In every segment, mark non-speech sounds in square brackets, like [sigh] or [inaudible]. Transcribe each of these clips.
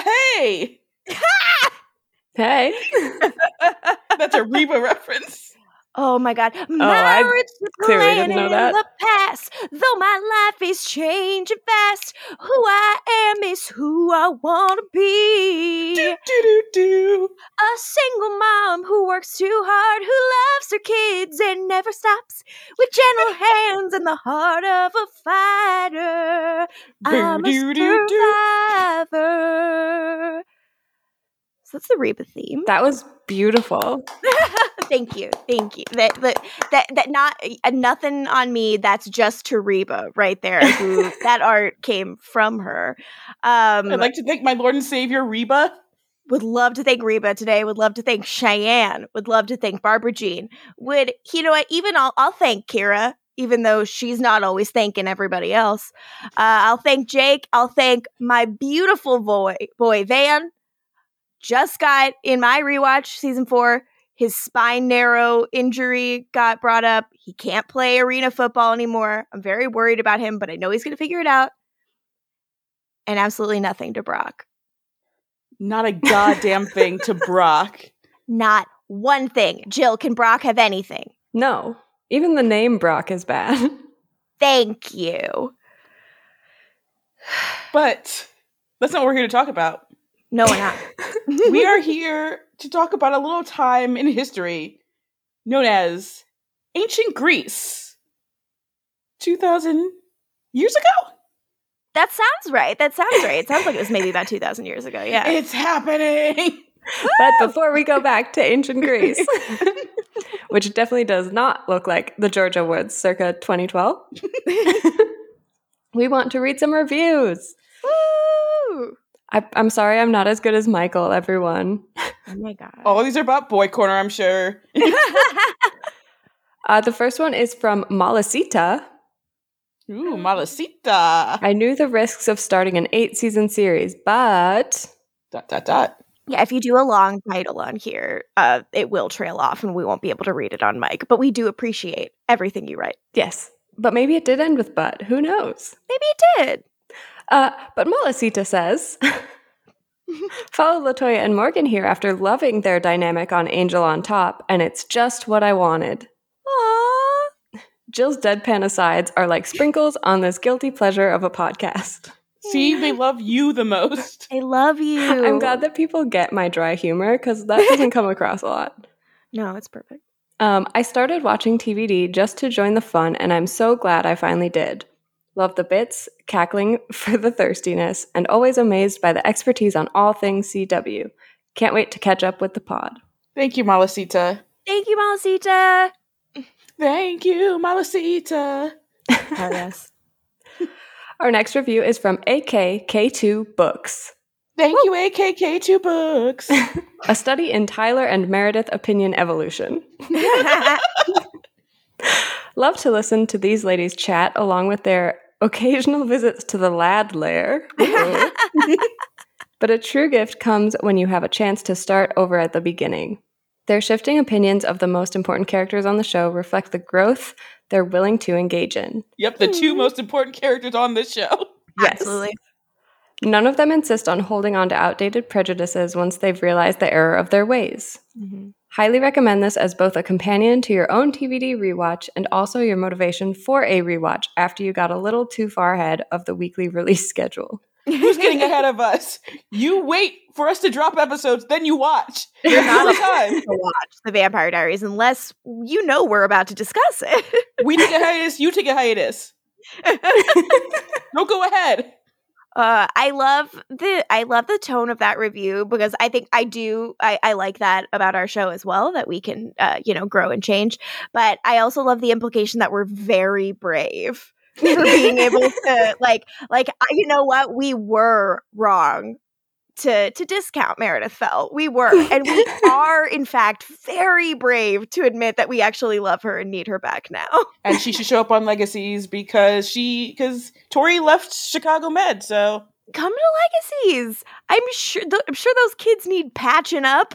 Hey, [laughs] Hey. [laughs] that's a Reba reference. Oh my god. Oh, I Marriage is clearly didn't know in that. the past. Though my life is changing fast. Who I am is who I wanna be. Do do do do. A single mom who works too hard, who loves her kids and never stops, with gentle [laughs] hands and the heart of a fighter. I'm a survivor. So that's the Reba theme. That was beautiful. [laughs] thank you, thank you. That that that, that not uh, nothing on me. That's just to Reba right there. Who [laughs] that art came from her. Um, I'd like to thank my Lord and Savior Reba. would love to thank Reba today. Would love to thank Cheyenne. Would love to thank Barbara Jean. Would you know what? Even I'll I'll thank Kyra, even though she's not always thanking everybody else. Uh, I'll thank Jake. I'll thank my beautiful boy boy Van. Just got in my rewatch season four. His spine narrow injury got brought up. He can't play arena football anymore. I'm very worried about him, but I know he's going to figure it out. And absolutely nothing to Brock. Not a goddamn thing to Brock. [laughs] Not one thing. Jill, can Brock have anything? No. Even the name Brock is bad. [laughs] Thank you. [sighs] But that's not what we're here to talk about. No, we're not. [laughs] we are here to talk about a little time in history known as ancient Greece. 2000 years ago? That sounds right. That sounds right. It sounds like it was maybe about 2,000 years ago. Yeah. It's happening. [laughs] but before we go back to ancient Greece, [laughs] which definitely does not look like the Georgia Woods circa 2012, we want to read some reviews. Woo! I, I'm sorry, I'm not as good as Michael, everyone. [laughs] Oh my God. All these are about Boy Corner, I'm sure. [laughs] Uh, the first one is from Malasita. Ooh, Malasita. I knew the risks of starting an eight season series, but Dot, dot, dot. yeah, if you do a long title on here, uh, it will trail off and we won't be able to read it on mic. But we do appreciate everything you write. yes. But maybe it did end with but. Who knows? Maybe it did. Uh, but Malasita says, [laughs] follow Latoya and Morgan here after loving their dynamic on Angel on Top, and it's just what I wanted. Aww. Jill's deadpan asides are like sprinkles on this guilty pleasure of a podcast. See, they love you the most. I love you. I'm glad that people get my dry humor because that doesn't come across a lot. No, it's perfect. Um, I started watching TVD just to join the fun, and I'm so glad I finally did. Love the bits, cackling [laughs] for the thirstiness, and always amazed by the expertise on all things CW. Can't wait to catch up with the pod. Thank you, Malasita. Thank you, Malasita. [laughs] Thank you, Malasita. Oh, yes. [laughs] Our next review is from AKK2 Books, Thank you, AKK2 Books. a study in Tyler and Meredith opinion evolution. Love to listen to these ladies chat along with their occasional [laughs] visits to the lad lair. but a true gift comes when you have a chance to start over at the beginning. Their shifting opinions of the most important characters on the show reflect the growth they're willing to engage in. yep, the two hmm. most important characters on this show. Yes. Absolutely. None of them insist on holding on to outdated prejudices once they've realized the error of their ways. Mm-hmm. Highly recommend this as both a companion to your own TVD rewatch and also your motivation for a rewatch after you got a little too far ahead of the weekly [laughs] release schedule. Who's getting ahead of us? You wait for us to drop episodes, then you watch. You're not not a- time. [laughs] to watch the Vampire Diaries unless you know we're about to discuss it. We take a hiatus, you take a hiatus. [laughs] Don't go ahead. Uh, I love the I love the tone of that review because I think I do I, I like that about our show as well that we can uh, you know grow and change. But I also love the implication that we're very brave [laughs] for being able to like like I- you know what we were wrong to to discount Meredith Fell. We were [laughs] and we are in fact very brave to admit that we actually love her and need her back now. [laughs] And she should show up on Legacies because she because Torrey left Chicago Med, so Come to Legacies. I'm sure th- I'm sure those kids need patching up.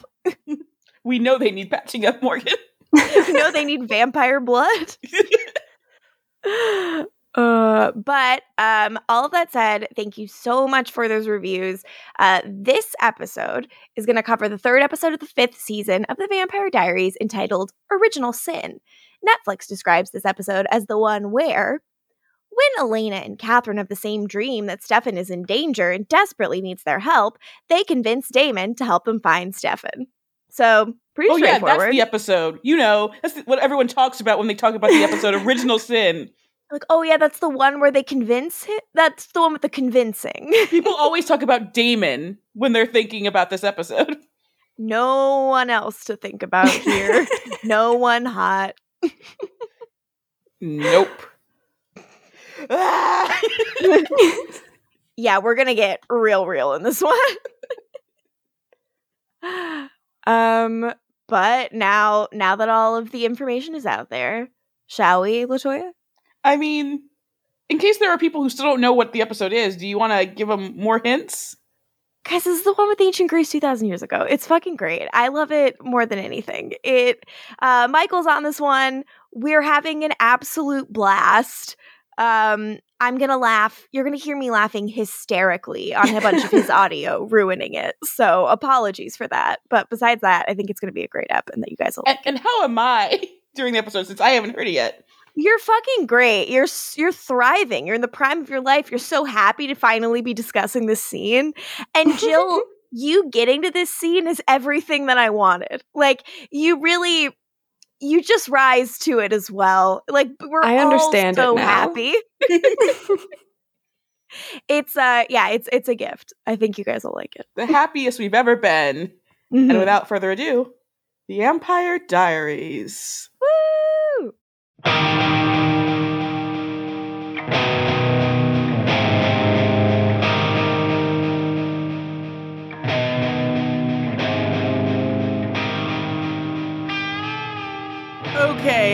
we know they need patching up Morgan. [laughs] you know they need vampire blood. Uh, but um, all of that said, thank you so much for those reviews. Uh, this episode is going to cover the third episode of the fifth season of The Vampire Diaries entitled Original Sin. Netflix describes this episode as the one where, when Elena and Catherine have the same dream that Stefan is in danger and desperately needs their help, they convince Damon to help them find Stefan. So, pretty oh yeah, that's the episode. You know, that's what everyone talks about when they talk about the episode Original Sin. Like, oh yeah, that's the one where they convince him. That's the one with the convincing. People [laughs] always talk about Damon when they're thinking about this episode. [laughs] no one else to think about here. [laughs] no one hot. Nope. Ah! yeah, we're gonna get real, real in this one. um, but now, now that all of the information is out there, shall we, Latoya? I mean, in case there are people who still don't know what the episode is, do you want to give them more hints? Guys, this is the one with ancient Greece 2000 years ago. It's fucking great. I love it more than anything. It uh Michael's on this one. We're having an absolute blast. Um I'm going to laugh. You're going to hear me laughing hysterically on a bunch of his [laughs] audio, ruining it. So, apologies for that. But besides that, I think it's going to be a great ep and that you guys will And, and how am I [laughs] during the episode since I haven't heard it yet? You're fucking great. You're you're thriving. You're in the prime of your life. You're so happy to finally be discussing this scene. And Jill, [laughs] you getting to this scene is everything that I wanted. Like you really you just rise to it as well. Like we're I all understand so happy. [laughs] it's uh yeah, it's it's a gift. I think you guys will like it. The happiest we've ever been. Mhm. And without further ado, The AMPire Diaries. Woo! Okay,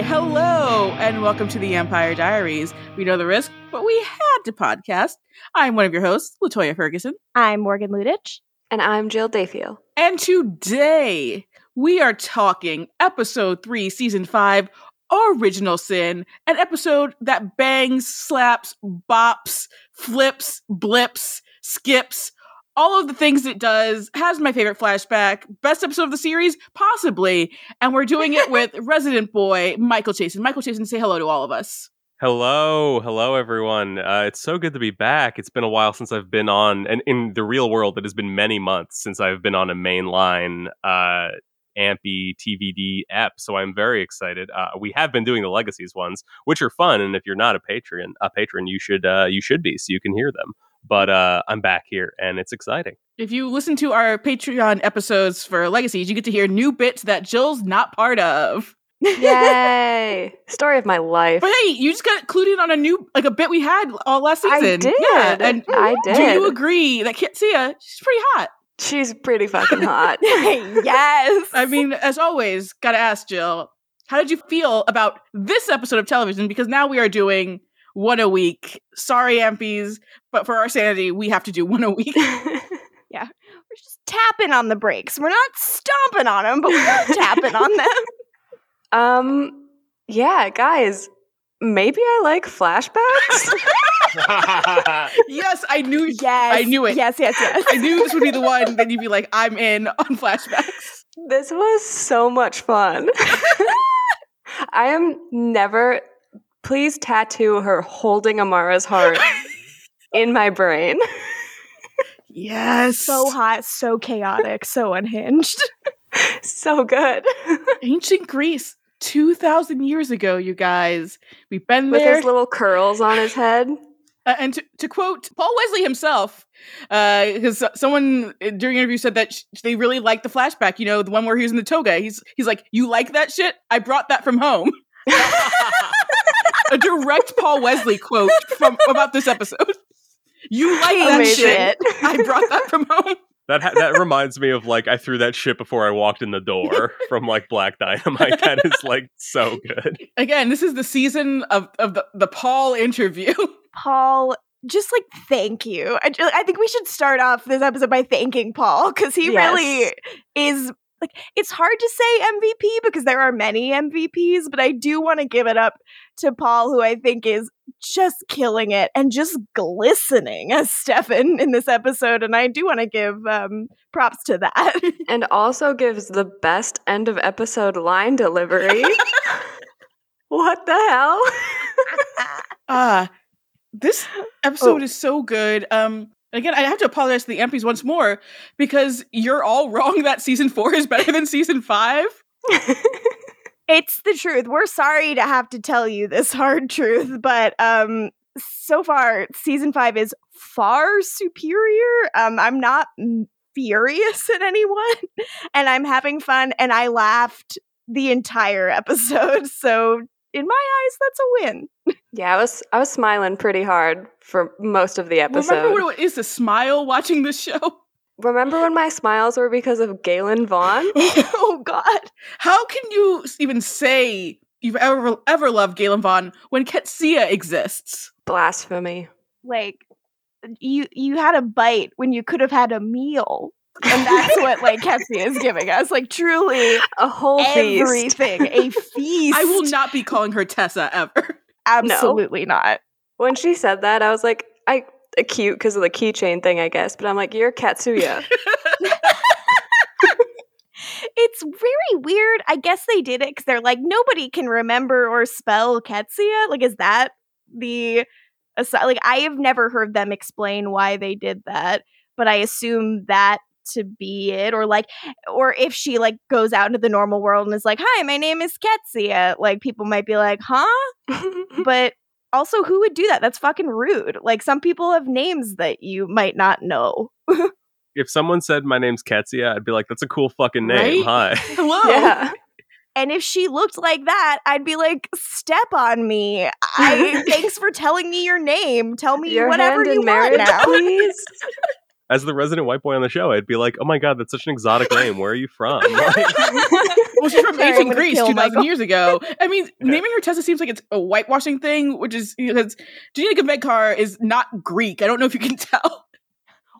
hello, and welcome to the AMPire Diaries. We know the risk, but we had to podcast. I'm one of your hosts, Latoya Ferguson, I'm Morgan Lutich. And I'm Jill Defiel. and today we are talking episode three, season five, Original Sin, an episode that bangs, slaps, bops, flips, blips, skips, all of the things it does, has my favorite flashback, best episode of the series, possibly, and we're doing it with [laughs] resident boy Michael Chasin. Michael Chasin, say hello to all of us. Hello, hello everyone. Uh, it's so good to be back. It's been a while since I've been on, and in the real world, it has been many months since I've been on a mainline uh, Ampy TVD app. So I'm very excited. Uh, we have been doing the legacies ones, which are fun, and if you're not a patron, a patron, you should uh, you should be, so you can hear them. But uh, I'm back here, and it's exciting. If you listen to our Patreon episodes for Legacies, you get to hear new bits that Jill's not part of. Yay! [laughs] Story of my life. But hey, you just got included on a new like a bit we had all last I season. did. Yeah, and I do you agree that Qetsiyah, she's pretty hot? She's pretty fucking hot. [laughs] yes. I mean, as always, gotta ask Jill, how did you feel about this episode of television? Because now we are doing one a week. Sorry, Ampies, but for our sanity, we have to do one a week. [laughs] Yeah. We're just tapping on the brakes. We're not stomping on them, but we're [laughs] tapping on them. um, yeah, guys, maybe I like flashbacks. [laughs] yes, I knew. Yes. I knew it. Yes, yes, yes. I knew this would be the one. Then you'd be like, "I'm in on flashbacks." this was so much fun. [laughs] I am never. Please tattoo her holding Amara's heart [laughs] in my brain. Yes, so hot, so chaotic, so unhinged. so good. ancient Greece, two thousand years ago. You guys, we've been With there. his little curls on his head. Uh, and to, to quote Paul Wesley himself, because someone uh, during an interview said that sh- they really liked the flashback. You know, the one where he was in the toga. He's he's like, "You like that shit? I brought that from home." [laughs] a direct Paul Wesley quote from about this episode. [laughs] You like that Amazing. shit? [laughs] I brought that from home. That ha- that reminds me of like I threw that shit before I walked in the door from like Black Dynamite. That is like so good. Again, this is the season of of the, the Paul interview. Paul, just like thank you. I, I think we should start off this episode by thanking Paul because he Yes. really is like it's hard to say MVP because there are many MVPs, but I do want to give it up to Paul, who I think is just killing it and just glistening as Stefan in this episode. And I do want to give um, props to that. [laughs] and also gives the best end of episode line delivery. [laughs] what the hell? Ah, this episode is so good. Um, again, I have to apologize to the Ampies once more because you're all [laughs] wrong that season four is better than season five. [laughs] it's the truth. We're sorry to have to tell you this hard truth, but um, so far season five is far superior. Um, I'm not furious [laughs] at anyone, and I'm having fun, and I laughed the entire episode. So in my eyes, that's a win. Yeah, I was I was smiling pretty hard for most of the episode. Remember what it is to smile watching this show? Remember when my smiles were because of Galen Vaughn? [laughs] oh God! How can you even say you've ever ever loved Galen Vaughn when Qetsiyah exists? Blasphemy! Like you you had a bite when you could have had a meal. and that's what like Qetsiyah is giving us, like truly a whole everything, feast. a feast. [laughs] I will not be calling her Tessa ever. Absolutely no. not. When she said that, I was like, I cute because of the keychain thing, I guess. But I'm like, you're Qetsiyah. [laughs] it's very weird. I guess they did it because they're like nobody can remember or spell Qetsiyah. Like, is that the like? I have never heard them explain why they did that, but I assume that to be it or like or if she like goes out into the normal world and is like hi my name is Qetsiyah like people might be like huh? [laughs] But also who would do that? That's fucking rude. Like some people have names that you might not know. [laughs] If someone said my name's Qetsiyah I'd be like that's a cool fucking name. Right? hi. [laughs] Hello? Yeah. And if she looked like that, I'd be like, "Step on me! I thanks for telling me your name. Tell me your whatever you marriage, want now, please." As the resident white boy on the show, I'd be like, "Oh my god, that's such an exotic [laughs] name. Where are you from?" Like, [laughs] well, she's from [laughs] Sorry, ancient Greece, two thousand years ago. I mean, naming her Tessa seems like it's a whitewashing thing, which is because Janina Gavankar is not Greek. I don't know if you can tell.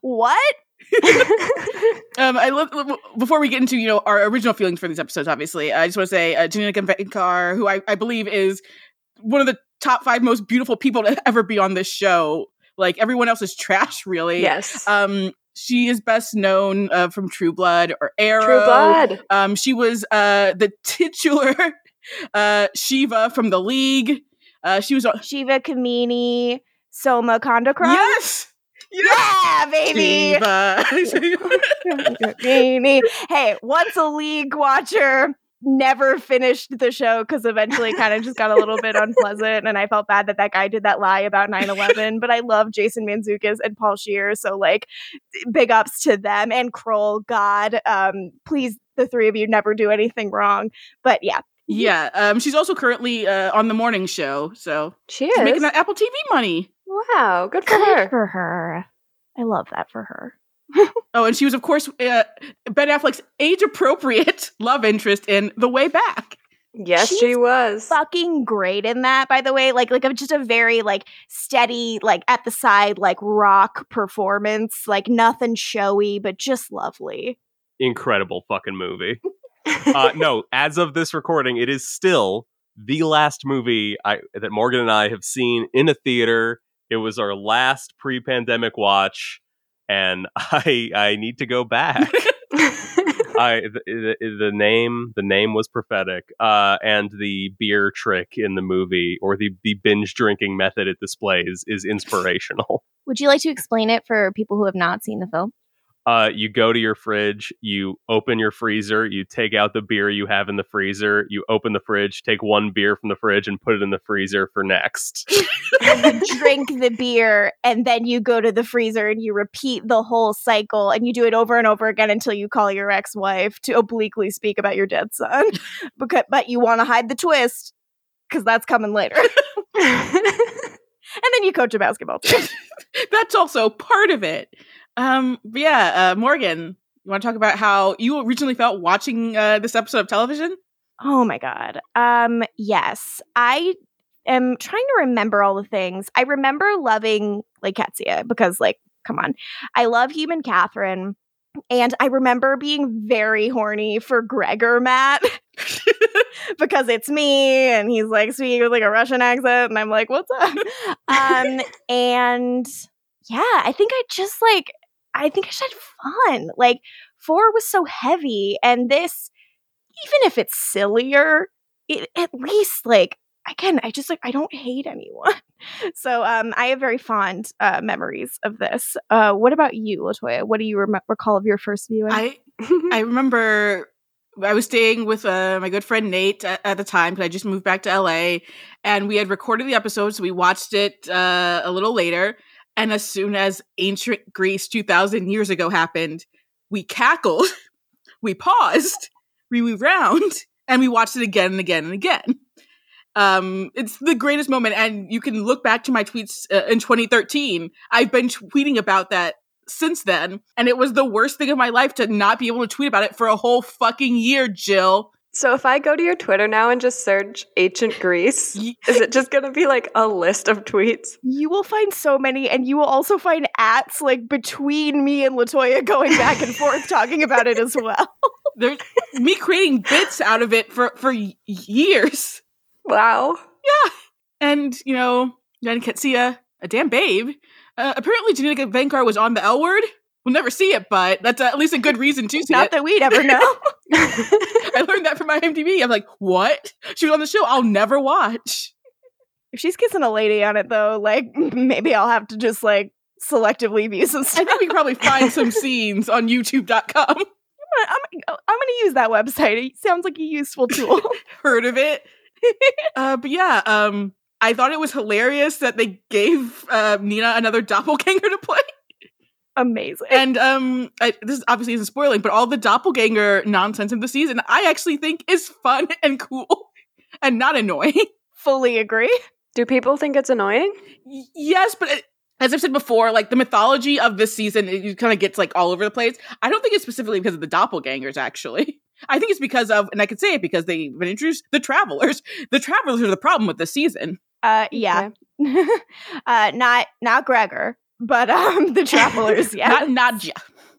what? Um, I love before we get into you know our original feelings for these episodes. Obviously, I just want to say uh, Janina Gavankar, who I, I believe is one of the top five most beautiful people to ever be on this show. Like everyone else is trash, really. yes. Um, she is best known uh, from True Blood or Arrow. True Blood. Um, she was uh, the titular [laughs] uh, Shiva from the League. Uh, she was on. Shiva Kamini, Somakandarkram. Yes. Yeah, baby. [laughs] Shiva. Kamini. hey, once a league watcher, never finished the show because eventually it kind of just got a little bit unpleasant and I felt bad that that guy did that lie about 9-11 but I love Jason Mantzoukas and Paul Scheer so like big ups to them and Kroll God um please the three of you never do anything wrong but yeah yeah. Um, she's also currently uh, on the morning show, so She she's is. making that Apple TV money. wow, good for good her. for her I love that for her [laughs] Oh, and she was, of course, uh, Ben Affleck's age-appropriate [laughs] love interest in The Way Back. Yes, She's she was. fucking great in that by the way like like just a very like steady like at the side like rock performance like nothing showy but just lovely incredible fucking movie. [laughs] Uh, no, as of this recording, it is still the last movie I, that Morgan and I have seen in a theater. It was our last pre-pandemic watch, and [laughs] I I need to go back. [laughs] I the, the, the name the name was prophetic, uh, and the beer trick in the movie or the the binge drinking method it displays is inspirational. would you like to explain it for people who have not seen the film uh, you go to your fridge, you open your freezer, you take out the beer you have in the freezer, you open the fridge, take one beer from the fridge and put it in the freezer for next. [laughs] you drink the beer and then you go to the freezer and you repeat the whole cycle and you do it over and over again until you call your ex-wife to obliquely speak about your dead son [laughs] because but you want to hide the twist because that's coming later [laughs] and then you coach a basketball team That's also part of it. Um, but yeah, uh, Morgan, you want to talk about how you originally felt watching uh, this episode of television? Oh my god. Um yes, I am trying to remember all the things. I remember loving like Qetsiyah because like come on. I love Human Catherine. And I remember being very horny for Gregor Matt [laughs] because it's me and he's like speaking with like a Russian accent and I'm like, what's up? [laughs] um and yeah, I think I just like I think I just had fun. Like four was so heavy and this even if it's sillier, it at least like again, I just like I don't hate anyone. [laughs] So um I have very fond uh memories of this. Uh what about you, Latoya? What do you rem- recall of your first viewing? I [laughs] I remember I was staying with uh, my good friend Nate at, at the time because I just moved back to LA, and we had recorded the episode, so we watched it uh, a little later. And as soon as ancient Greece two thousand years ago happened, we cackled, [laughs] we paused, we rewound, and we watched it again and again and again. Um, it's the greatest moment, and you can look back to my tweets uh, in 2013. I've been tweeting about that since then, and it was the worst thing of my life to not be able to tweet about it for a whole fucking year, Jill. So if I go to your Twitter now and just search ancient Greece, is it just going to be like a list of tweets? you will find so many, and you will also find ats like between me and Latoya going back and forth talking about it as well. [laughs] There's me creating bits out of it for for years, Wow. Yeah, and you know, Jen Qetsiyah, a damn babe. Uh, apparently, Janina Gavankar was on the L word. We'll never see it, but that's at least a good reason to see Not it. Not that we'd ever know. [laughs] I learned that from my IMDb. I'm like, what? She was on the show. I'll never watch. if she's kissing a lady on it, though, like [laughs] maybe I'll have to just like selectively view some stuff. I think we can probably find some [laughs] scenes on YouTube.com. I'm, I'm, I'm going to use that website. It sounds like a useful tool. Heard of it? uh, but yeah, um, I thought it was hilarious that they gave uh, Nina another doppelganger to play. Amazing. And um, I, this obviously isn't spoiling, but all the doppelganger nonsense of the season, I actually think is fun [laughs] and cool and not annoying. Fully agree. Do people think it's annoying? Y- yes, but it, as I've said before, like the mythology of this season, it kind of gets like all over the place. I don't think it's specifically because of the doppelgangers. Actually, [laughs] I think it's because of, and I can say it because they've been introduced the travelers. [laughs] The travelers are the problem with the season. Uh, yeah. uh, not not Gregor, but um, the travelers. [laughs] Yeah. Not Nadia.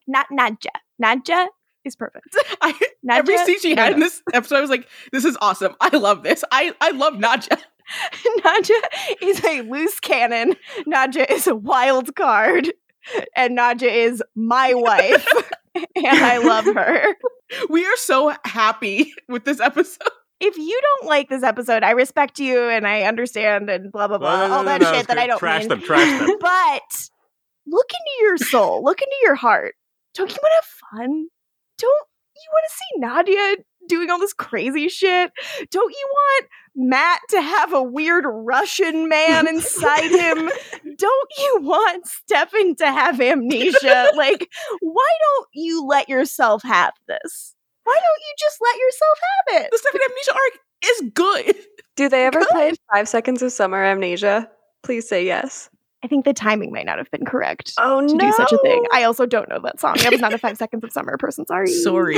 not Nadia. Nadia is perfect. [laughs] I, Nadia, every scene she no, had in this episode, I was like, "This is awesome. I love this. I I love Nadia." [laughs] Nadia is a loose cannon. Nadia is a wild card. And Nadia is my wife. and I love her. We are so happy with this episode. If you don't like this episode, I respect you and I understand and blah blah blah. No, no, no, all no, that no, shit that. I don't Trash mean. them, trash them. but look into your soul, look into your heart. Don't you want to have fun? Don't you want to see Nadia doing all this crazy shit? Don't you want Matt to have a weird Russian man inside him? [laughs] Don't you want Stefan to have amnesia? like, why don't you let yourself have this? Why don't you just let yourself have it? The Stefan Amnesia arc is good. Do they ever Good. play Five Seconds of Summer Amnesia? Please say yes. I think the timing might not have been correct. Oh to no! do such a thing. I also don't know that song. I was not a Five Seconds of Summer person. Sorry. Sorry.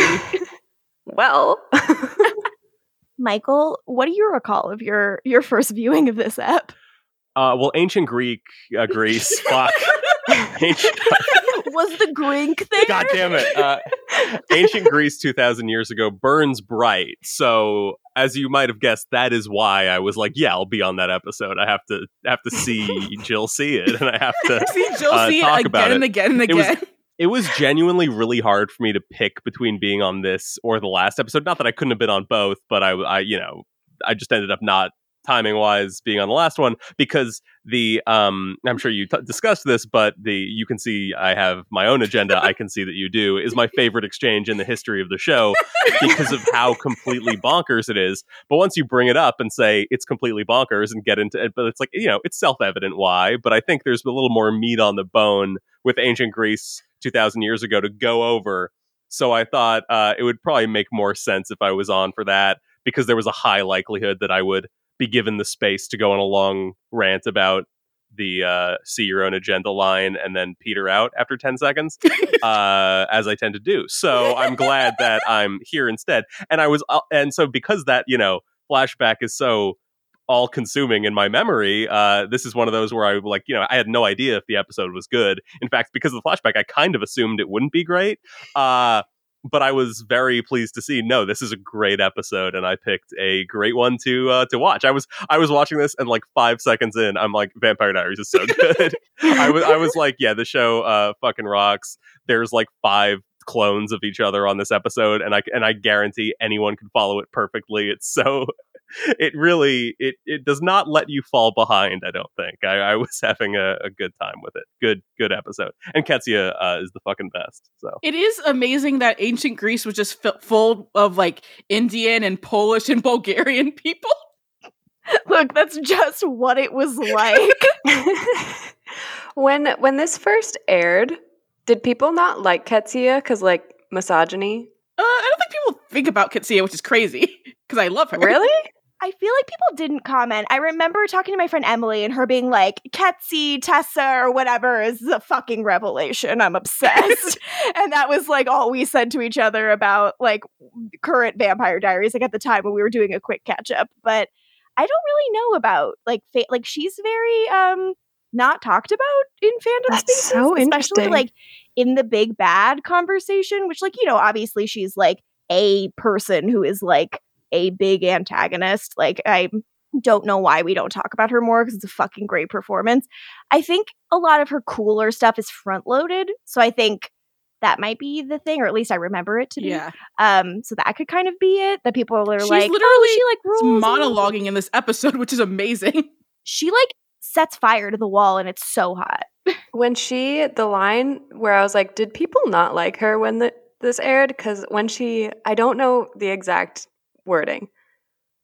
[laughs] well, [laughs] Michael, what do you recall of your your first viewing of this app? Uh, well, ancient Greek, uh, Greece, [laughs] fuck. ancient, Was the Grink there? God damn it. Uh, ancient Greece 2,000 years ago burns bright. So, as you might have guessed, that is why I was like, yeah, I'll be on that episode. I have to have to see [laughs] Jill see it, and I have to. See Jill Uh, see talk it about again and again and It was- again. It was genuinely really hard for me to pick between being on this or the last episode. Not that I couldn't have been on both, but I, I you know, I just ended up not timing wise being on the last one because the um I'm sure you t- discussed this but the you can see I have my own agenda I can see that you do is my favorite exchange in the history of the show because of how completely bonkers it is. But once you bring it up and say it's completely bonkers and get into it but it's like you know it's self-evident why but I think there's a little more meat on the bone with ancient Greece 2000 years ago to go over. So I thought uh, it would probably make more sense if I was on for that because there was a high likelihood that I would be given the space to go on a long rant about the uh, see your own agenda line and then peter out after 10 seconds, [laughs] uh, as I tend to do. So I'm glad that I'm here instead. And I was, uh, and so because that, you know, flashback is so all consuming in my memory. Uh, this is one of those where I like, you know, I had no idea if the episode was good. In fact, because of the flashback, I kind of assumed it wouldn't be great. But I was very pleased to see. No, this is a great episode, and I picked a great one to uh, to watch. I was I was watching this, and like five seconds in, I'm like, Vampire Diaries is so good. [laughs] I was I was like, yeah, the show uh, fucking rocks. There's like five clones of each other on this episode, and I and I guarantee anyone can follow it perfectly. It's so it really it it does not let you fall behind. I don't think I, I was [laughs] having a, a, good time with it. Good good episode, and Qetsiyah uh, is the fucking best. So it is amazing that ancient Greece was just f- full of like Indian and Polish and [laughs] Bulgarian people. [laughs] Look, that's just what it was like. when when this first aired, did people not like Qetsiyah because like misogyny? Uh, I don't think people think about Qetsiyah, which is crazy because I love her. Really? I feel like people didn't comment. I remember talking to my friend Emily and her being like, Ketsi, Tessa, or whatever is a fucking revelation. I'm obsessed. [laughs] and that was like all we said to each other about like current Vampire Diaries, like at the time when we were doing a quick catch up. But I don't really know about like fa- like she's very um not talked about in fandom That's spaces, so especially like in the big bad conversation, which like you know obviously she's like a person who is like a big antagonist. Like I don't know why we don't talk about her more because it's a fucking great performance. I think a lot of her cooler stuff is front loaded, so I think that might be the thing, or at least I remember it to be. Yeah, Um, so that could kind of be it. That people are She's like, literally oh, she like rules. monologuing in this episode, [laughs] which is amazing. She like sets fire to the wall, and it's so hot. [laughs] When she the line where I was like, did people not like her when the, this aired? Because when she, I don't know the exact wording,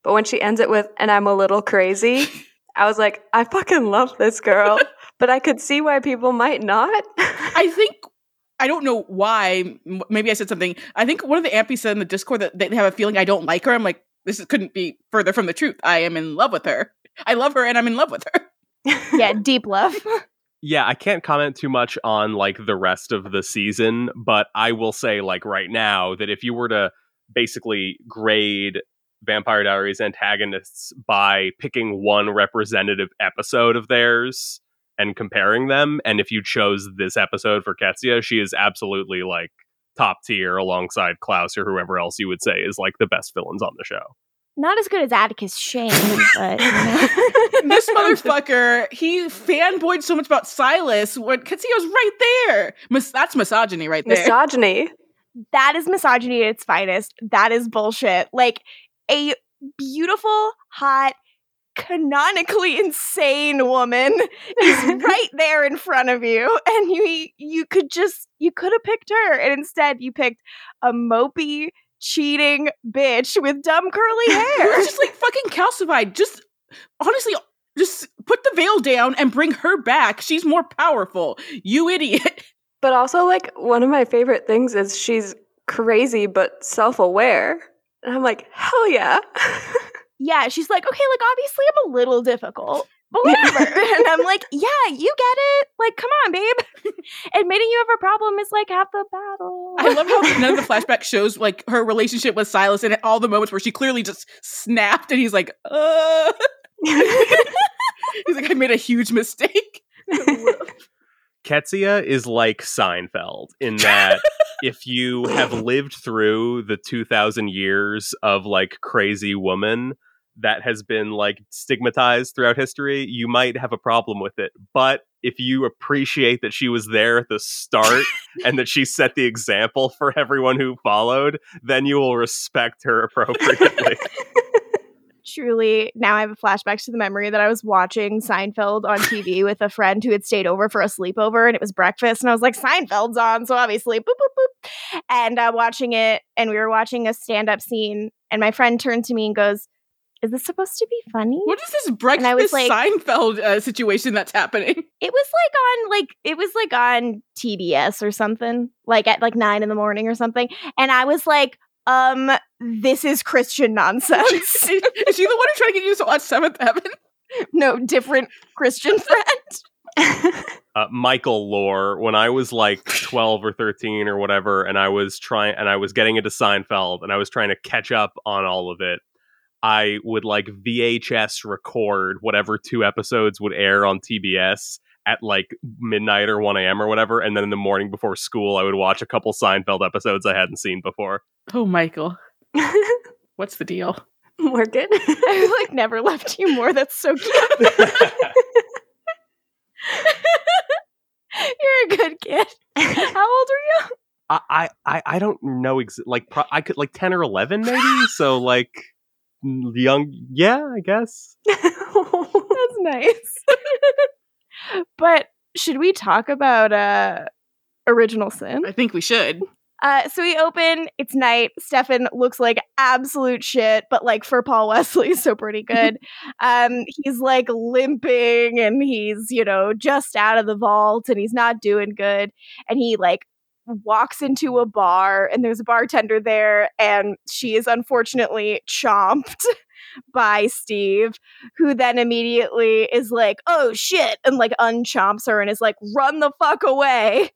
but when she ends it with "and I'm a little crazy," [laughs] I was like, I fucking love this girl. [laughs] but I could see why people might not. [laughs] I think I don't know why. Maybe I said something. I think one of the ampies said in the Discord that they have a feeling I don't like her. I'm like, this couldn't be further from the truth. I am in love with her. I love her, and I'm in love with her. yeah, deep love. yeah, I can't comment too much on like the rest of the season, but I will say like right now that if you were to basically grade Vampire Diaries antagonists by picking one representative episode of theirs and comparing them, and if you chose this episode for Qetsiyah, she is absolutely like top tier alongside Klaus or whoever else you would say is like the best villains on the show. Not as good as Atticus Shane, [laughs] but you know. [laughs] this motherfucker, he fanboyed so much about Silas when Qetsiyah was right there. Mis- that's misogyny right there. Misogyny. That is misogyny at its finest. That is bullshit. Like a beautiful, hot, canonically [laughs] insane woman is [laughs] right there in front of you, and you you could just you could have picked her, and instead you picked a mopey, cheating bitch with dumb curly [laughs] hair. Just like fucking calcified. Just honestly, just put the veil down and bring her back. She's more powerful. You idiot. But also, like, one of my favorite things is she's crazy but self aware. And I'm like, hell yeah. [laughs] yeah, she's like, okay, like obviously I'm a little difficult. But whatever. [laughs] and I'm like, yeah, you get it. Like, come on, babe. [laughs] Admitting you have a problem is like half the battle. I love how none of the flashback shows like her relationship with Silas and all the moments where she clearly just snapped and he's like, uh He's like, I made a huge mistake. Qetsiyah is like Seinfeld in that [laughs] if you have lived through the 2000 years of like crazy woman that has been like stigmatized throughout history, you might have a problem with it. But if you appreciate that she was there at the start [laughs] and that she set the example for everyone who followed, then you will respect her appropriately. [laughs] Truly, now I have a flashback to the memory that I was watching Seinfeld on TV [laughs] with a friend who had stayed over for a sleepover, and it was breakfast, and I was like, Seinfeld's on, so obviously, boop boop boop, and uh, watching it, and we were watching a stand-up scene, and my friend turned to me and goes, "Is this supposed to be funny?" What is this breakfast I was like- Seinfeld uh, situation that's happening? [laughs] It was like on like it was like on TBS or something, like at like nine in the morning or something, and I was like, um, this is Christian nonsense. [laughs] is she the one who tried to get you to watch Seventh Heaven? no different Christian [laughs] friend. uh, Michael lore when I was like 12 or 13 or whatever, and I was trying and I was getting into Seinfeld and I was trying to catch up on all of it. I would like VHS record whatever two episodes would air on TBS at like midnight or 1 a.m. or whatever. And then in the morning before school, I would watch a couple Seinfeld episodes I hadn't seen before. Oh, Michael, [laughs] what's the deal? Morgan. [laughs] I've like never loved you more. That's so cute. [laughs] You're a good kid. How old are you? I, I, I don't know. Ex- like, pro- I could like 10 or 11 maybe. so, like, young. Yeah, I guess. That's nice. But should we talk about uh original sin? I think we should. Uh, so we open, it's night. Stefan looks like absolute shit, but like for Paul Wesley, [laughs] so pretty good. [laughs] um, he's like limping and he's, you know, just out of the vault and he's not doing good. And he like walks into a bar and there's a bartender there and she is unfortunately chomped [laughs] by Steve, who then immediately is like, oh shit, and like unchomps her and is like, run the fuck away.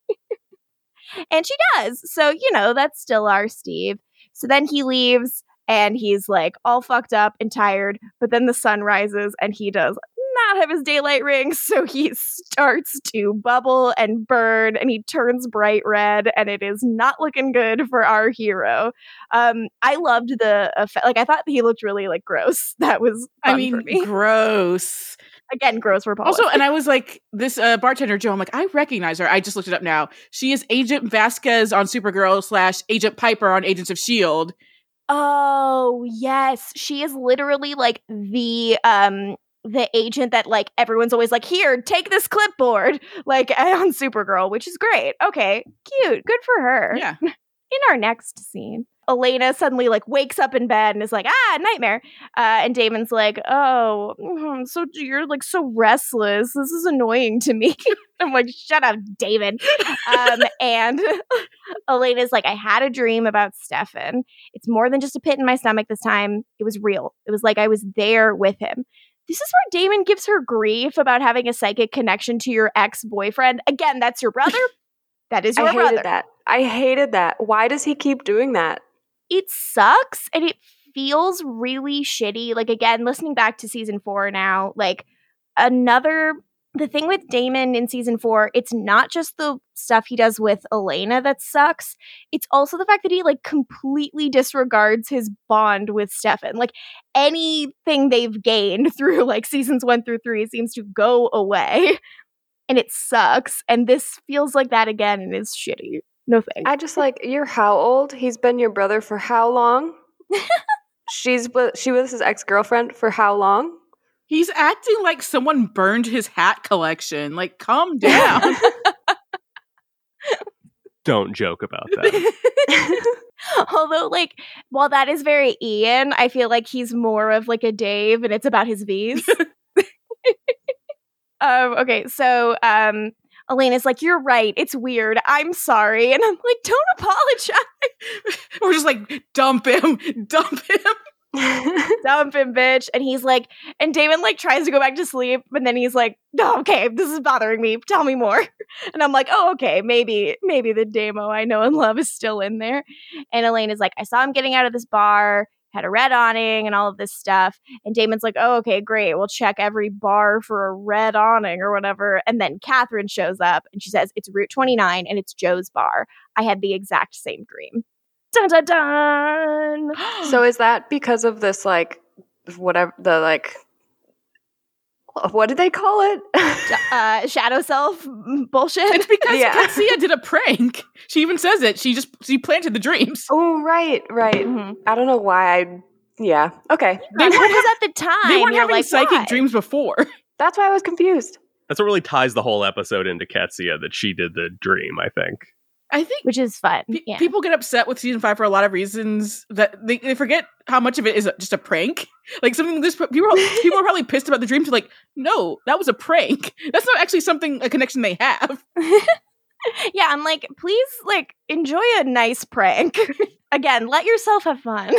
[laughs] and she does. So, you know, that's still our Steve. So then he leaves and he's like all fucked up and tired. But then the sun rises and he does not have his daylight ring. So he starts to bubble and burn and he turns bright red and it is not looking good for our hero. Um, I loved the effect. Like, I thought he looked really like gross. [laughs] That was, I mean, me. gross. again, gross for Paul. Also, and I was like, this uh, bartender Joe. I'm like, I recognize her. I just looked it up now. She is Agent Vasquez on Supergirl slash Agent Piper on Agents of Shield. Oh, yes. She is literally like the um the agent that like everyone's always like, "Here, take this clipboard." Like [laughs] on Supergirl, which is great. Okay, cute. Good for her. Yeah, [laughs] In our next scene, Elena suddenly like wakes up in bed and is like, "Ah, nightmare." Uh and Damon's like, "Oh, mhm, so you're like so restless. This is annoying to me." [laughs] I'm like, "Shut up, David." um and Elena's like, I had a dream about Stefan. It's more than just a pit in my stomach this time. It was real. It was like I was there with him. This is where Damon gives her grief about having a psychic connection to your ex boyfriend. Again, that's your brother. [laughs] that is your I hated brother. that. I hated that. Why does he keep doing that? It sucks and it feels really shitty. Like, again, listening back to season four now, like another the thing with Damon in season four, it's not just the stuff he does with Elena that sucks. It's also the fact that he like completely disregards his bond with Stefan. Like anything they've gained [laughs] through like seasons one through three seems to go away. [laughs] And it sucks. And this feels like that again and is shitty. No thanks. I just like you're how old? He's been your brother for how long? [laughs] She's with she was his ex girlfriend for how long? He's acting like someone burned his hat collection. Like, calm down. [laughs] Don't joke about that. [laughs] Although, like, while that is very Ian, I feel like he's more of like a Dave, and it's about his V's. [laughs] um, okay, so um, Elena's like, "You're right. It's weird. I'm sorry," and I'm like, "Don't apologize. We're just like, dump him, dump him. [laughs] Dump him, bitch." And he's like, and Damon like tries to go back to sleep, but then he's like, "No, okay, this is bothering me. Tell me more." [laughs] And I'm like, "Oh, okay, maybe, maybe the demo I know and love is still in there." And Elena is like, I saw him getting out of this bar, had a red awning and all of this stuff. And Damon's like, oh, okay, great. We'll check every bar for a red awning or whatever. And then Catherine shows up and she says, it's Route 29 and it's Joe's bar. I had the exact same dream. Dun dun dun. [gasps] so is that because of this like whatever the like what did they call it? uh, shadow self bullshit. It's because Yeah. Qetsiyah did a prank. She even says it. She just she planted the dreams. oh right, right. Mhm. I don't know why I yeah. Okay. They Because weren't, at the time, they weren't you're having like, psychic why? dreams before. [laughs] That's why I was confused. That's what really ties the whole episode into Qetsiyah that she did the dream, I think. I think which is fun. pe- yeah. people get upset with season five for a lot of reasons that they, they forget how much of it is just a prank. [laughs] Like something this people [laughs] people are probably pissed about the dreams. Like, no, that was a prank. [laughs] That's not actually something a connection they have. yeah, I'm like, please, like, enjoy a nice prank. Again, let yourself have fun.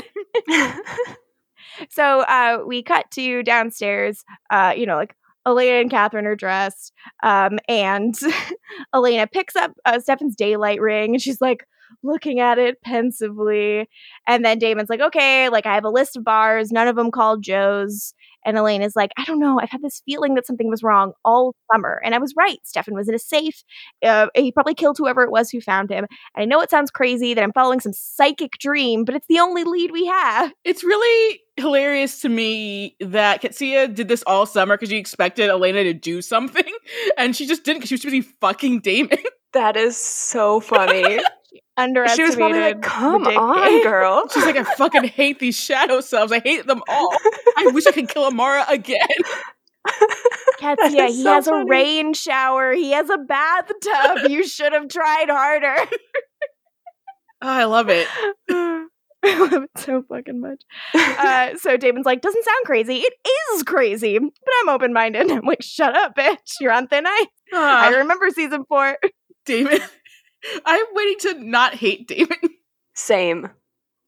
so uh, we cut to downstairs. Uh, you know, like Elena and Catherine are dressed, um, and [laughs] Elena picks up uh, Stefan's daylight ring, and she's like, looking at it pensively. And then Damon's like, okay, like I have a list of bars, none of them called Joe's. And Elena is like, I don't know. I've had this feeling that something was wrong all summer. And I was right. Stefan was in a safe. Uh, he probably killed whoever it was who found him. And I know it sounds crazy that I'm following some psychic dream, but it's the only lead we have. It's really hilarious to me that Qetsiyah did this all summer because she expected Elena to do something, [laughs] and she just didn't because she was too busy fucking Damon. That is so funny. [laughs] Underestimated. she was probably like, "Come on, game." girl." [laughs] She's like, I fucking hate these shadow selves. I hate them all. I wish I could kill Amara again. [laughs] Katya, he so has a rain shower. He has a bathtub. you should have tried harder. [laughs] Oh, I love it. I love it so fucking much. Uh, so Damon's like, doesn't sound crazy. It is crazy, but I'm open minded. I'm like, shut up, bitch. You're on thin ice. I Ah, remember season four. Damon. I'm waiting to not hate Damon. Same.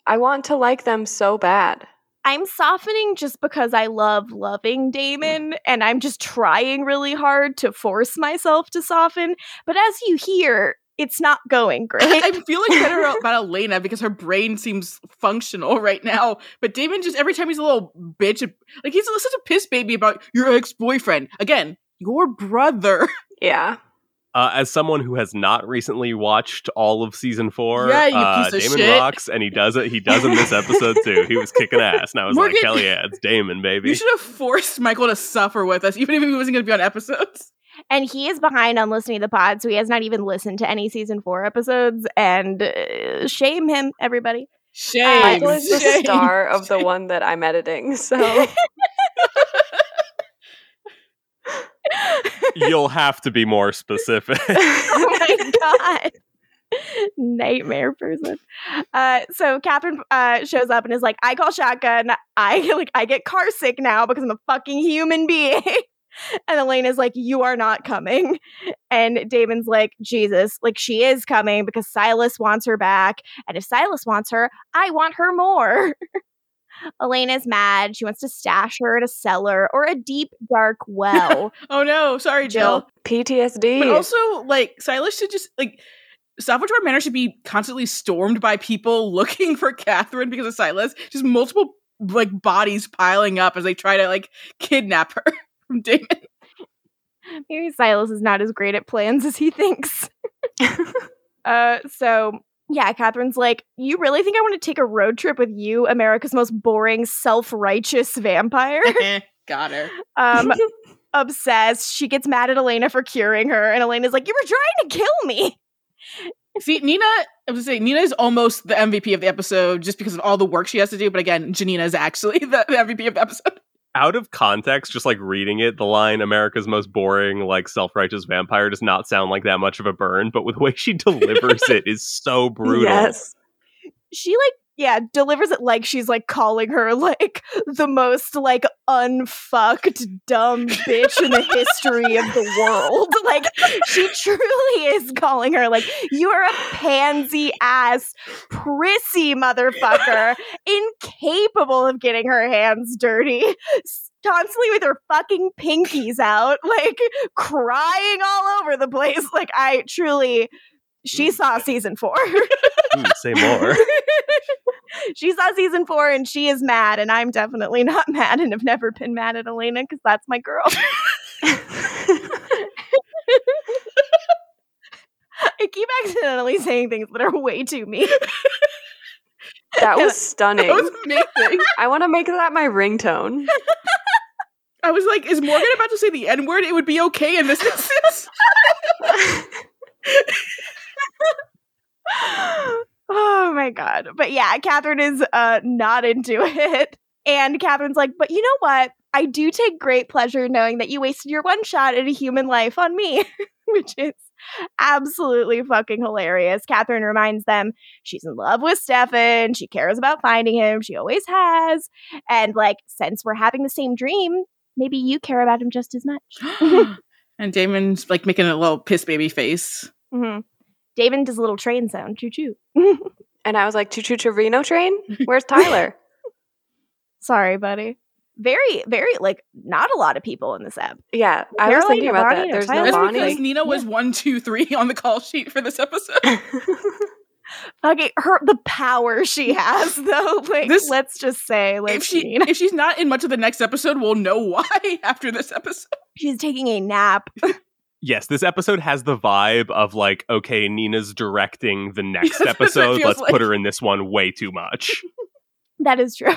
I want to like them so bad. I'm softening just because I love loving Damon, and I'm just trying really hard to force myself to soften. But as you hear, it's not going [laughs] great. I'm feeling better [laughs] about Elena because her brain seems functional right now. But Damon just every time he's a little bitch, like he's such a piss baby about your ex boyfriend. Again, your brother. Yeah. Uh, as someone who has not recently watched all of season four, Yeah, you uh, piece of Damon shit. rocks, and he does it. He does in this episode too. He was kicking ass, and I was Morgan- like, "Hell yeah, it's Damon, baby!" You should have forced Michael to suffer with us, even if he wasn't going to be on episodes. and he is behind on listening to the pod, so he has not even listened to any season four episodes. And uh, shame him, everybody. Shame. Michael is the star of the [laughs] one that I'm editing. So [laughs] [laughs] You'll have to be more specific. [laughs] oh my god. Nightmare person. Uh so catherine uh shows up and is like i call shotgun. I [laughs] like i get car sick now because i'm a fucking human being. [laughs] And Elena is like you are not coming. And damon's like jesus like she is coming because silas wants her back. And if silas wants her i want her more Elena is mad she wants to stash her at a cellar or a deep dark well [laughs] Oh no, sorry, Jill. PTSD. But also, like, Silas should just like Salvatore Manor should be constantly stormed by people [laughs] looking for Catherine because of Silas. Just multiple like bodies piling up as they try to like kidnap her [laughs] from Damon. Maybe Silas is not as great at plans as he thinks. uh, so yeah, Catherine's like, you really think I want to take a road trip with you, America's most boring, self-righteous vampire? [laughs] Got her. um, [laughs] obsessed. She gets mad at Elena for curing her, and Elena's like, you were trying to kill me. See, Nina, I was saying Nina is almost the MVP of the episode just because of all the work she has to do. But again, Janina is actually [laughs] the, the MVP of the episode. Out of context, just like reading it, the line "America's most boring, like self-righteous vampire" does not sound like that much of a burn. But with the way she [laughs] delivers it is so brutal. Yes. She like yeah, delivers it like she's like calling her like the most like unfucked dumb bitch in the history of the world. [laughs] Like she truly is calling her like you are a pansy ass prissy motherfucker, incapable of getting her hands dirty. Constantly with her fucking pinkies out, like crying all over the place. Like I truly she mm. saw season four. Ooh, say more. [laughs] she saw season four and she is mad, and I'm definitely not [laughs] mad and have never been mad at Elena because that's my girl. I keep accidentally saying things that are way too mean. That was [laughs] stunning. That was amazing. I want to make that my ringtone. I was like, is Morgan about to say the N word? It would be okay in this instance. oh my god. But yeah, Catherine is uh not into [laughs] it. And Catherine's like, but you know what? I do take great pleasure knowing that you wasted your one shot at a human life on me, [laughs] which is absolutely fucking hilarious. Catherine reminds them she's in love with Stefan. She cares about finding him. She always has. And like, since we're having the same dream, maybe you care about him just as much. [gasps] [laughs] and Damon's like making a little piss baby face. hmm Damon does a little train sound. Choo choo. And I was like, choo choo Trevino train? [laughs] Where's Tyler? [laughs] Sorry, buddy. Very, very like not a lot of people in this app. Yeah, I was Caroline thinking about Bonnie that. There's Tyler? no That's Bonnie. because Nina was one, two, three on the call sheet for this episode. [laughs] Fucking her, the power she has, though. Like, This- let's just say, like, if she if she's not in much of the next episode, we'll know why after this episode. she's taking a nap. Yes, this episode has the vibe of like, okay, Nina's directing the next [laughs] That's what it episode. Let's like. put her in this one way too much. [laughs] That is true.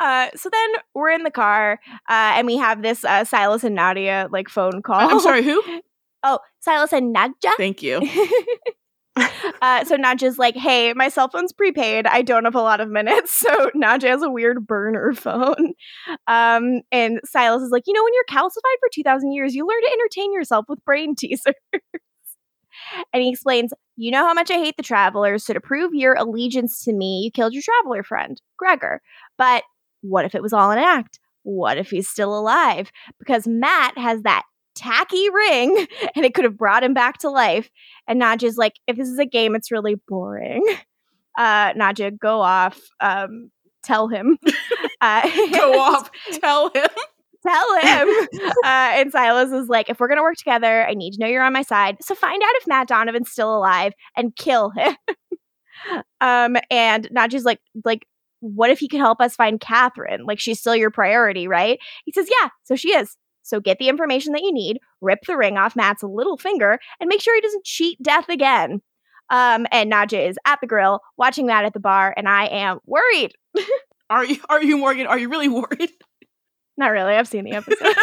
Uh, so then we're in the car, uh, and we have this uh, Silas and Nadia like phone call. I'm sorry, who? [laughs] Oh, Silas and Nadia. Thank you. [laughs] uh, so Nadia's like, "Hey, my cell phone's prepaid. I don't have a lot of minutes." [laughs] So Nadia has a weird burner phone. Um, and Silas is like, "You know, when you're calcified for two thousand years, you learn to entertain yourself with brain [laughs] teasers." and he explains, "You know how much I hate the travelers. So to prove your allegiance to me, you killed your traveler friend, Gregor. But what if it was all an act? What if he's still alive? Because Matt has that." Tacky ring, [laughs] and it could have brought him back to life. And Nadia's like, if this is a game, it's really boring. Uh, Nadia, go off. Um, tell him. [laughs] Uh, [laughs] Go off. Tell him. tell him. Uh, and Silas is like, if we're gonna work together, I need to know you're on my side. So find out if Matt Donovan's still alive and kill him. um, and Nadia's like, like, what if he could help us find Catherine? Like, she's still your priority, right? He says, yeah. So she is. So get the information that you need, rip the ring off Matt's little finger, and make sure he doesn't cheat death again. Um, and Nadia is at the grill watching Matt at the bar, and I am worried. [laughs] Are you are you Morgan? Are you really worried? Not really. I've seen the episode,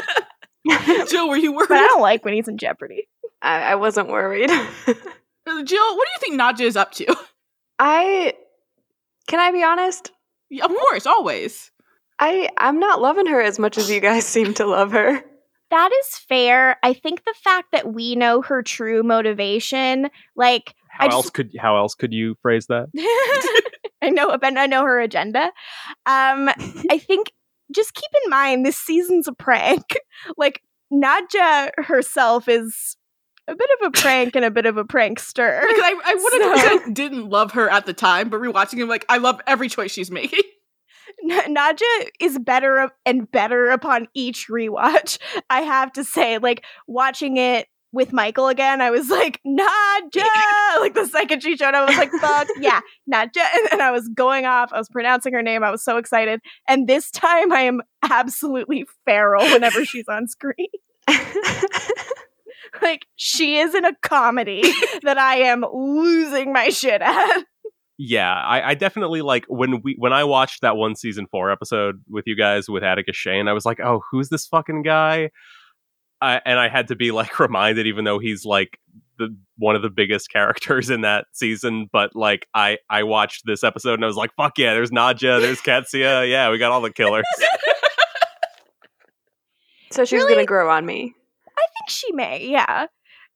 [laughs] Jill, were you worried? but I don't like when he's in jeopardy. I, I wasn't worried. [laughs] Jill, what do you think Nadia is up to? I can I be honest? Yeah, Of course, always. I I'm not loving her as much as you guys [laughs] seem to love her. That is fair. I think the fact that we know her true motivation, like How I just- else could how else could you phrase that? [laughs] I know, but I know her agenda. Um, [laughs] I think just keep in mind this season's a prank. Like Nadia herself is a bit of a prank and a bit of a prankster. Because I, I would have So- percent didn't love her at the time, but rewatching him, like I love every choice she's making. N- Nadia is better and better upon each rewatch. [laughs] I have to say, like watching it with Michael again, I was like, Nadia! [laughs] like the second she showed up, I was like, fuck [laughs] yeah, Nadia. And, and I was going off, I was pronouncing her name, I was so excited. And this time I am absolutely feral whenever she's on screen. like she is in a comedy that I am losing my shit at. Yeah, I, I definitely like when we when I watched that one season four episode with you guys with Atticus Shane, I was like, oh, who's this fucking guy? I, and I had to be like [laughs] reminded, even though he's like the one of the biggest characters in that season. But like, I I watched this episode and I was like, fuck yeah, there's Nadia, there's Qetsiyah, [laughs] yeah, we got all the killers. so she's Really? gonna grow on me. I think she may, yeah.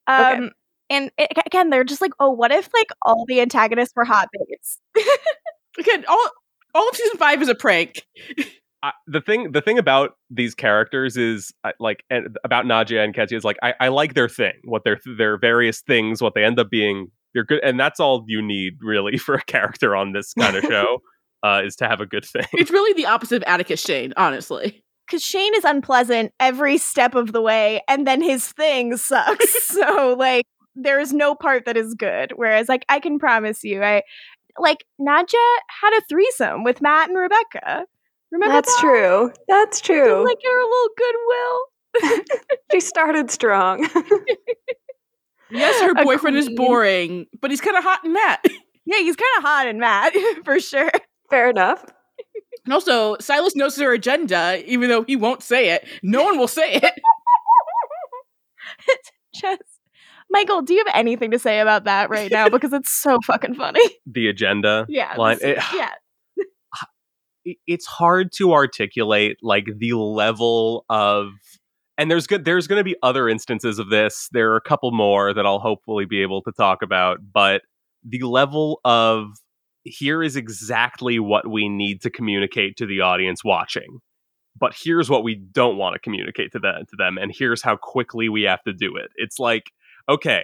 Okay. Um, And it, again, they're just like, oh, what if like all the antagonists were hot babes? [laughs] Again, all all of season five is a prank. I, the thing the thing about these characters is I, like and about Nadia and Ketty is like I, I like their thing what their their various things what they end up being they're good and that's all you need really [laughs] for a character on this kind of show [laughs] uh, is to have a good thing It's really the opposite of Atticus Shane, honestly. Because Shane is unpleasant every step of the way, and then his thing sucks. so like, there is no part that is good. Whereas like, I can promise you, I like Nadia had a threesome with Matt and Rebecca. Remember That's that? true. That's Did, true. Like get her a little goodwill. [laughs] she started strong. [laughs] Yes, her boyfriend is boring, but he's kind of hot in Matt. [laughs] Yeah, he's kind of hot in Matt for sure. Fair enough. And also, Silas knows her agenda, even though he won't say it. No one will say it. it's just Michael, do you have anything to say about that right now? [laughs] Because it's so fucking funny. the agenda Yeah. line it- yeah. [sighs] it's hard to articulate like the level of and there's good there's going to be other instances of this there are a couple more that I'll hopefully be able to talk about but the level of here is exactly what we need to communicate to the audience watching but here's what we don't want to communicate to them to them and here's how quickly we have to do it it's like okay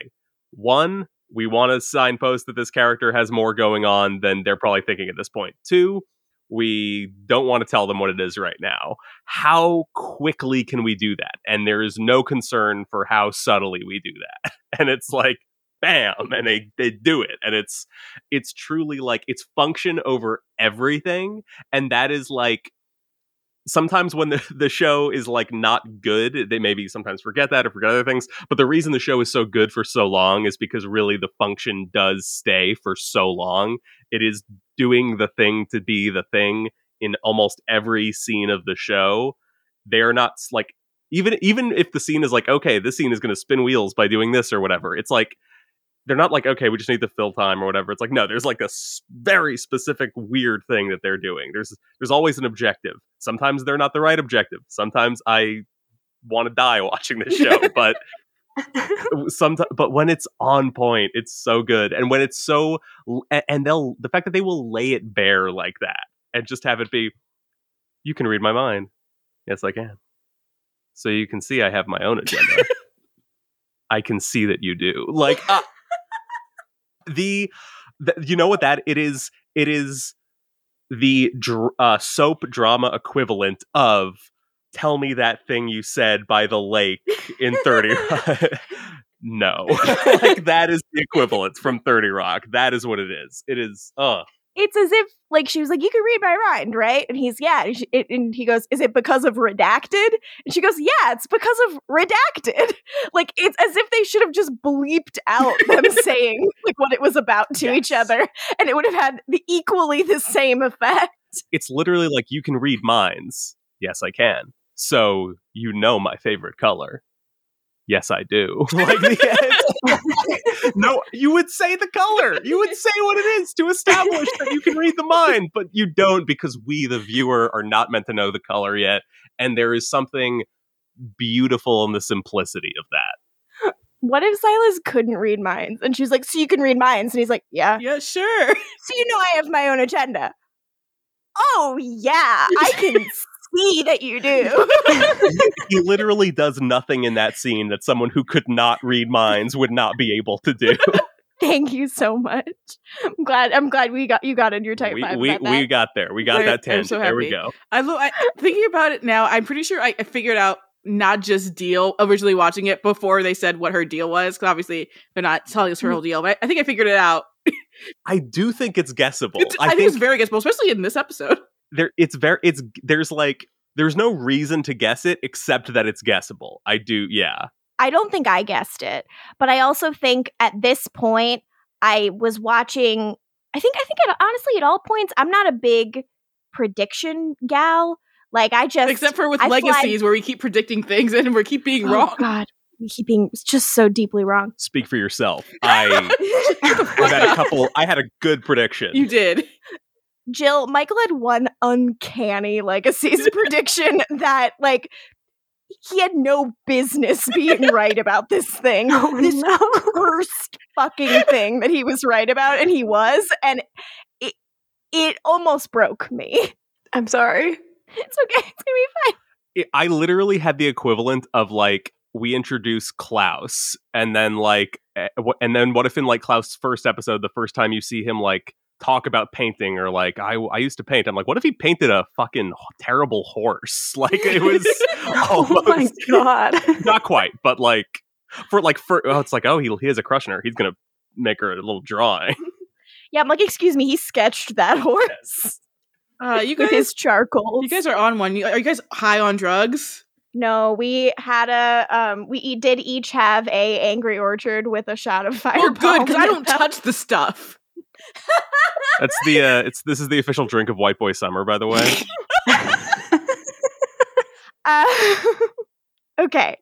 one we want to signpost that this character has more going on than they're probably thinking at this point. two we don't want to tell them what it is right now. How quickly can we do that? And there is no concern for how subtly we do that. [laughs] And it's like, bam and they they do it and it's it's truly like it's function over everything and that is like sometimes when the, the show is like not good they maybe sometimes forget that or forget other things but the reason the show is so good for so long is because really the function does stay for so long. It is doing the thing to be the thing in almost every scene of the show. They're not like even even if the scene is like okay this scene is going to spin wheels by doing this or whatever it's like they're not like okay we just need the fill time or whatever. It's like no there's like a very specific weird thing that they're doing. There's there's always an objective. Sometimes they're not the right objective. Sometimes i want to die [laughs] watching this show [laughs] but sometimes but when it's on point it's so good. And when it's so and they'll the fact that they will lay it bare like that and just have it be you can read my mind. Yes i can. So you can see i have my own agenda. [laughs] I can see that you do. Like uh, the, the you know what that it is it is the dr- uh, soap drama equivalent of tell me that thing you said by the lake in 30 [laughs] [laughs] no. [laughs] Like that is the equivalent from 30 rock. That is what it is. It is uh It's as if like she was like, "You can read my mind, right?" And he's yeah, and, she, and he goes, "Is it because of redacted?" And she goes, "Yeah, it's because of redacted." [laughs] Like it's as if they should have just bleeped out them [laughs] saying like what it was about to each other, and it would have had the equally the same effect. it's literally like you can read minds yes i can so you know my favorite color yes i do [laughs] like the, [laughs] no you would say the color you would say what it is to establish that you can read the mind but you don't because we the viewer are not meant to know the color yet and there is something beautiful in the simplicity of that What if Silas couldn't read minds? And she's like, "So you can read minds?" And he's like, "Yeah." Yeah, sure. [laughs] So you know I have my own agenda. Oh yeah, I can see that you do. [laughs] he literally does nothing in that scene that someone who could not read minds would not be able to do [laughs] Thank you so much. I'm glad. I'm glad we got you got in your type we, five. we, we got there we got I- that I'm tangent so there we go I look I, thinking about it now. I'm pretty sure I, I figured out not just deal originally watching it before they said what her deal was. Because obviously they're not telling us her whole deal. But I, I think I figured it out. I do think it's guessable. It's, I, I, think, think, it's very guessable, especially in this episode. There it's very it's there's like there's no reason to guess it except that it's guessable. I do yeah. I don't think I guessed it, but I also think at this point I was watching. I think I think at, honestly at all points I'm not a big prediction gal. Like I just Except for with I flag- legacies, where we keep predicting things [laughs] and we keep being oh, wrong. God, we keep being just so deeply wrong. Speak for yourself. I [laughs] I've had a couple I had a good prediction. You did. Jill, Michael had one uncanny legacies [laughs] prediction that like he had no business being [laughs] right about this thing. Oh, this no. worst fucking thing that he was right about, and he was, and it it almost broke me. I'm sorry. It's okay. It's gonna be fine. it- I literally had the equivalent of like we introduce Klaus and then like eh, and then what if in like Klaus' first episode the first time you see him like talk about painting or like I I used to paint I'm like what if he painted a fucking terrible horse [laughs] like it was [laughs] Oh my [laughs] god. not quite but like for like for oh it's like oh he, he has a crush on her he's gonna make her a little drawing Yeah, I'm like, excuse me, he sketched that horse Uh, you with guys, his charcoal. you guys are on one. Are you guys high on drugs? No, we had a um we e- did each have a angry orchard with a shot of fire. Oh, good, because I don't touch the stuff. That's the uh it's this is the official drink of white boy summer by the way [laughs] Uh, [laughs] okay.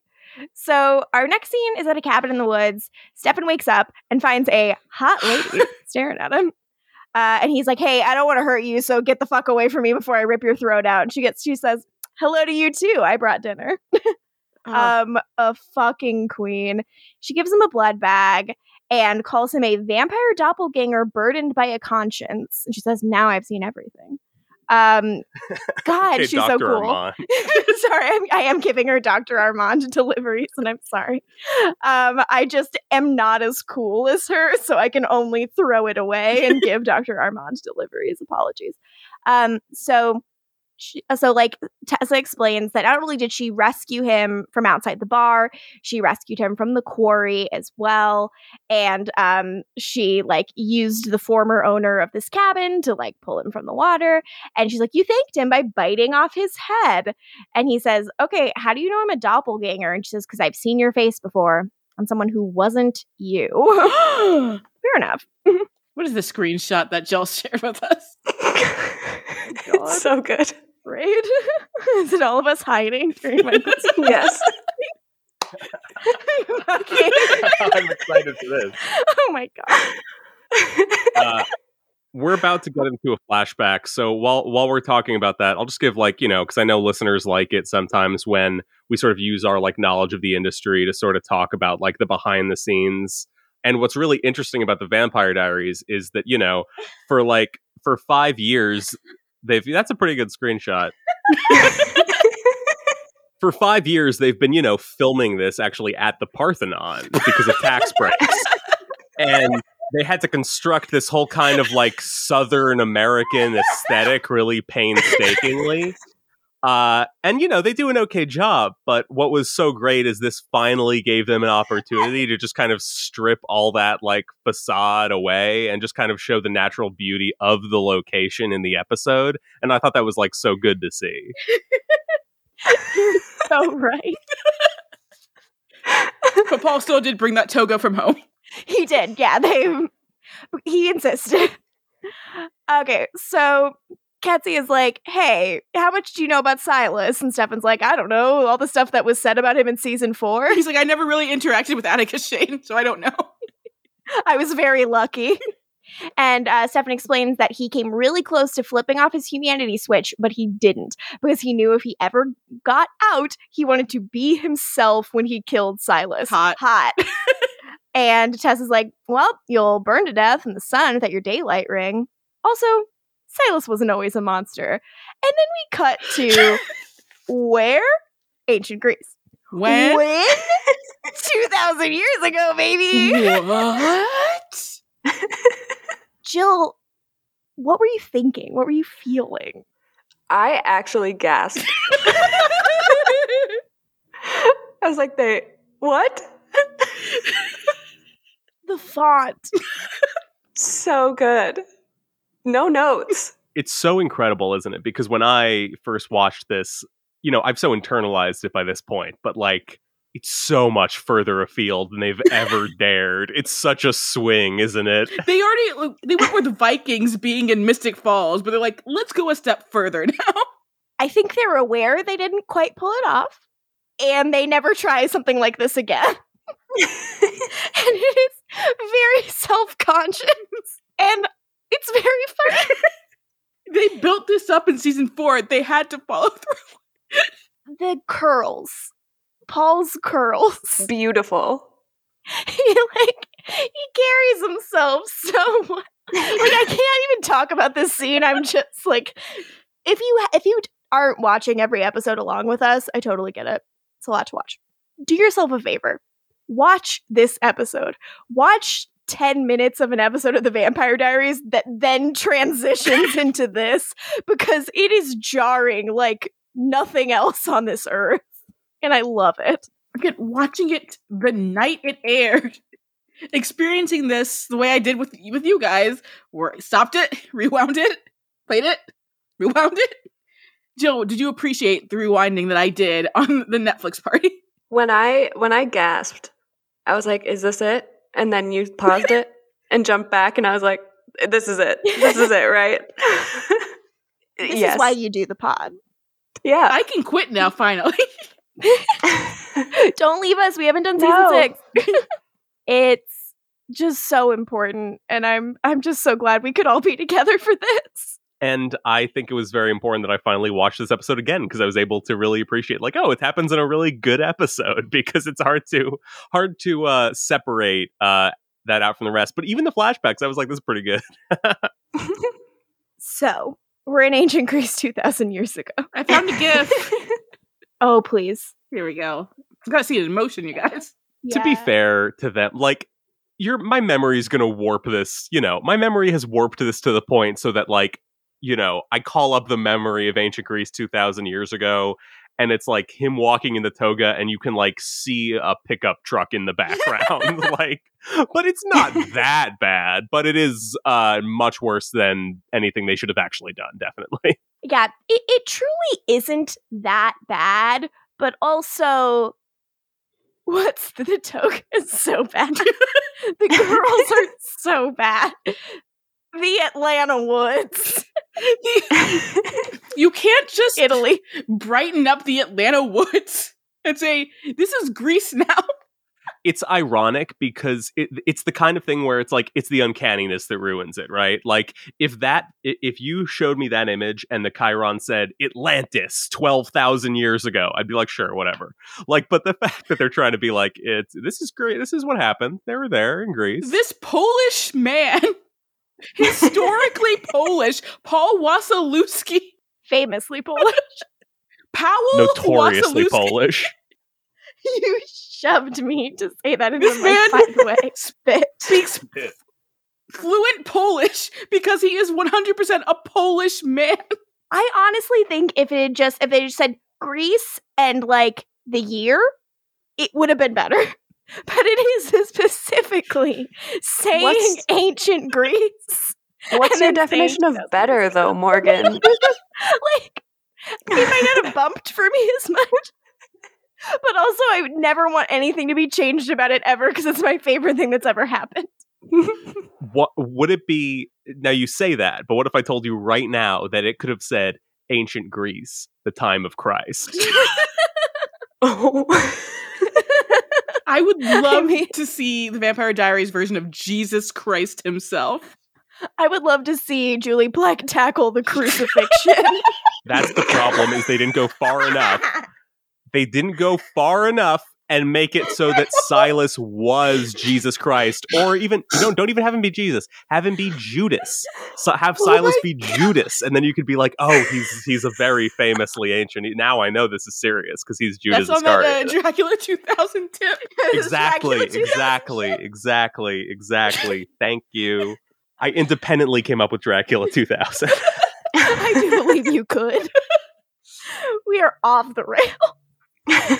So our next scene is at a cabin in the woods. Stefan wakes up and finds a hot lady [laughs] staring at him. Uh, and he's like, "Hey, I don't want to hurt you, so get the fuck away from me before I rip your throat out." And she gets, she says, "Hello to you too. I brought dinner." Uh, um, a fucking queen. She gives him a blood bag and calls him a vampire doppelganger burdened by a conscience. And she says, "Now I've seen everything." Um, [laughs] God, Okay, she's so cool. [laughs] Sorry, I'm, I am giving her Dr. Armand [laughs] deliveries, and I'm sorry. Um, I just am not as cool as her, so I can only throw it away and give Dr. Armand deliveries. Apologies. Um, so she, uh, so like Tessa explains that not only did she rescue him from outside the bar, she rescued him from the quarry as well, and um, she like used the former owner of this cabin to like pull him from the water. And she's like, "You thanked him by biting off his head," and he says, "Okay, how do you know I'm a doppelganger?" And she says, "Because I've seen your face before on someone who wasn't you." [gasps] Fair enough. what is the screenshot that Jill shared with us? [laughs] It's so good. Right? [laughs] Is it all of us hiding during my [laughs] Yes. okay. [laughs] I'm excited for this. Oh my god. Uh, we're about to get into a flashback, so while while we're talking about that, I'll just give like you know because I know listeners like it sometimes when we sort of use our like knowledge of the industry to sort of talk about like the behind the scenes. And what's really interesting about the Vampire Diaries is that you know for like for five years they've that's a pretty good screenshot. [laughs] for five years they've been you know filming this actually at the Parthenon because of tax [laughs] breaks, and they had to construct this whole kind of like Southern American aesthetic really painstakingly. Uh, and you know they do an okay job, but what was so great is this finally gave them an opportunity to just kind of strip all that like facade away and just kind of show the natural beauty of the location in the episode. And I thought that was like so good to see. [laughs] so right. but Paul still did bring that toga from home. He did. Yeah, they he insisted. Okay, so Ketsy is like, "Hey, how much do you know about Silas?" And Stefan's like, "I don't know, all the stuff that was said about him in season 4." He's like, I never really interacted with Atticus Shane, so I don't know. [laughs] I was very lucky. And uh, Stefan explains that he came really close to flipping off his humanity switch, but he didn't because he knew if he ever got out, he wanted to be himself when he killed Silas. Hot. Hot. [laughs] and Tess is like, well, you'll burn to death in the sun without your daylight ring. Also, Silas wasn't always a monster. And then we cut to [laughs] where? Ancient Greece. When? When? [laughs] 2,000 years ago, baby. what? [laughs] Jill, what were you thinking? What were you feeling? I actually gasped. I was like, they what? The font. So good. No notes. It's so incredible, isn't it? Because when I first watched this, you know, I've so internalized it by this point, but like it's so much further afield than they've ever [laughs] dared. It's such a swing, isn't it? They already they went with Vikings being in Mystic Falls, but they're like, let's go a step further [laughs] now. I think they're aware they didn't quite pull it off, and they never try something like this again. [laughs] and it is very self conscious, and it's very [laughs] funny. They built this up in season four. They had to follow [laughs] through. the curls, Paul's curls. Beautiful. [laughs] he like he carries himself so much. Like I can't even talk about this scene. I'm just like, if you if you aren't watching every episode along with us, I totally get it. It's a lot to watch. Do yourself a favor. Watch this episode. Watch 10 minutes of an episode of The Vampire Diaries that then [laughs] transitions into this because it is jarring like nothing else on this earth. And I love it. Again, watching it the night it aired, [laughs] experiencing this the way I did with with you guys, where I stopped it, [laughs] rewound it, played it, rewound it. Jill, did you appreciate the rewinding that I did on the Netflix party? When I when I gasped, I was like, "Is this it?" And then you paused it and jumped back, and I was like, "This is it. This is it, right?" [laughs] This yes. is why you do the pod. yeah. I can quit now, finally. [laughs] [laughs] Don't leave us. We haven't done season No. six. it's just so important, and I'm I'm just so glad we could all be together for this. And I think it was very important that I finally watched this episode again because I was able to really appreciate, like, oh, it happens in a really good episode [laughs] because it's hard to hard to uh, separate uh, that out from the rest. But even the flashbacks, I was like, this is pretty good. [laughs] So we're in ancient Greece, two thousand years ago. I found a gift. [laughs] Oh please, Here we go. I've got to see it in motion, you guys. To be fair to them, like, your my memory is gonna warp this. You know, my memory has warped this to the point so that like. You know, I call up the memory of ancient Greece 2000 years ago and it's like him walking in the toga and you can like see a pickup truck in the background [laughs] like but it's not [laughs] that bad but it is uh much worse than anything they should have actually done definitely [laughs] yeah, it, it truly isn't that bad, but also what's the, the toga is so bad. the girls are so bad. The Atlanta Woods. [laughs] You can't just Italy. brighten up the Atlanta woods and say, this is Greece now. [laughs] it's ironic because it, it's the kind of thing where it's like it's the uncanniness that ruins it right like if that if you showed me that image and the chyron said atlantis 12,000 years ago i'd be like sure whatever like but the [laughs] fact that they're trying to be like it's this is great this is what happened they were there in greece This Polish man, [laughs] historically Polish, Paul Wasilewski, Famously [laughs] Polish. Powell notoriously Wasilewski, polish [laughs] you shoved me to say that in This the man- most fun way. Spit. speaks fluent Polish because he is 100% a Polish man. I honestly think if it had just if they just said Greece and like the year, it would have been better. [laughs] But it is [laughs] specifically saying What's- ancient Greece. [laughs] What's your definition of better, though, Morgan? like it might not have bumped for me as much. But also I would never want anything to be changed about it ever because it's my favorite thing that's ever happened. what would it be now you say that but what if i told you right now that it could have said ancient greece the time of christ oh. I would [laughs] love mean- to see the Vampire Diaries version of Jesus Christ himself. I would love to see Julie Plec tackle the crucifixion. [laughs] that's the problem is they didn't go far enough [laughs] they didn't go far enough and make it so that Silas was Jesus Christ, or even don't don't even have him be Jesus. Have him be Judas. So have Oh Silas be Judas, and then you could be like, oh, he's he's a very famously ancient. Now I know this is serious because he's Judas That's on that uh, Dracula 2000 tip. exactly, exactly, exactly, [laughs] exactly. Thank you. I independently came up with Dracula 2000. [laughs] I do believe you could. [laughs] We are off the rail.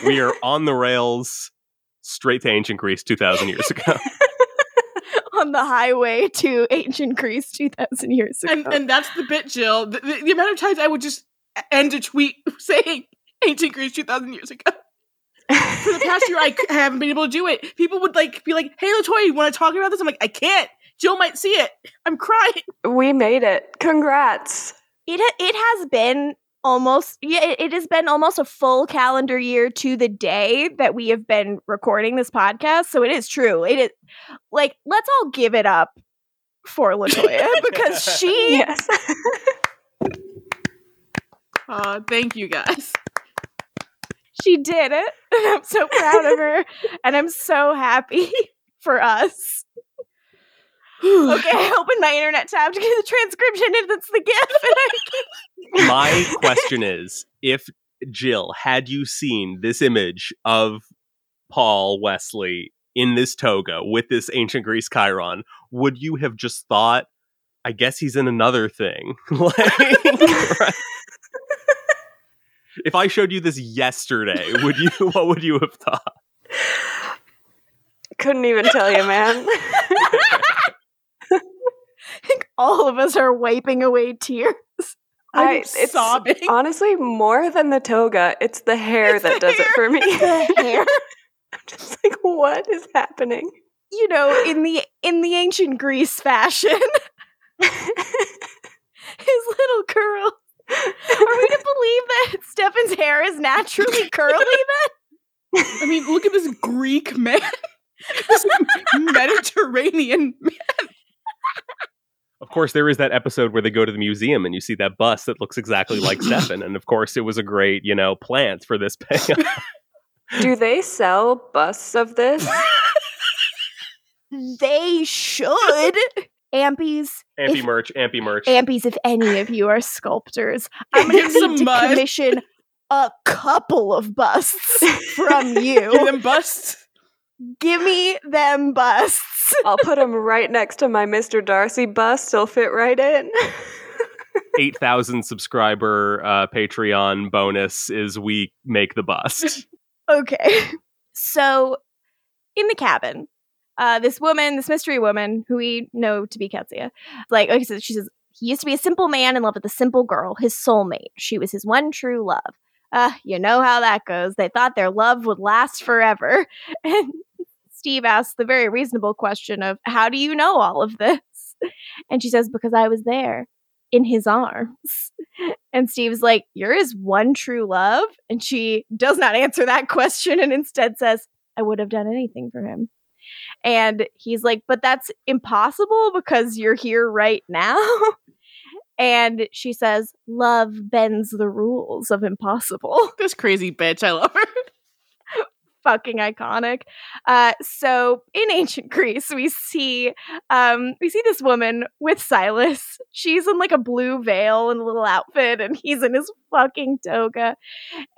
We are on the rails, straight to ancient Greece 2,000 years ago. [laughs] on the highway to ancient Greece 2000 years ago. And, and that's the bit, Jill. The, the, the amount of times I would just end a tweet [laughs] saying ancient Greece 2000 years ago. For the past year, I c- [laughs] haven't been able to do it. People would like be like, "Hey, Latoya, you want to talk about this?" I'm like, "I can't." Jill might see it. I'm crying. we made it. Congrats. it it has been almost yeah it, it has been almost a full calendar year to the day that we have been recording this podcast so it is true it is like let's all give it up for [laughs] latoya because she Yes. [laughs] Uh, thank you guys. she did it and i'm so proud of her and i'm so happy [laughs] for us okay i opened my internet tab to get the transcription and it's the gif My question is if Jill, had you seen this image of Paul Wesley in this toga with this ancient Greece Chyron, would you have just thought, I guess he's in another thing? [laughs] like, right? If I showed you this yesterday, would you [laughs] what would you have thought? Couldn't even tell you, man. [laughs] think all of us are wiping away tears I'm I- it's- sobbing. [laughs] Honestly, more than the toga, it's the hair It's that the does it for me. [laughs] the hair [laughs] I'm just like, what is happening? you know in the in the ancient greece fashion his little curl are we to believe that stefan's hair is naturally curly then I mean, look at this Greek man, this Mediterranean man. Of course, there is that episode where they go to the museum and you see that bus that looks exactly like [laughs] Stefan. And of course, it was a great, you know, plant for this [laughs] payoff. Do they sell busts of this? [laughs] they should ampies Ampy If- merch, ampy merch. ampies if any of you are sculptors i'm gonna need to commission a couple of busts from Give you them busts. Give me them busts [laughs] I'll put them right next to my Mr. Darcy bust. They'll fit right in. [laughs] eight thousand subscriber uh, Patreon bonus is we make the bust. [laughs] Okay. So in the cabin, uh, this woman, this mystery woman who we know to be Qetsiyah, like, like I said, she says, he used to be a simple man in love with a simple girl, his soulmate. She was his one true love. Uh, you know how that goes. They thought their love would last forever. [laughs] And Steve asks the very reasonable question of, How do you know all of this? [laughs] And she says, Because I was there in his arms. [laughs] And Steve's like, You're his one true love? And she does not answer that question and instead says, I would have done anything for him. And he's like, But that's impossible because you're here right now. And she says, Love bends the rules of impossible. [laughs] This crazy bitch, I love her. Fucking iconic. Uh, so in ancient Greece, we see um, we see this woman with Silas. She's in like a blue veil and a little outfit, and he's in his fucking toga.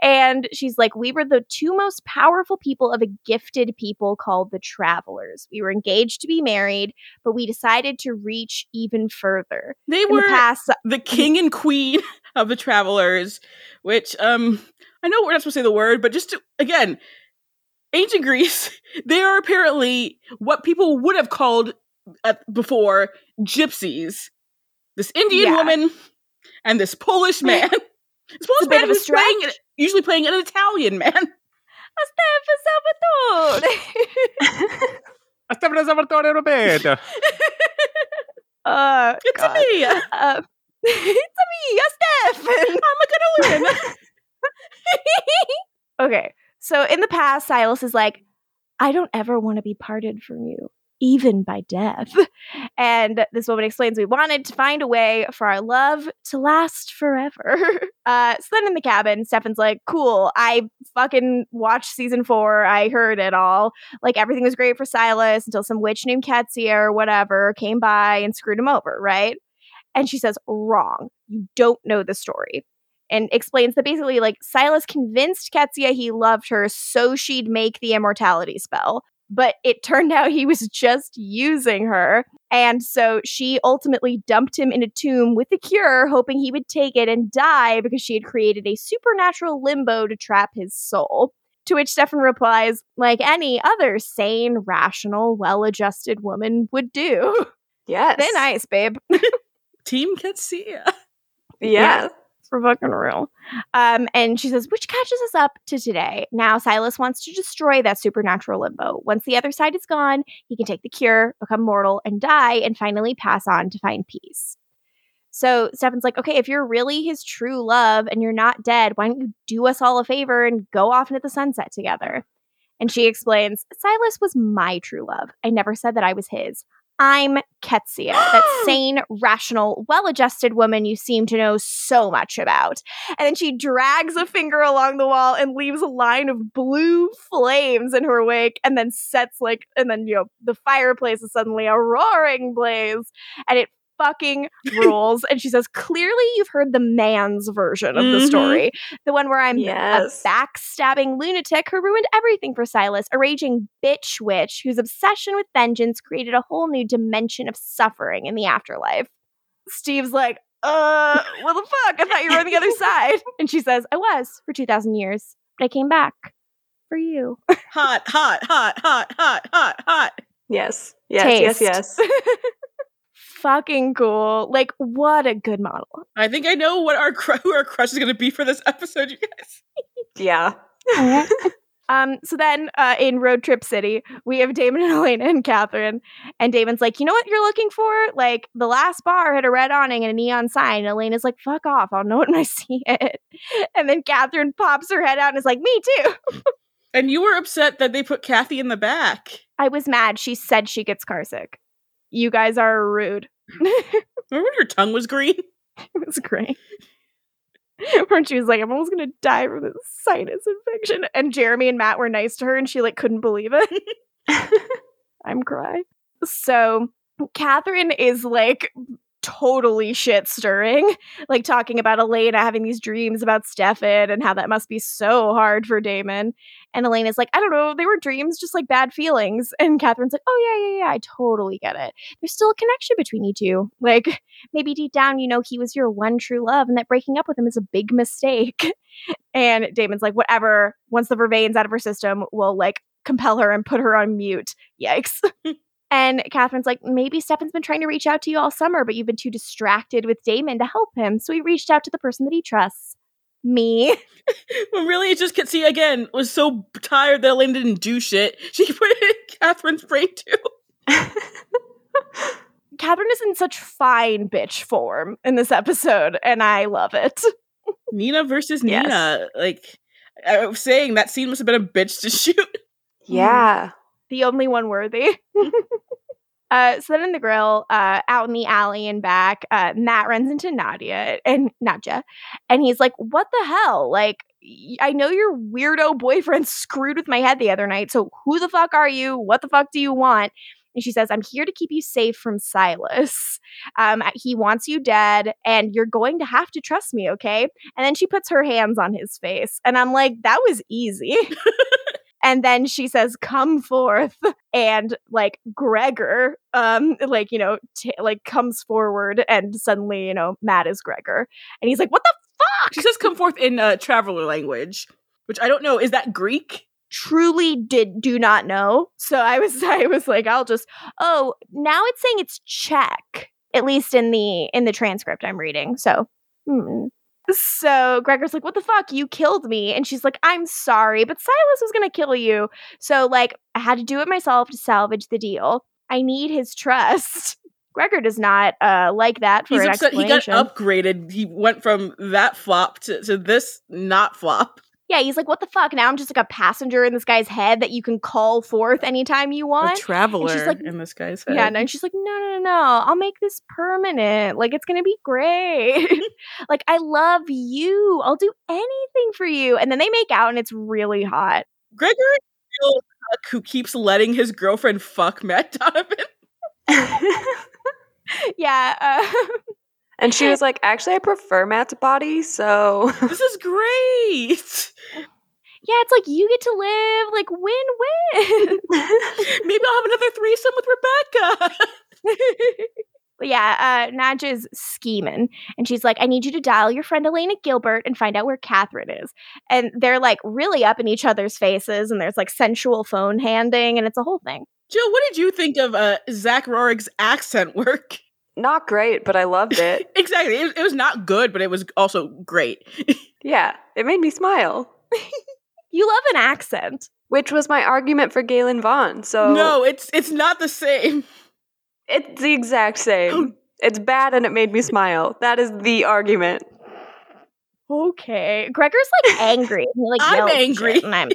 And she's like, We were the two most powerful people of a gifted people called the Travelers. We were engaged to be married, but we decided to reach even further. They In were the past, the king and queen [laughs] of the travelers, which um I know we're not supposed to say the word, but just to, again, ancient Greece, [laughs] they are apparently what people would have called uh, before gypsies. This Indian Yeah. woman and this Polish man. [laughs] This Polish a bit man who's playing, usually playing an Italian man. [laughs] Hasta Salvatore. Hasta Salvatore Roberto. Uh, It's God. me. Uh, it's me, a Steph. I'm a good win. okay, so in the past, Silas is like, I don't ever want to be parted from you, even by death. [laughs] And this woman explains we wanted to find a way for our love to last forever. [laughs] Uh, so then in the cabin, Stefan's like, cool, I fucking watched season four. I heard it all. Like everything was great for Silas until some witch named Qetsiyah or whatever came by and screwed him over, right? And she says, wrong. You don't know the story and explains that basically like Silas convinced Qetsiyah he loved her so she'd make the immortality spell. But it turned [laughs] out he was just using her. And so she ultimately dumped him in a tomb with the cure, hoping he would take it and die because she had created a supernatural limbo to trap his soul. To which Stefan replies, like any other sane, rational, well adjusted woman would do. [laughs] Yes. They're nice, babe. [laughs] Team Qetsiyah. Yeah. For fucking real. Um, and she says, which catches us up to today. Now, Silas wants to destroy that supernatural limbo. Once the other side is gone, he can take the cure, become mortal, and die, and finally pass on to find peace. So Stefan's like, okay, if you're really his true love and you're not dead, why don't you do us all a favor and go off into the sunset together? And she explains, Silas was my true love. I never said that I was his. I'm Qetsiyah, that [gasps] sane, rational, well adjusted woman you seem to know so much about. And then she drags a finger along the wall and leaves a line of blue flames in her wake, and then sets like, and then, you know, the fireplace is suddenly a roaring blaze, and it fucking rules. and she says, Clearly, you've heard the man's version of the Mhm. story, the one where I'm Yes. a backstabbing lunatic who ruined everything for Silas, a raging bitch witch whose obsession with vengeance created a whole new dimension of suffering in the afterlife. Steve's like, uh, what the fuck? I thought you were on the other side. [laughs] And she says, I was for 2,000 years, but I came back for you. Hot, hot, hot, hot, hot, hot, hot. Yes. Yes. Yes. Yes. [laughs] Fucking cool. Like, what a good model. I think I know what our cr- [laughs] who our crush is going to be for this episode, you guys. [laughs] yeah. [laughs] Um, so then uh, in Road Trip City, we have Damon and Elena and Catherine. And Damon's like, you know what you're looking for? Like, the last bar had a red awning and a neon sign. And Elena's like, fuck off. I'll know it when I see it. And then Catherine pops her head out and is like, me too. And you were upset that they put Kathy in the back. I was mad. She said she gets carsick. You guys are rude. Remember when your tongue was green? it was great. [laughs] When she was like, I'm almost gonna die from this sinus infection. And Jeremy and Matt were nice to her and she like couldn't believe it. [laughs] [laughs] I'm crying. So Catherine is like totally shit stirring, [laughs] like talking about Elena having these dreams about Stefan and how that must be so hard for Damon. And Elena's like, I don't know, they were dreams, just like bad feelings. And Catherine's like, Oh, yeah, yeah, yeah, I totally get it. There's still a connection between you two. Like, [laughs] maybe deep down, you know, he was your one true love and that breaking up with him is a big mistake. [laughs] and Damon's like, Whatever, once the vervain's out of her system, we'll like compel her and put her on mute. Yikes. And Catherine's like, maybe Stefan's been trying to reach out to you all summer, but you've been too distracted with Damon to help him. So he reached out to the person that he trusts. Me. [laughs] Well, really, it just could see again was so tired that Elena didn't do shit. [laughs] She put it in Catherine's brain too. [laughs] Catherine is in such fine bitch form in this episode, and I love it. Nina versus Yes. Nina. Like I was saying, that scene must have been a bitch to shoot. Yeah. The only one worthy. [laughs] uh, so then in the grill, uh, out in the alley and back, uh, Matt runs into Nadia and Nadja, and he's like, "What the hell? Like, I know your weirdo boyfriend [laughs] screwed with my head the other night. So who the fuck are you? What the fuck do you want?" And she says, "I'm here to keep you safe from Silas. Um, he wants you dead, and you're going to have to trust me, okay?" And then she puts her hands on his face, and I'm like, "That was easy." [laughs] and then she says come forth and like gregor um like you know t- like comes forward and suddenly you know matt is gregor and he's like what the fuck She says come forth in uh, traveler language, which I don't know. Is that Greek? truly did do not know so i was [laughs] i was like i'll just oh now it's saying it's czech at least in the in the transcript i'm reading so hmm. So gregor's like what the fuck you killed me and she's like i'm sorry but silas was gonna kill you so like i had to do it myself to salvage the deal i need his trust [laughs] gregor does not uh like that for He's an upset. He got upgraded. He went from that flop to, to this not flop. Yeah he's like what the fuck now i'm just like a passenger in this guy's head that you can call forth anytime you A want traveler like- in this guy's head. Yeah, no, and she's like, no, no, no, no, I'll make this permanent. Like, it's gonna be great. [laughs] [laughs] like, I love you. I'll do anything for you. And then they make out, and it's really hot. Gregory is a real cuck who keeps letting his girlfriend fuck Matt [laughs] Donovan. yeah, uh, and she was [laughs] like, actually, I prefer Matt's body, so. [laughs] This is great. yeah, it's like you get to live like win-win. [laughs] Maybe I'll have another threesome with Rebekah. But yeah, uh, Nadia is scheming, and she's like, "I need you to dial your friend Elena Gilbert and find out where Catherine is." And they're like really up in each other's faces, and there's like sensual phone handing, and it's a whole thing. Jill, what did you think of uh, Zach Roerig's accent work? Not great, but I loved it. [laughs] exactly. It, it was not good, but it was also great. [laughs] Yeah, it made me smile. You love an accent. Which was my argument for Galen Vaughn. So no, it's it's not the same. it's the exact same. [gasps] It's bad and it made me smile. That is the argument. Okay. Gregor's like [laughs] angry. He like I'm angry. and I'm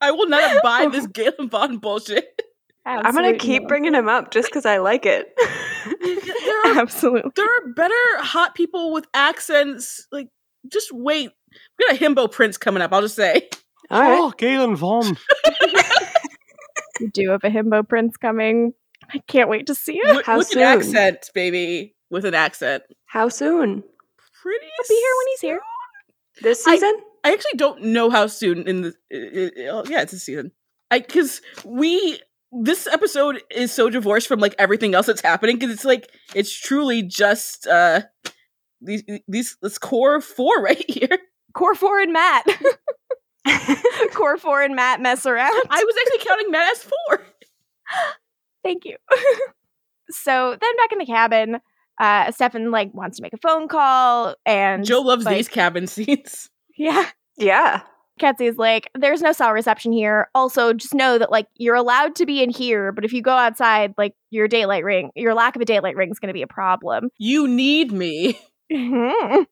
I will not abide this Galen Vaughn bullshit. I'm gonna keep not. bringing him up just because I like it. There [laughs] are, [laughs] Absolutely. there are better hot people with accents. Like, just wait. We got a himbo prince coming up. I'll just say. All right. Oh, Galen Vaughn. You do have a himbo prince coming. I can't wait to see it. With, How with soon? an accent, baby. With an accent. How soon? Pretty. He'll be here when he's here. This I- season? I actually don't know how soon in the. uh, uh, yeah, it's a season. I because we this episode is so divorced from like everything else that's happening because it's like it's truly just uh these these this core four [laughs] right here. Core four and Matt. [laughs] [laughs] Core four and Matt mess around. I was actually counting Matt as four. Thank you. so then back in the cabin, uh Stefan like wants to make a phone call and Joe loves like- these cabin scenes. Yeah. yeah. Qetsiyah's like, there's no cell reception here. Also, just know that like you're allowed to be in here, but if you go outside, like your daylight ring, your lack of a daylight ring is going to be a problem. You need me. [laughs] Mm-hmm.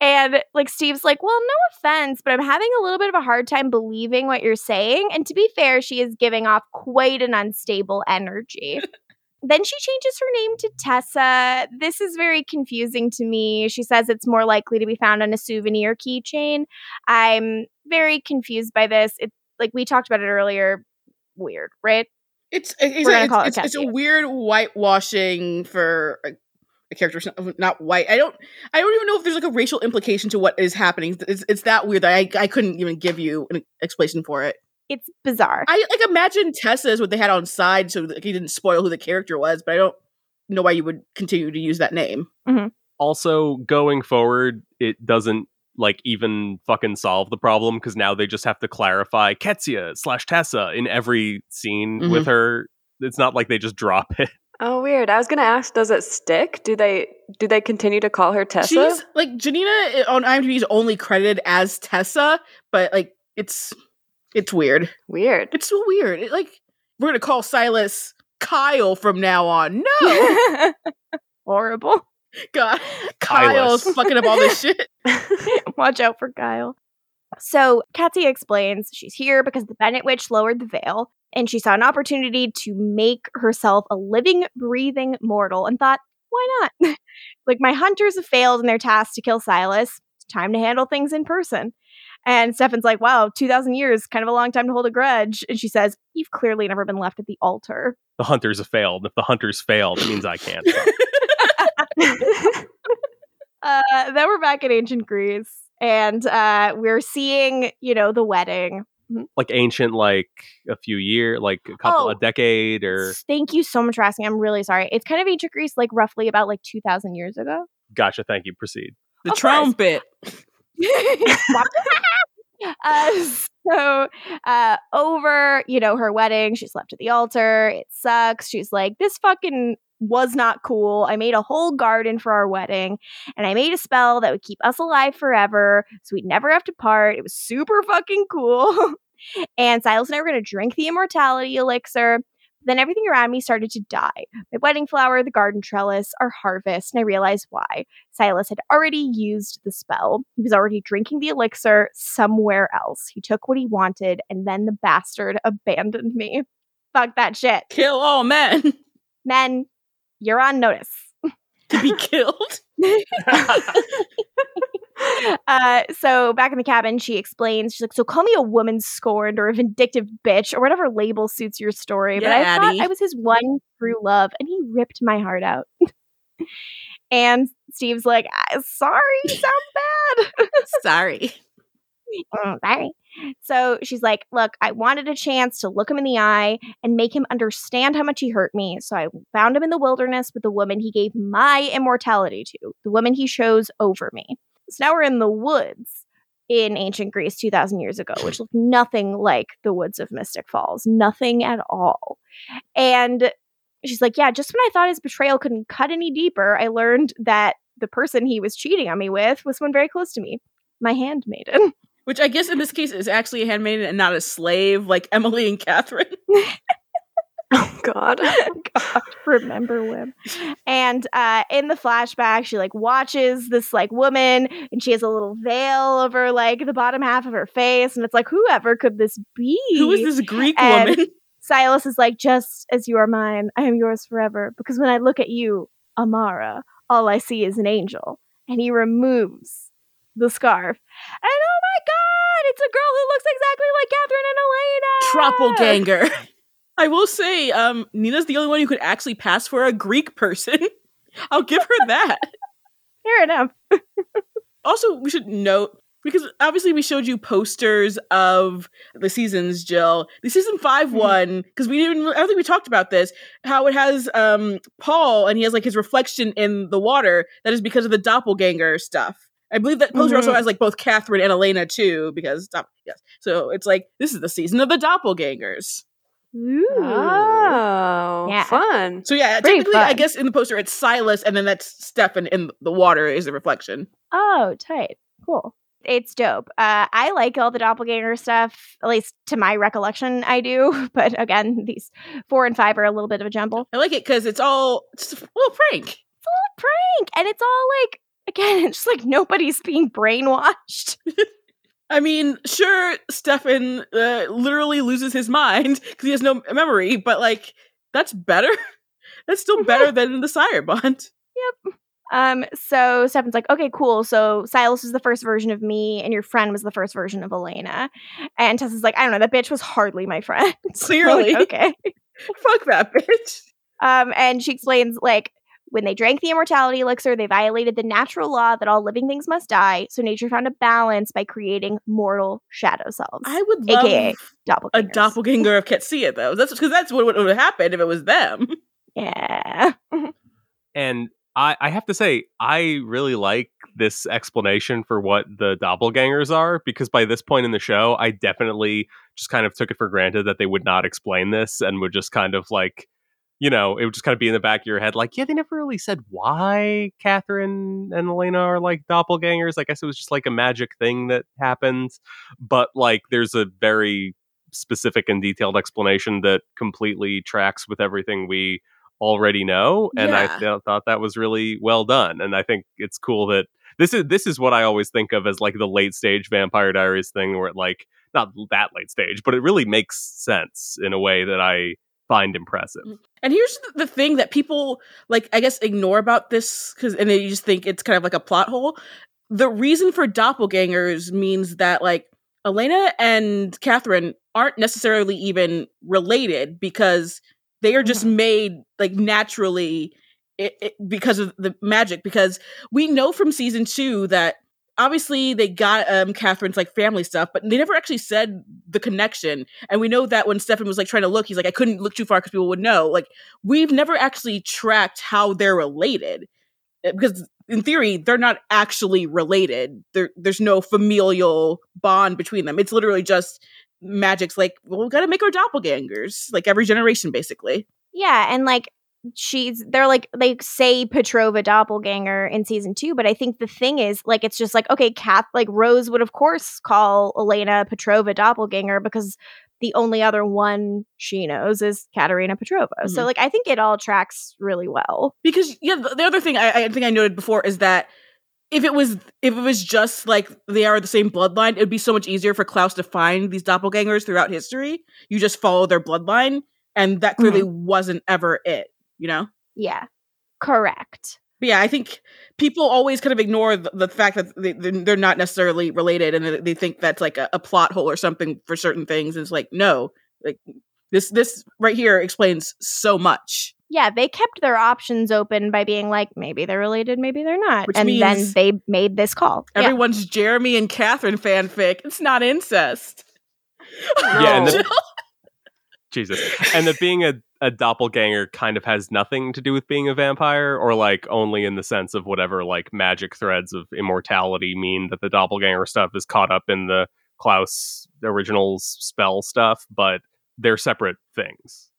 and like Steve's like, well, no offense, but I'm having a little bit of a hard time believing what you're saying. And to be fair, she is giving off quite an unstable energy. [laughs] then she changes her name to Tessa. This is very confusing to me. She says it's more likely to be found on a souvenir keychain. I'm very confused by this. It's like we talked about it earlier. Weird, right? It's it's, We're gonna it's, call it it's, a weird whitewashing for a, a character not- not white. I don't I don't even know if there's like a racial implication to what is happening. It's it's that weird that I I couldn't even give you an explanation for it. It's bizarre. I like imagine Tessa is what they had on side so that he didn't spoil who the character was, but I don't know why you would continue to use that name. Mm-hmm. also going forward it doesn't like even fucking solve the problem because now they just have to clarify Qetsiyah slash tessa in every scene mm-hmm. with her it's not like they just drop it Oh, weird. I was gonna ask, does it stick? Do they do they continue to call her Tessa? She's like Janina i- on IMDb is only credited as Tessa, but like it's it's weird. weird. It's so weird. It, like we're gonna call Silas Kyle from now on. No, [laughs] Horrible. God, Kyle's Kylus. fucking up all this [laughs] shit. Watch out for Kyle. So Qetsiyah explains she's here because the Bennett witch lowered the veil and she saw an opportunity to make herself a living, breathing mortal and thought, why not? [laughs] like, my hunters have failed in their task to kill Silas. It's time to handle things in person. And Stefan's like, wow, 2,000 years, kind of a long time to hold a grudge. And she says, you've clearly never been left at the altar. the hunters have failed if the hunters failed it means i can't [laughs] [laughs] Uh, then we're back in ancient Greece and uh, we're seeing, you know, the wedding. like ancient like a few year like a couple Oh. a decade or Thank you so much for asking. I'm really sorry. It's kind of ancient Greece, like roughly about like 2,000 years ago. gotcha thank you proceed The Of course. [laughs] uh, so uh, over, you know, her wedding, she's left at the altar. It sucks. She's like, this fucking was not cool. I made a whole garden for our wedding, and I made a spell that would keep us alive forever, so we'd never have to part. It was super fucking cool. [laughs] and Silas and I were gonna drink the immortality elixir. Then everything around me started to die. My wedding flower, the garden trellis, our harvest, and I realized why. Silas had already used the spell. He was already drinking the elixir somewhere else. He took what he wanted, and then the bastard [laughs] abandoned me. Fuck that shit. Kill all men [laughs] Men, you're on notice. to be [laughs] killed. [laughs] uh, so back in the cabin, she explains, she's like, So call me a woman scorned or a vindictive bitch or whatever label suits your story. but I Yeah, thought I was his one true love, and he ripped my heart out. [laughs] and Steve's like, "Ah, Sorry, sounds [laughs] bad. Sorry. Mm, sorry. So she's like, Look, I wanted a chance to look him in the eye and make him understand how much he hurt me. So I found him in the wilderness with the woman he gave my immortality to, the woman he chose over me. So now we're in the woods in ancient Greece 2,000 years ago, which looked nothing like the woods of Mystic Falls, nothing at all. And she's like, Yeah, just when I thought his betrayal couldn't cut any deeper, I learned that the person he was cheating on me with was someone very close to me, my handmaiden. Which I guess in this case is actually a handmaiden and not a slave like Emily and Catherine. [laughs] [laughs] Oh God. [laughs] God, remember Wim. And uh, in the flashback, she like watches this like woman, and she has a little veil over like the bottom half of her face, and it's like, whoever could this be? Who is this Greek And- woman? [laughs] Silas is like, just as you are mine, I am yours forever. Because when I look at you, Amara, all I see is an angel. And he removes the scarf. And oh my god, it's a girl who looks exactly like Catherine and Elena. Troppelganger. I will say, um, Nina's the only one who could actually pass for a Greek person. [laughs] I'll give her that. [laughs] Fair enough. [laughs] also, we should note because obviously we showed you posters of the seasons, Jill. The season 5 Mhm. one because we didn't. I don't think we talked about this. How it has um Paul and he has like his reflection in the water. That is because of the doppelganger stuff. I believe that poster also Mhm. has like both Catherine and Elena too, because yes. So it's like this is the season of the doppelgangers. Ooh. Oh, Yeah. fun. So yeah, Pretty technically, I guess in the poster it's Silas, and then that's Stefan in the water is the reflection. Oh, tight. Cool. It's dope. Uh, I like all the doppelganger stuff, at least to my recollection, I do. [laughs] But again, these four and five are a little bit of a jumble. I like it because it's all it's a little prank. It's a little Prank, and it's all like again, [laughs] it's just like nobody's being brainwashed. [laughs] I mean, sure, Stefan uh, literally loses his mind [laughs] because he has no memory, but like that's better. [laughs] that's still better than the Sire Bond. Yep. Um, so Stefan's like, okay, cool. So Silas is the first version of me, and your friend was the first version of Elena. And Tessa's like, I don't know, that bitch was hardly my friend. So, [laughs] like, Clearly. okay. Fuck that bitch. Um, and she explains like when they drank the immortality elixir, they violated the natural law that all living things must die. So nature found a balance by creating mortal shadow selves, I would love aka a doppelganger of Qetsiyah, though. That's because that's what would have happened if it was them. [laughs] Yeah. [laughs] And I, I have to say, I really like this explanation for what the doppelgangers are because by this point in the show, I definitely just kind of took it for granted that they would not explain this and would just kind of like, you know, it would just kind of be in the back of your head, like, yeah, they never really said why Catherine and Elena are like doppelgangers. I guess it was just like a magic thing that happened. But like, there's a very specific and detailed explanation that completely tracks with everything we already know and i th- thought that was really well done and i think it's cool that this is this is what i always think of as like the late stage vampire diaries thing where it like not that late stage but it really makes sense in a way that i find impressive mm. And here's the thing that people like, I guess, ignore about this because, and they just think it's kind of like a plot hole. The reason for doppelgangers means that like Elena and Catherine aren't necessarily even related because they are just mm-hmm. made like naturally i i because of the magic. Because we know from season two that obviously they got um Catherine's like family stuff, but they never actually said the connection. And we know that when Stefan was like trying to look, he's like, I couldn't look too far because people would know. Like we've never actually tracked how they're related Uh, because in theory they're not actually related there, there's no familial bond between them it's literally just magic's like well we gotta make our doppelgangers like every generation basically Yeah, and like she's they're like they say Petrova doppelganger in season two, but I think the thing is like it's just like okay, Kath like Rose would of course call Elena Petrova doppelganger because the only other one she knows is Katerina Petrova. So Mhm. like I think it all tracks really well. because yeah the, the other thing I, I think i noted before is that if it was if it was just like they are the same bloodline it would be so much easier for klaus to find these doppelgangers throughout history you just follow their bloodline and that clearly wasn't ever it you know Yeah, correct. But yeah, I think people always kind of ignore the, the fact that they, they're they're not necessarily related, and they- they think that's like a, a plot hole or something for certain things. And it's like, no, like this this right here explains so much. Yeah, they kept their options open by being like maybe they're related, maybe they're not, Which and then they made this call. Yeah. Everyone's Jeremy and Catherine fanfic. It's not incest. Yeah, and the- Jill, [laughs] jesus and the being a, a doppelganger kind of has nothing to do with being a vampire or like only in the sense of whatever like magic threads of immortality mean that the doppelganger stuff is caught up in the klaus originals spell stuff but they're separate things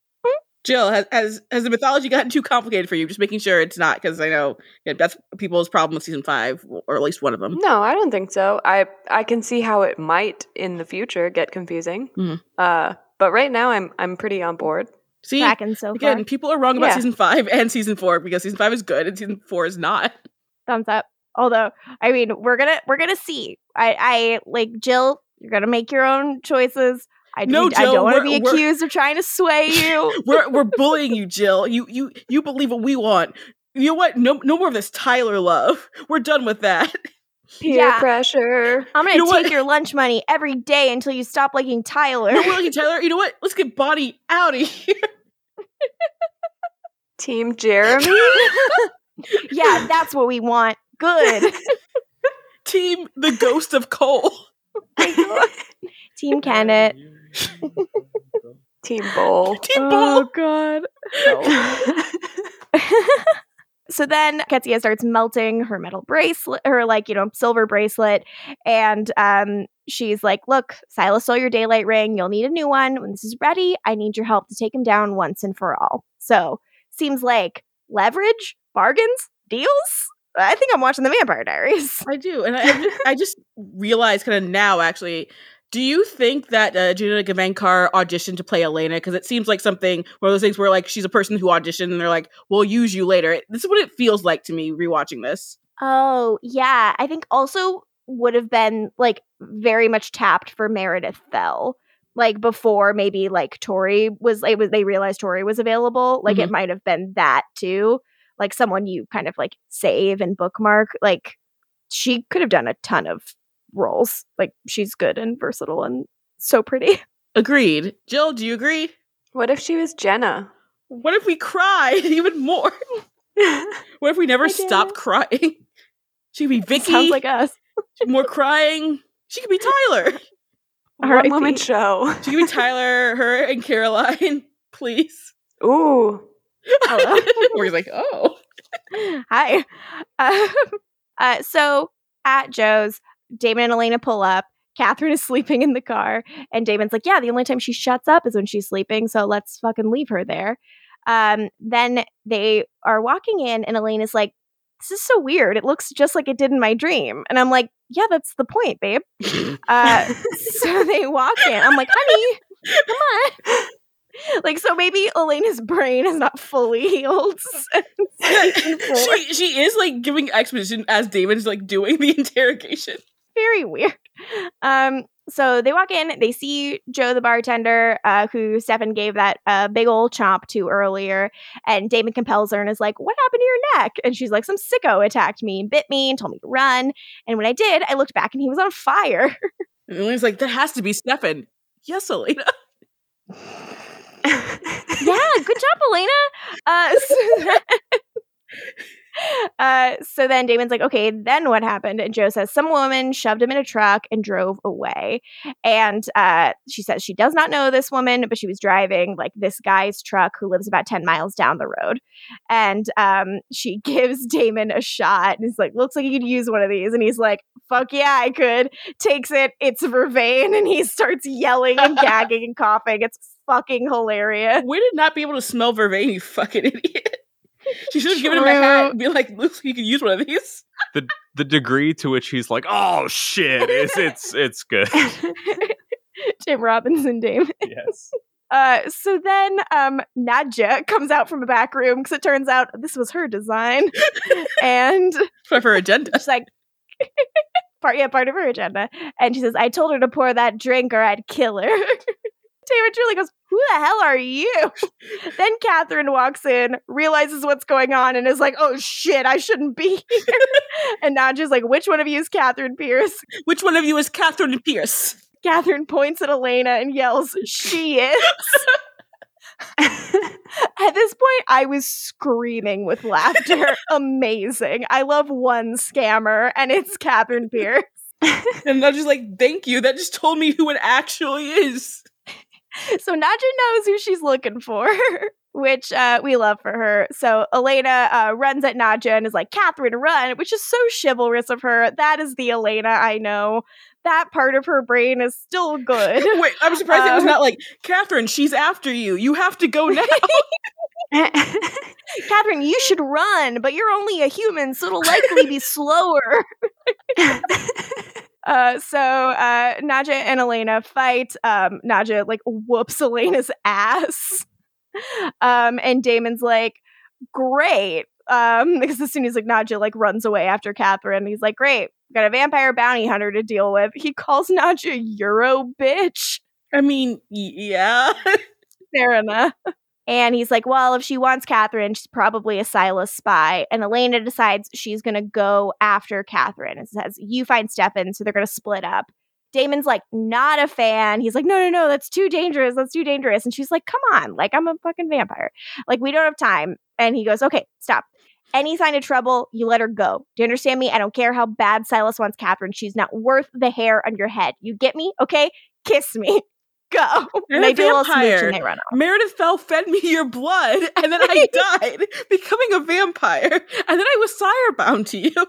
Jill, has, has has the mythology gotten too complicated for you? Just making sure it's not, because I know yeah, that's people's problem with season five, or at least one of them. No, I don't think so. I I can see how it might in the future get confusing. Mhm. Uh, but right now I'm I'm pretty on board. See, so again, far. people are wrong about Yeah. season five and season four because season five is good and season four is not. thumbs up. Although, I mean, we're gonna we're gonna see. I I like Jill. You're gonna make your own choices. I No, do, I Jill, don't want to be accused of trying to sway [laughs] you. we're we're [laughs] bullying you, Jill. You you you believe what we want. You know what? No no more of this Tyler love. We're done with that. [laughs] Peer Yeah. pressure. I'm gonna You know take what? your lunch money every day until you stop liking Tyler. No, we're looking Tyler. You know what? Let's get Bonnie out of here. [laughs] Team Jeremy. [laughs] yeah, that's what we want. Good. [laughs] Team the ghost of Cole. Team Kenneth. Team Bowl. Team oh, Ball. god. So then Qetsiyah starts melting her metal bracelet, her like, you know, silver bracelet. And um, she's like, Look, Silas stole your daylight ring. You'll need a new one. When this is ready, I need your help to take him down once and for all. So seems like leverage, bargains, deals. I think I'm watching the Vampire Diaries. I do, and I, I just, I just realized kind of now actually. Do you think that uh, Gina Gavankar auditioned to play Elena? Because it seems like something one of those things where like she's a person who auditioned and they're like, "We'll use you later." This is what it feels like to me rewatching this. Oh, yeah. I think also would have been like very much tapped for Meredith Fell. Like before maybe like Torrey was it was they realized Torrey was available. Like it might have been that too. Like someone you kind of like save and bookmark. Like she could have done a ton of roles. Like she's good and versatile and so pretty. [laughs] Agreed. Jill, do you agree? What if she was Jenna? What if we cried [laughs] even more? [laughs] What if we never stop crying? She could be Vicky. Sounds like us. more crying. She could be Tyler. One R.I.P. woman show. She could be Tyler, her, and Caroline. Please. Ooh. Hello. We're like, oh. Hi. Um, uh, so at Joe's, Damon and Elena pull up. Catherine is [laughs] sleeping in the car, and Damon's like, "Yeah, the only time she shuts up is when she's sleeping, so let's fucking leave her there." Um, then they are walking in, and Elena's like, "This is so weird. It looks just like it did in my dream." And I'm like, "Yeah, that's the point, babe." [laughs] Uh, [laughs] so they walk in. I'm like, "Honey, come on." Like so, maybe Elena's brain is not fully healed. since season four. she she is like giving exposition as Damon's like doing the interrogation. Very weird. Um, so they walk in, they see Joe the bartender, uh, who Stefan gave that uh, big old chomp to earlier, and Damon compels her and is like, "What happened to your neck?" And she's like, "Some sicko attacked me, and bit me, and told me to run." And when I did, I looked back and he was on fire. And Elena's like, that has to be Stefan. Yes, Elena. [laughs] [laughs] yeah, good job, Elena. Uh, [laughs] so, [laughs] uh, so then Damon's like, okay, then what happened? And Joe says, some woman shoved him in a truck and drove away. And uh, she says she does not know this woman, but she was driving like this guy's truck who lives about 10 miles down the road. And um, she [laughs] gives Damon a shot and he's like, looks like you could use one of these. And he's like, fuck yeah, I could. Takes it, it's Vervain, and he [laughs] starts yelling and gagging and coughing. It's fucking hilarious. We did not be able to smell vervain, you fucking idiot. She should have given him a hat and be like, looks like you could use one of these. [laughs] the the degree to which he's like, "Oh shit," is it's it's [laughs] good. [laughs] Tim Robinson Damon. yes. Uh, so then um, Nadia comes out from a back room because it turns out this was her design. and For her agenda. she's like, part, yeah, part of her agenda. And she says, I told her to pour that drink or I'd kill her. David truly goes, Who the hell are you? [laughs] then Catherine walks in, realizes what's going on, and is like, Oh shit, I shouldn't be [laughs] here. [laughs] and Nadia's like, Which one of you is Catherine Pierce? Which one of you is Catherine Pierce? Catherine points at Elena and yells, She is. At this point, I was screaming with laughter. Amazing. I love one scammer, and it's Catherine Pierce. And I'm just like, thank you. That just told me who it actually is. [laughs] So Nadia knows who she's looking for, [laughs] which uh, we love for her. So Elena uh, runs at Nadia and is like, Catherine, run, which is so chivalrous of her. That is the Elena I know. That part of her brain is still [laughs] good. Wait, I'm surprised it was Um, not like, Catherine, she's after you. You have to go now. Catherine, you should run, but you're only a human, so it'll likely be slower. Uh, so uh, Nadia and Elena fight. Um, Nadia like whoops [laughs] Elena's ass, um, and Damon's like, "Great," um, because as soon as like Nadia like runs away after Catherine, he's like, "Great, got a vampire bounty hunter to deal with." He calls [laughs] Nadia Euro bitch. I mean, yeah. [laughs] Fair enough. And he's like, well, if she wants Catherine, she's probably a Silas spy. And Elena decides she's going to go after Catherine and says, you find Stefan. So they're going to split up. Damon's like, not a fan. He's like, no, no, no, that's too dangerous. That's too dangerous. And she's like, come on. Like, I'm a fucking vampire. Like, we don't have time. And he goes, okay, stop. Any sign of trouble, you let her go. Do you understand me? I don't care how bad Silas wants Catherine. She's not worth the hair on your head. You get me? Okay? Kiss me. [laughs] Go. And a they do a smooch and they run off. Meredith Fell fed me your blood, [laughs] and then I [laughs] died, becoming a vampire, and then I was sire bound to you. [laughs]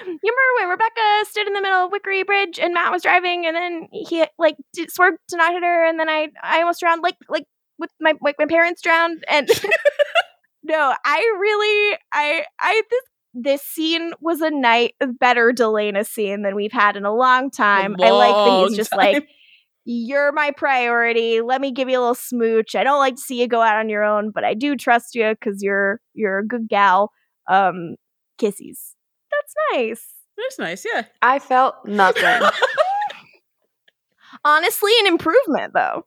You remember when Rebekah stood in the middle of Wickery Bridge and Matt was driving, and then he like did, swerved to not hit her, and then I I almost drowned, like like with my like my parents drowned, and no, I really I I this this scene was a night better Delena scene than we've had in a long time. I like that he's just time. like. You're my priority. Let me give you a little smooch. I don't like to see you go out on your own, but I do trust you because you're you're a good gal. Um, kissies. That's nice. That's nice, yeah. I felt nothing. [laughs] Honestly, an improvement though.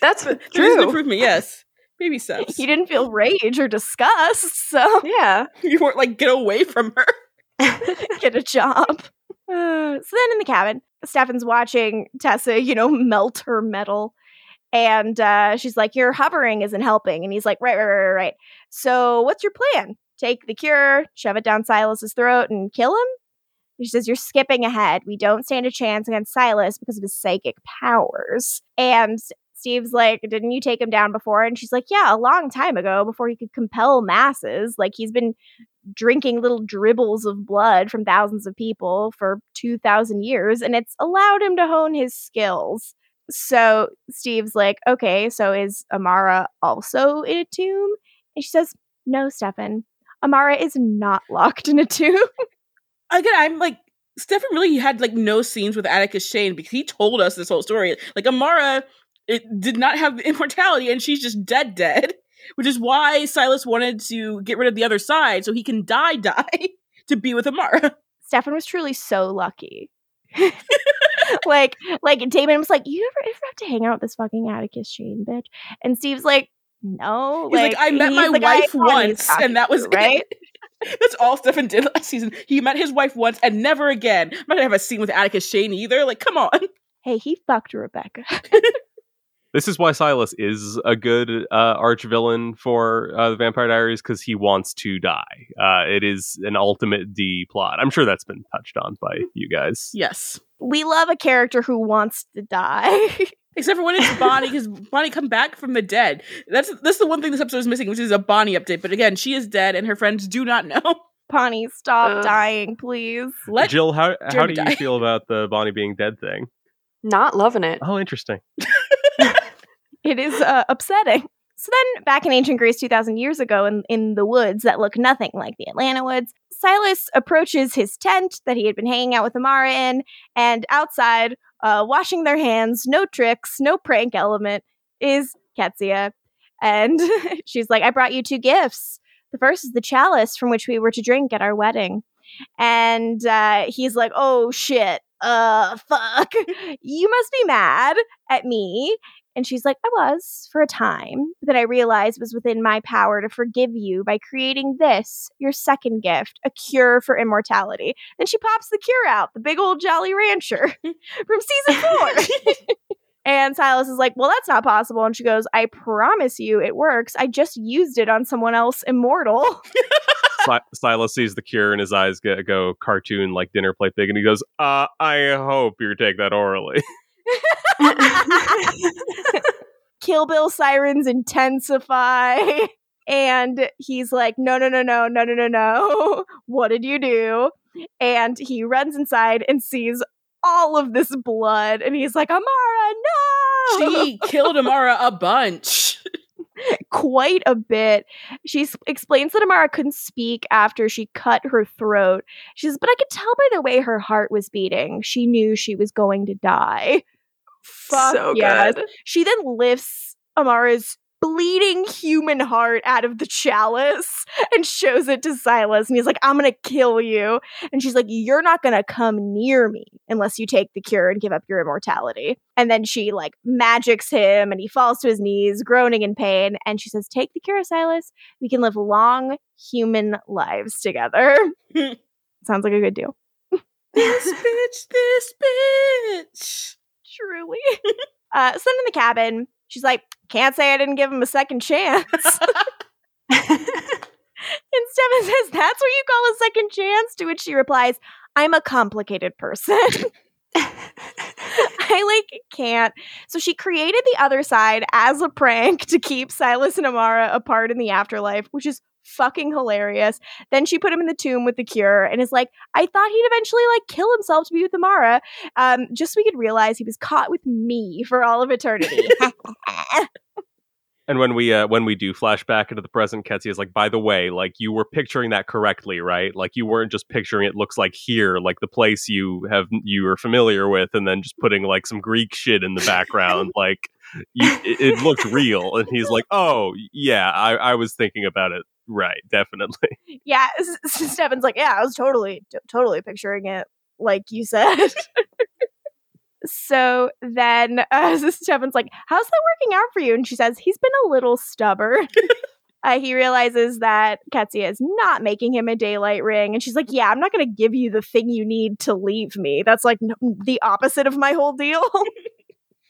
That's There's an true. improvement, yes. Maybe [laughs] so. You didn't feel rage or disgust, so [laughs] Yeah. You weren't like, get away from her. get a job. Uh, so then in the cabin, Stefan's watching Tessa, you know, [laughs] melt her metal. And uh, she's like, Your hovering isn't helping. And he's like, Right, right, right, right, right. So what's your plan? Take the cure, shove it down Silas's throat, and kill him? She says, You're skipping ahead. We don't stand a chance against Silas because of his psychic powers. And Steve's like, Didn't you take him down before? And she's like, Yeah, a long time ago, before he could compel masses. Like, he's been drinking little dribbles of blood from thousands of people for 2,000 years, and it's allowed him to hone his skills. So Steve's like, Okay, so is Amara also in a tomb? And she says, No, Stefan. Amara is not locked in a tomb. [laughs] Again, I'm like, Stefan really had like no scenes with Atticus Shane because he told us this whole story. Like Amara it did not have [laughs] immortality and she's just dead dead. Which is why Silas wanted to get rid of the other side so he can die [laughs] die to be with Amara. Stefan was truly so lucky. [laughs] like, like Damon was like, "You ever, ever have to hang out with this fucking Atticus Shane bitch?" And Steve's like, "No." He's like, I met my wife once, and that was to, right. It. That's all Stefan did last season. He met his wife once and never again. I'm not gonna have a scene with Atticus Shane either. Like, come on. Hey, he fucked Rebekah. This is why Silas is a good uh, arch villain for uh, the Vampire Diaries because he wants to die. Uh, it is an ultimate D plot. I'm sure that's been touched on by you guys. Yes. we love a character who wants to die. [laughs] Except for when it's Bonnie, because Bonnie come back from the dead. That's that's the one thing this episode is missing, which is a Bonnie update. But again, she is dead, and her friends do not know. [laughs] Bonnie, stop Ugh. dying, please. Let Jill, how how Jeremy do you feel about the Bonnie being dead thing? Not loving it. Oh, interesting. [laughs] It is uh, upsetting. So then, back in ancient Greece 2,000 years ago, in, in the woods that look nothing like the Atlanta woods, Silas approaches his tent that he had been hanging out with Amara in, and outside, uh, washing their hands, no tricks, no prank element, is Qetsiyah. And [laughs] she's like, I brought you two gifts. The first is the chalice from which we were to drink at our wedding. And uh, he's like, oh shit, uh, [laughs] fuck. you must be mad at me. And she's like, I was for a time, but then I realized it was within my power to forgive you by creating this, your second gift, a cure for immortality. Then she pops the cure out, the big old Jolly Rancher [laughs] from season four. [laughs] and Silas is like, Well, that's not possible. And she goes, I promise you it works. I just used it on someone else immortal. [laughs] Si- Silas sees the cure and his eyes go, go cartoon like dinner plate big, and he goes, "Uh, I hope you take that orally." [laughs] Kill Bill sirens intensify. And he's like, no, no, no, no, no, no, no, no. What did you do? And he runs inside and sees all of this blood. And he's like, Amara, no! she killed Amara a bunch. Quite a bit. She s- explains that Amara couldn't speak after she cut her throat. She says, but I could tell by the way her heart was beating. She knew she was going to die. Fuck so yes. good. She then lifts Amara's bleeding human heart out of the chalice and shows it to Silas. And he's like, I'm going to kill you. And she's like, You're not going to come near me unless you take the cure and give up your immortality. And then she like magics him and he falls to his knees, groaning in pain. And she says, Take the cure, Silas. We can live long human lives together. [laughs] Sounds like a good deal. this bitch, this bitch. [laughs] Truly. [laughs] uh, so then in the cabin, she's like, Can't say I didn't give him a second chance. [laughs] And Stefan says, That's what you call a second chance? To which she replies, I'm a complicated person. [laughs] I like can't. So she created the other side as a prank to keep Silas and Amara apart in the afterlife, which is fucking hilarious. Then she put him in the tomb with the cure and is like, I thought he'd eventually like kill himself to be with Amara, um, just so we could realize he was caught with me for all of eternity. [laughs] And when we uh, when we do flash back into the present, Qetsiyah is like, by the way, like you were picturing that correctly, right? Like you weren't just picturing it looks like here, like the place you have you are familiar with, and then just putting like some Greek shit in the background. [laughs] like you, it, it looked real. And he's like, oh yeah, I, I was thinking about it. Right, definitely. [laughs] yeah, [laughs] Stefan's like, yeah, I was totally, t- totally picturing it like you said. [laughs] so then uh, Stefan's like, how's that working out for you? And she says, he's been a little stubborn. Uh, he realizes that Qetsiyah is not making him a daylight ring. And she's like, Yeah, I'm not going to give you the thing you need to leave me. That's like n- the opposite of my whole deal.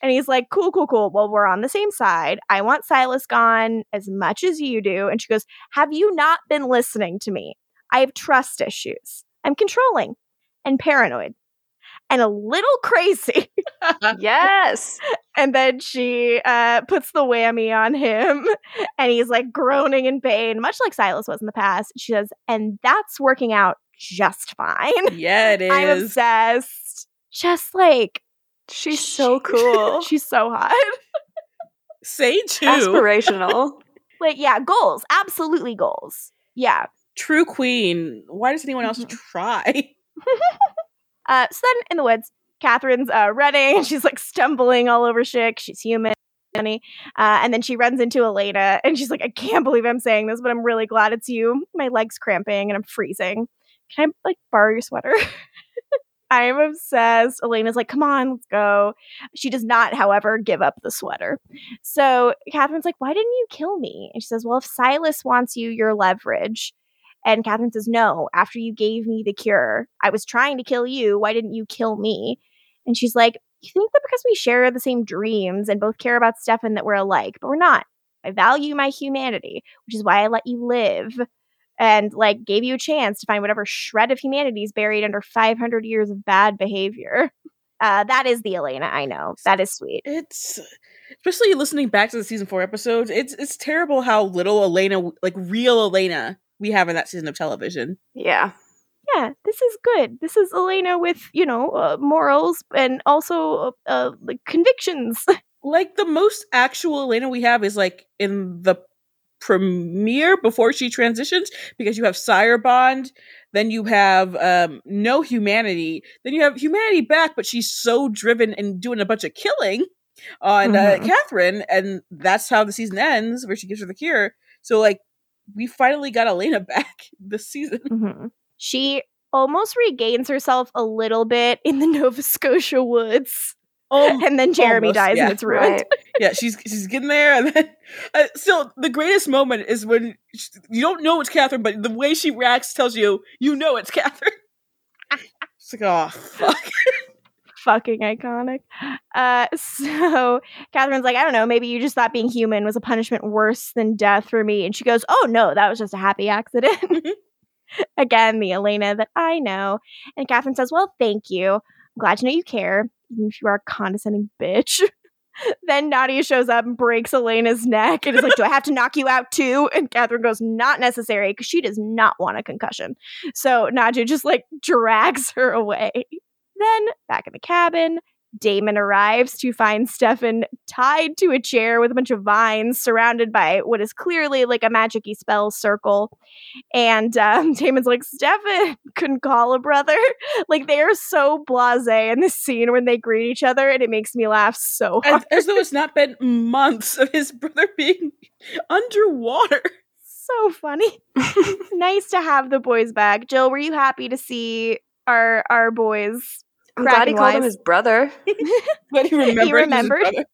And he's like, cool, cool, cool. Well, we're on the same side. I want Silas gone as much as you do. And she goes, Have you not been listening to me? I have trust issues. I'm controlling and paranoid and a little [laughs] crazy. yes. [laughs] and then she uh, puts the whammy on him [laughs] and he's like groaning in pain, much like Silas was in the past. She says, And that's working out just fine. Yeah, it is. I'm obsessed. Just like She's so cool. [laughs] She's so hot. Say too. Aspirational. [laughs] like, yeah, goals. Absolutely goals. Yeah. True queen. Why does anyone else Mhm. try? [laughs] Uh, so then in the woods, Catherine's uh, running she's like stumbling all over shit. She's human. Honey. Uh, and then she runs into Elena and she's like, I can't believe I'm saying this, but I'm really glad it's you. My leg's cramping and I'm freezing. Can I like borrow your sweater? I am obsessed. Elena's like, come on, let's go. She does not, however, give up the sweater. So Catherine's like, why didn't you kill me? And she says, well, if Silas wants you, your leverage. And Catherine says, no, after you gave me the cure, I was trying to kill you. Why didn't you kill me? And she's like, you think that because we share the same dreams and both care about Stefan that we're alike, but we're not. I value my humanity, which is why I let you live and like gave you a chance to find whatever shred of humanity is buried under 500 years of bad behavior. [laughs] Uh, that is the Elena I know. That is sweet. It's especially listening back to the season four episodes. It's it's terrible how little Elena, like real Elena, we have in that season of television. Yeah. Yeah, this is good. This is Elena with, you know, uh, morals and also uh, uh, like convictions. [laughs] Like the most actual Elena we have is like in the premiere before she transitions, because you have Sire Bond, then you have um, no humanity, then you have humanity back, but she's so driven and doing a bunch of killing on uh, Mhm. Catherine, and that's how the season ends, where she gives her the cure. So like, we finally got Elena [laughs] back this season. Mhm. She almost regains herself a little bit in the Nova Scotia woods. Um, and then Jeremy almost, dies yeah, and it's ruined. Right. [laughs] yeah, she's she's getting there, and then [laughs] uh, still the greatest moment is when sh- you don't know it's Catherine, but the way she reacts tells you you know it's Catherine. [laughs] it's like oh fuck. Fucking iconic. Uh, so Catherine's like, I don't know, maybe you just thought being human was a punishment worse than death for me. And she goes, Oh no, that was just a happy accident. Again, the Elena that I know. And Catherine says, Well, thank you. I'm glad to know you care, you are a condescending bitch. [laughs] then Nadia shows up and breaks Elena's neck and is like, Do I have to knock you out too? And Catherine goes, Not necessary, because she does not want a concussion. So Nadia just like drags her away. Then, back in the cabin, Damon arrives to find Stefan tied to a chair with a bunch of vines surrounded by what is clearly like a magic spell circle. And um, [laughs] Damon's like, Stefan couldn't call a brother. [laughs] like, they are so blase in this scene when they greet each other, and it makes me laugh so hard. as, as though it's not been months of his brother [laughs] being underwater. so funny. nice to have the boys back. Jill, were you happy to see our our boys? I'm glad he called him his brother [laughs] But he remembered. he remembered? brother.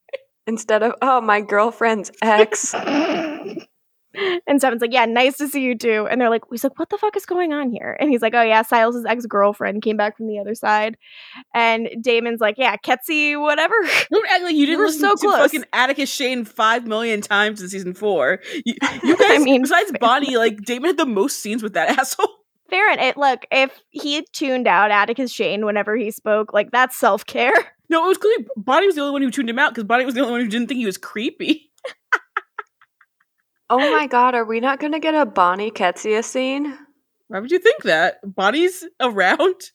instead of, oh, my girlfriend's ex. and Stefan's like, "Yeah, nice to see you too." And they're like, "He's like, what the fuck is going on here?" And he's like, "Oh yeah, Silas's ex girlfriend came back from the other side." And Damon's like, "Yeah, Qetsiyah, whatever." Don't act like you didn't were listen so to close. fucking Atticus Shane five million times in season four. You, you [laughs] guys, I mean, besides [laughs] Bonnie, like Damon had the most scenes with that asshole. Fair and it. Look, if he had tuned out Atticus Shane whenever he spoke, like that's self care. [laughs] No, it was clearly Bonnie was the only one who tuned him out because Bonnie was the only one who didn't think he was creepy. [laughs] Oh my god, are we not going to get a Bonnie Qetsiyah scene? Why would you think that? Bonnie's around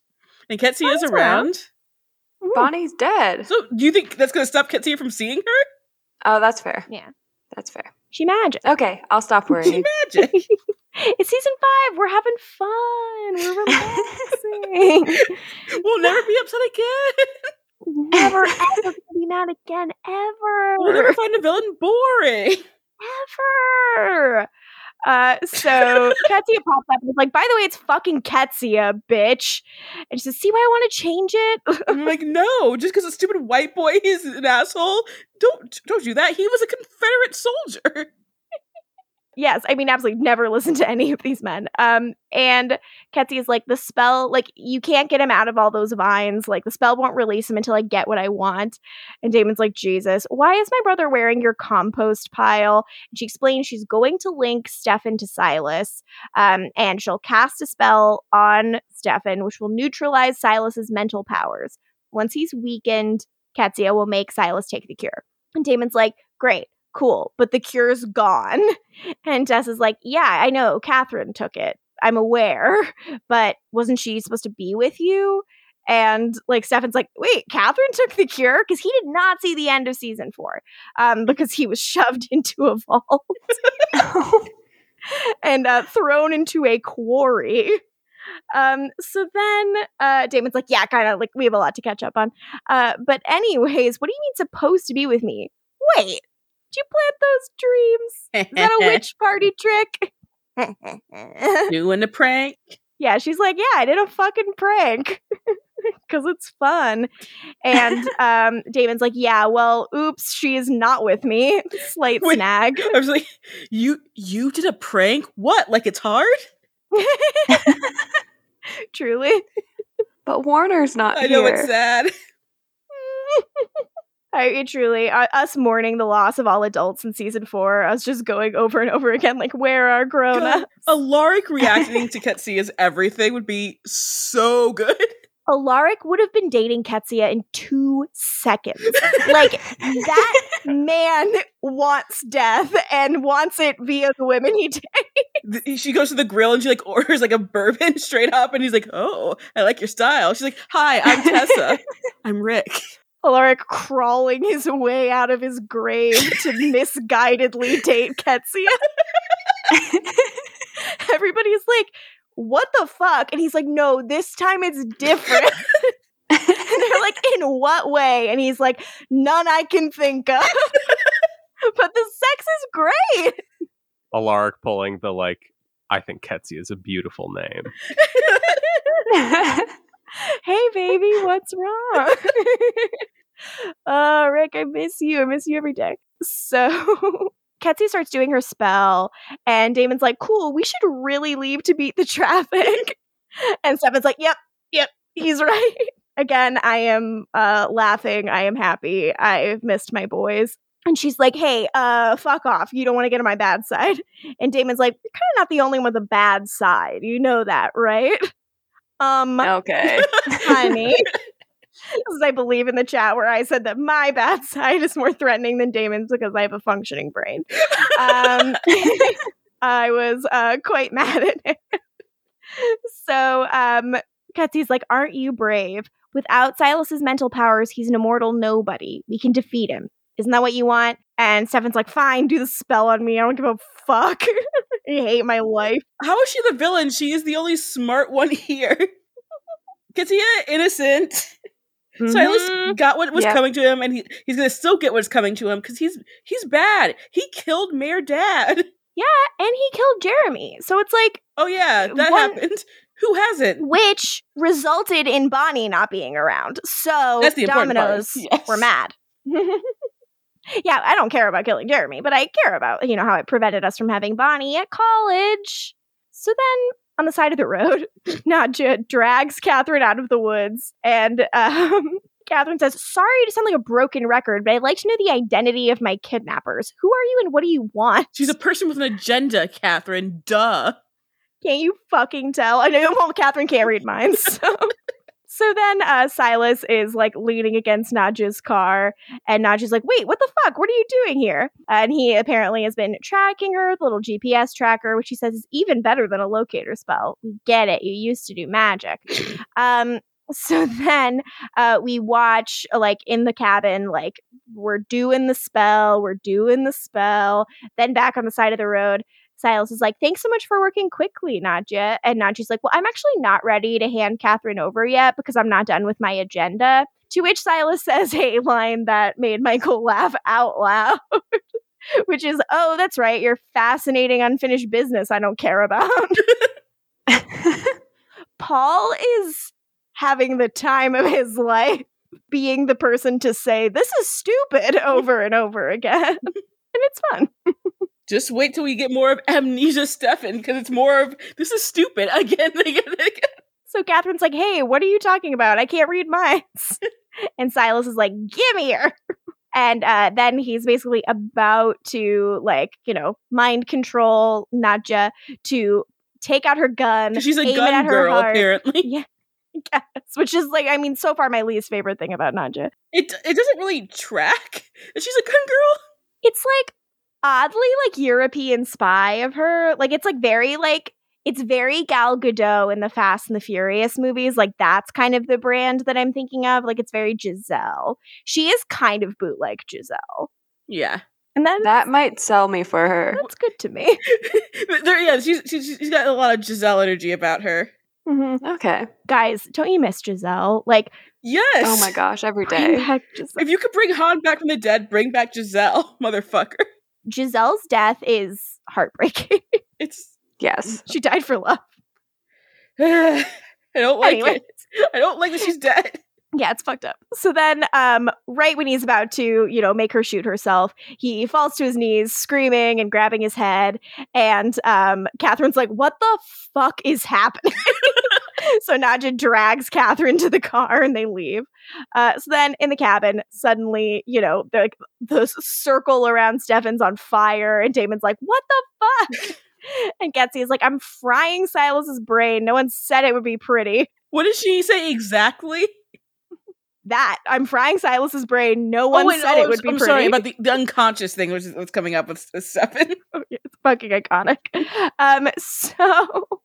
and Qetsiyah is around. around. Bonnie's dead. So do you think that's going to stop Qetsiyah from seeing her? Oh, that's fair. Yeah, That's fair. she magic. Okay, I'll stop [laughs] worrying. She magic. It's season five. We're having fun. We're relaxing. [laughs] we'll never be upset again. never ever [laughs] be mad again ever. We'll never find a villain boring. ever. Uh, so [laughs] Qetsiyah pops up and is like, by the way, it's fucking Qetsiyah, bitch. And she says, see why I want to change it? I'm like, no, just because a stupid white boy is an asshole, don't don't do that. He was a Confederate soldier. Yes, I mean, absolutely never [laughs] listen to any of these men. Um, and Qetsiyah is like, the spell, like, you can't get him out of all those vines. Like, the spell won't release him until I get what I want. And Damon's like, Jesus, why is my brother wearing your compost pile? And she explains she's going to link Stefan to Silas, um, and she'll cast a spell on Stefan, which will neutralize Silas's mental powers. Once he's weakened, Qetsiyah will make Silas take the cure. And Damon's like, great cool, but the cure's gone. [laughs] And Tess is like, yeah, I know, Catherine took it. I'm aware, [laughs] but wasn't she supposed to be with you? And like Stefan's like, wait, Catherine took the cure because he did not see the end of season four, um, because he was [laughs] shoved into a vault and uh, thrown into a quarry. Um, so then uh, Damon's like, yeah, kind of like we have a lot to catch up on. Uh, but anyways, what do you mean supposed to be with me? Wait, did you plant those dreams? Is that a witch [laughs] party trick? [laughs] Doing a prank. Yeah, she's like, yeah, I did a fucking prank [laughs] because it's fun. And um, Damon's like, yeah, well, oops, she is not with me. Slight Wait. snag. I was like, you you did a prank? What? Like it's hard? Truly. But Warner's not I here. know it's sad. I truly, uh, us mourning the loss of all adults in season four, us just going over and over again, like, where are grown God, ups? Alaric reacting to Qetsiyah's everything would be so good. Alaric would have been dating Qetsiyah in two seconds. like, that man wants death and wants it via the women he dates. She goes to the grill and she like [laughs] orders like a bourbon straight up, and he's like, "Oh, I like your style." She's like, "Hi, I'm Tessa. [laughs] I'm Rick." Alaric crawling his way out of his grave to [laughs] misguidedly date Qetsiyah. [laughs] Everybody's like, what the fuck? And he's like, no, this time it's different. [laughs] and they're like, in what way? And he's like, none I can think of. but the sex is great. Alaric pulling the like. I think Qetsiyah is a beautiful name. Hey, baby, what's wrong? oh, [laughs] Rick, I miss you. I miss you every day. So. [laughs] Qetsiyah starts doing her spell, and Damon's like, cool, we should really leave to beat the traffic. [laughs] and Stefan's like, yep, yep, he's right. Again, I am uh, laughing. I am happy. I've missed my boys. And she's like, hey, uh, fuck off. You don't want to get on my bad side. And Damon's like, you're kind of not the only one with a bad side. You know that, right? Um, okay. [laughs] [laughs] honey. This is, I believe, in the chat where I said that my bad [laughs] side is more threatening than Damon's because I have a functioning brain. Um, I was uh, quite mad at it. so um, Qetsiyah's like, Aren't you brave? Without Silas's mental powers, he's an immortal nobody. We can defeat him. Isn't that what you want? And Stefan's like, Fine, do the spell on me. I don't give a fuck. [laughs] I hate my life. How is she the villain? She is the only smart one [laughs] here. Qetsiyah innocent. Silas Mhm. got what was Yep. coming to him, and he, he's gonna still get what's coming to him because he's he's bad. He killed Mayor Dad. [laughs] Yeah, and he killed Jeremy. So it's like, Oh yeah, that One- happened. Who hasn't? which resulted in Bonnie not being around. So That's the. Dominoes Yes. were mad. [laughs] yeah, I don't care about killing Jeremy, but I care about, you know, how it prevented us from having Bonnie at college. So then on the side of the road, [laughs] Nadia drags Catherine out of the woods and um [laughs] Catherine says, Sorry to sound like a broken record, but I'd like to know the identity of my kidnappers. Who are you and what do you want? She's a person with an agenda, Catherine. Duh. Can't you fucking tell? I know well, Catherine can't read minds. So. So then uh, Silas is like leaning against Nadia's car, and Nadia's like, Wait, what the fuck? What are you doing here? And he apparently has been tracking her with a little GPS tracker, which he says is even better than a locator spell. We get it. You used to do magic. [clears throat] um, so then uh, we watch, like, in the cabin, like, we're doing the spell, we're doing the spell. Then back on the side of the road, Silas is like, thanks so much for working quickly, Nadia. And Nadia's like, well, I'm actually not ready to hand Catherine over yet because I'm not done with my agenda. To which Silas [laughs] says a line that made Michael [laughs] laugh out loud, [laughs] which is, oh, that's right, your fascinating unfinished business I don't care about. Paul is having the time of his life being the person to say, this is stupid over and over again. and it's fun. Just wait till we get more of amnesia Stefan because it's more of this is stupid [laughs] again. So Catherine's like, "Hey, what are you talking about? I can't read minds." [laughs] and Silas is like, "Give me her." [laughs] And uh, then he's basically about to, like, you know, mind control Nadia to take out her gun. She's a gun girl, heart. apparently. Yeah. Yes, which is like, I mean, so far my least favorite thing about Nadia. It it doesn't really track that she's a gun girl. It's like oddly like European spy of her. Like it's like very like it's very Gal Gadot in the Fast and the Furious movies. Like that's kind of the brand that I'm thinking of. Like it's very Giselle. She is kind of bootleg Giselle, Yeah. and then That might sell me for her. that's good to me. [laughs] There, yeah, she's, she's she's got a lot of Giselle energy about her. Mhm. Okay. Guys, don't you miss Giselle? Like, Yes. Oh my gosh, every day. bring back If you could bring Han back from the dead, bring back Giselle, [laughs] motherfucker. Giselle's death is heartbreaking. [laughs] It's Yes. she died for love. [sighs] I don't like Anyway. it. I don't like that she's dead. Yeah, it's fucked up. So then, um, right when he's about to, you know, make her shoot herself, he falls to his knees, screaming and grabbing his head. And um, Catherine's like, "What the fuck is happening?" [laughs] so Nadia drags Catherine to the car and they leave. Uh, so then, in the cabin, suddenly, you know, the the circle around Stefan's on fire, and Damon's like, "What the fuck?" [laughs] And Qetsiyah is like, "I'm frying Silas's brain. No one said it would be pretty." What did she say exactly? that I'm frying Silas's brain. No one oh, wait, said oh, it would I'm be I'm pretty. sorry about the, the unconscious thing, which is what's coming up with, with Stefan. [laughs] it's fucking iconic. [laughs] Um, so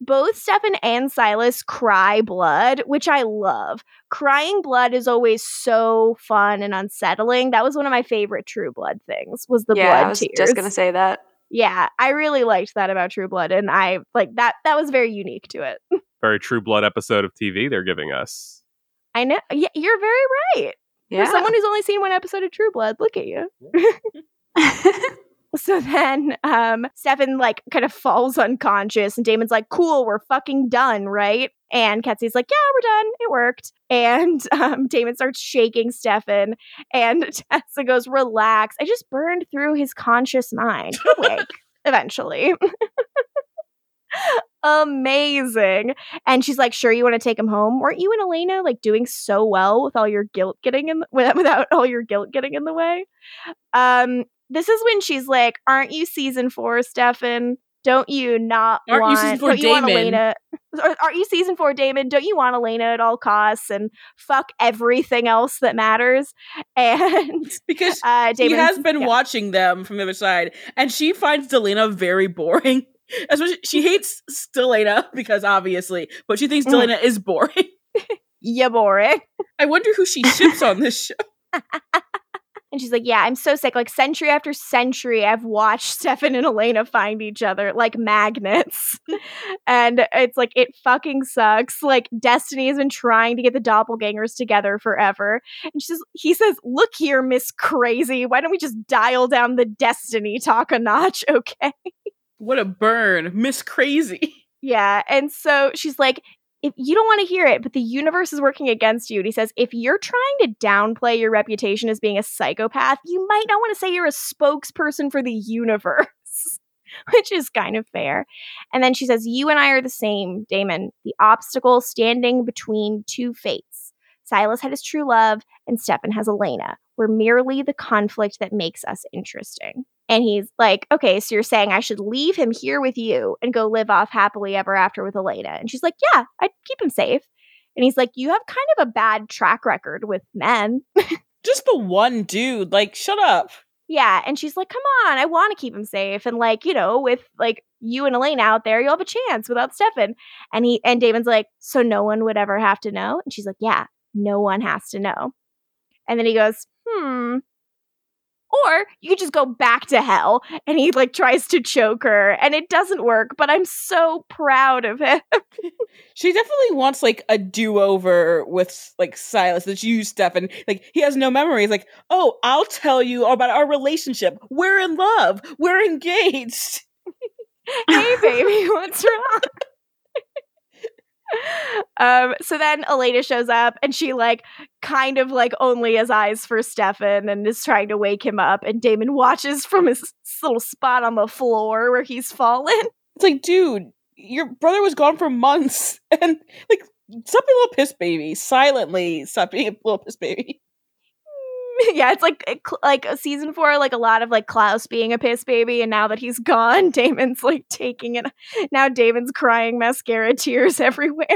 both Stefan and Silas cry blood, which I love. Crying blood is always so fun and unsettling. That was one of my favorite True Blood things. Was the yeah, blood I was tears? just gonna say that. yeah, I really liked that about True Blood, and I like that. That was very unique to it. [laughs] Very True Blood episode of TV they're giving us. I know. Yeah, you're very right. Yeah. For someone who's only seen one episode of True Blood, look at you. [laughs] [laughs] [laughs] So then um Stefan like kind of falls unconscious and Damon's like, cool, we're fucking done, right? And Qetsiyah's like, yeah, we're done. It worked. And [laughs] um Damon starts shaking Stefan and [laughs] Tessa goes, relax. I just burned through his conscious mind. Wake eventually. Amazing. And she's like, sure, you want to take him home? Weren't you and Elena like doing so well with all your guilt getting in without, without all your guilt getting in the way? Um, this is when she's like, "Aren't you season four, Stefan? Don't you not Aren't you want? season four, don't you want Damon?" Elena? Or, aren't you season four, Damon? Don't you want Elena at all costs and fuck everything else that matters?" [laughs] And because uh, he Damon has been watching them from the other side, and she finds Delena very boring. [laughs] Especially, she [laughs] hates Stelena because obviously, but she thinks Mm. Delena is boring. yeah, boring. I wonder who she ships on this show. And she's like, Yeah, I'm so sick. Like, century after century, I've watched [laughs] Stefan and Elena find each other like magnets. [laughs] and it's like, it fucking sucks. Like, Destiny has been trying to get the doppelgangers together forever. And she says, He says, Look here, Miss Crazy. Why don't we just dial down the Destiny talk a notch? [laughs] Okay. What a burn, Miss Crazy. Yeah. And so she's like, if you don't want to hear it, but the universe is working against you. And he says, if you're trying to downplay your reputation as being a psychopath, you might not want to say you're a spokesperson for the universe, [laughs] which is kind of fair. And then she says, You and I are the same, Damon, the obstacle standing between two fates. Silas had his true love, and Stefan has Elena. We're merely the conflict that makes us interesting. And he's like, okay, so you're saying I should leave him here with you and go live off happily ever after with Elena. And she's like, yeah, I'd keep him safe. And he's like, you have kind of a bad track record with men. [laughs] Just the one dude. Like, shut up. yeah. And she's like, come on, I want to keep him safe. And like, you know, with like you and Elena out there, you'll have a chance without Stefan. And he and Damon's like, so no one would ever have to know? And she's like, yeah, no one has to know. And then he goes, hmm. Or you could just go back to hell and he like tries to choke her and it doesn't work, but I'm so proud of him. [laughs] She definitely wants like a do over with like Silas that you, Stefan. Like he has no memories. Like, oh, I'll tell you about our relationship. We're in love. We're engaged. [laughs] hey baby, what's [laughs] wrong? Um, so then Elena shows up and she like kind of like only has eyes for Stefan and is trying to wake him up. And Damon watches from his little spot on the floor where he's fallen. It's like, dude, your brother was gone for months, [laughs] and like, stop being a little piss baby. Silently, stop being a little piss baby. [laughs] yeah, it's like like a season four, like a lot of like Klaus being a piss baby, and now that he's [laughs] gone, Damon's like taking it. Now Damon's crying mascara tears [laughs] everywhere.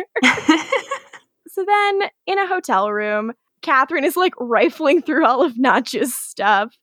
so then, in a hotel room, Catherine is like rifling through all of Nadia's stuff,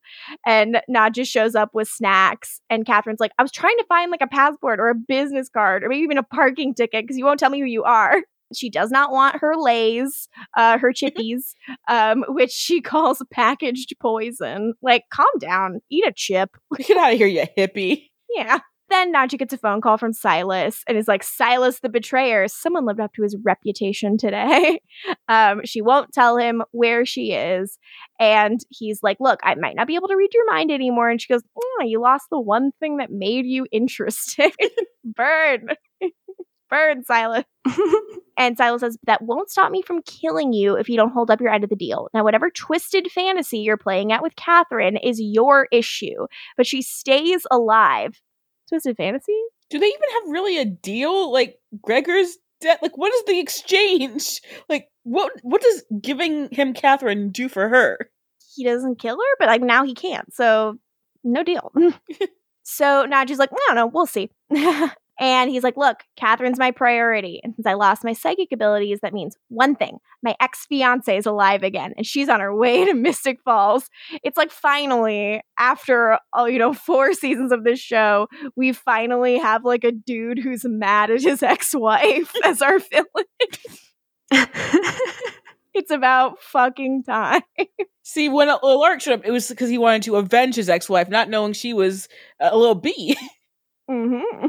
and Nadia shows up with snacks. And Catherine's like, I was trying to find like a passport or a business card or maybe even a parking ticket because you won't tell me who you are. She does not want her lays, uh, her [laughs] chippies, um, which she calls packaged poison. Like, calm down, eat a chip. [laughs] Get out of here, you hippie. Yeah. Then Nadia gets a phone call from Silas and is like, Silas the betrayer. Someone lived up to his reputation today. [laughs] um, she won't tell him where she is. And he's like, Look, I might not be able to read your mind anymore. And she goes, oh, You lost the one thing that made you interesting. Burn. Burn, Silas. [laughs] and Silas says, That won't stop me from killing you if you don't hold up your end of the deal. Now, whatever twisted fantasy you're playing at with Catherine is your issue, but she stays alive. Twisted fantasy? Do they even have really a deal? Like, Gregor's debt? Like, what is the exchange? Like, what what does giving him Catherine do for her? He doesn't kill her, but like now he can't. So, no deal. [laughs] so Nadia's like, I don't know, we'll see. [laughs] And he's like, Look, Catherine's my priority. And since I lost my psychic abilities, that means one thing my ex fiance is alive again and she's on her way to Mystic Falls. It's like finally, after all, oh, you know, four seasons of this show, we finally have like a dude who's mad at his [laughs] ex wife [laughs] as our villain. it's about fucking time. See, when Alaric showed up, it was because he wanted to avenge his ex wife, not knowing she was a little bee. Mm-hmm.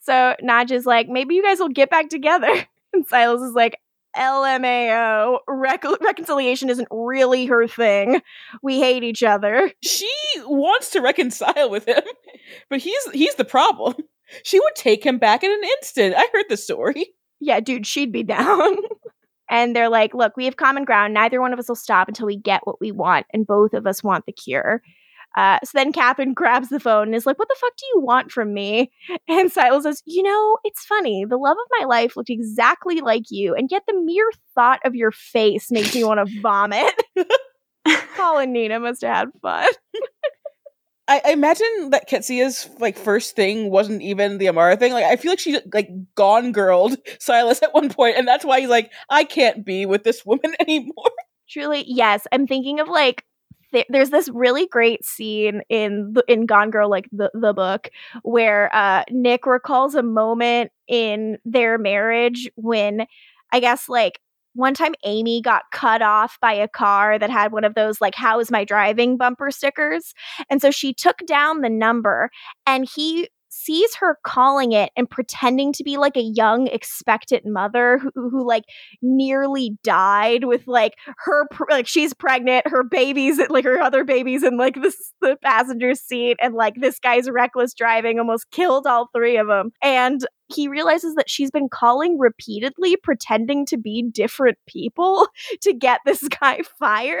So Nadia's like, maybe you guys will get back together. [laughs] And Silas is like, LMAO. Rec- reconciliation isn't really her thing. We hate each other. She wants to reconcile with him, [laughs] but he's he's the problem. [laughs] She would take him back in an instant. I heard the story. Yeah, dude, she'd be down. and they're like, look, we have common ground. Neither one of us will stop until we get what we want, and both of us want the cure. Uh, so then Catherine [laughs] grabs the phone and is like, What the fuck do you want from me? [laughs] And Silas says, You know, it's funny. The love of my life looked exactly like you, and yet the mere thought of your face makes me want to [laughs] vomit. Paul and Nina must have had fun. I, I, imagine that Qetsiyah's like first thing wasn't even the Amara thing. Like I feel like she like gone girled Silas at one point, and that's why he's like, I can't be with this woman anymore. Truly, yes. I'm thinking of like there's this really great scene in in Gone Girl, like the the book, where uh, Nick recalls a moment in their marriage when I guess like one time Amy got cut off by a car that had one of those like how is my driving bumper stickers? And so she took down the number and he sees her calling it and pretending to be like a young expectant mother who, who like nearly died with like her like she's pregnant her babies like her other babies in like this the passenger seat and like this guy's reckless driving almost killed all three of them and he realizes that she's been calling repeatedly pretending to be different people [laughs] to get this guy [laughs] fired.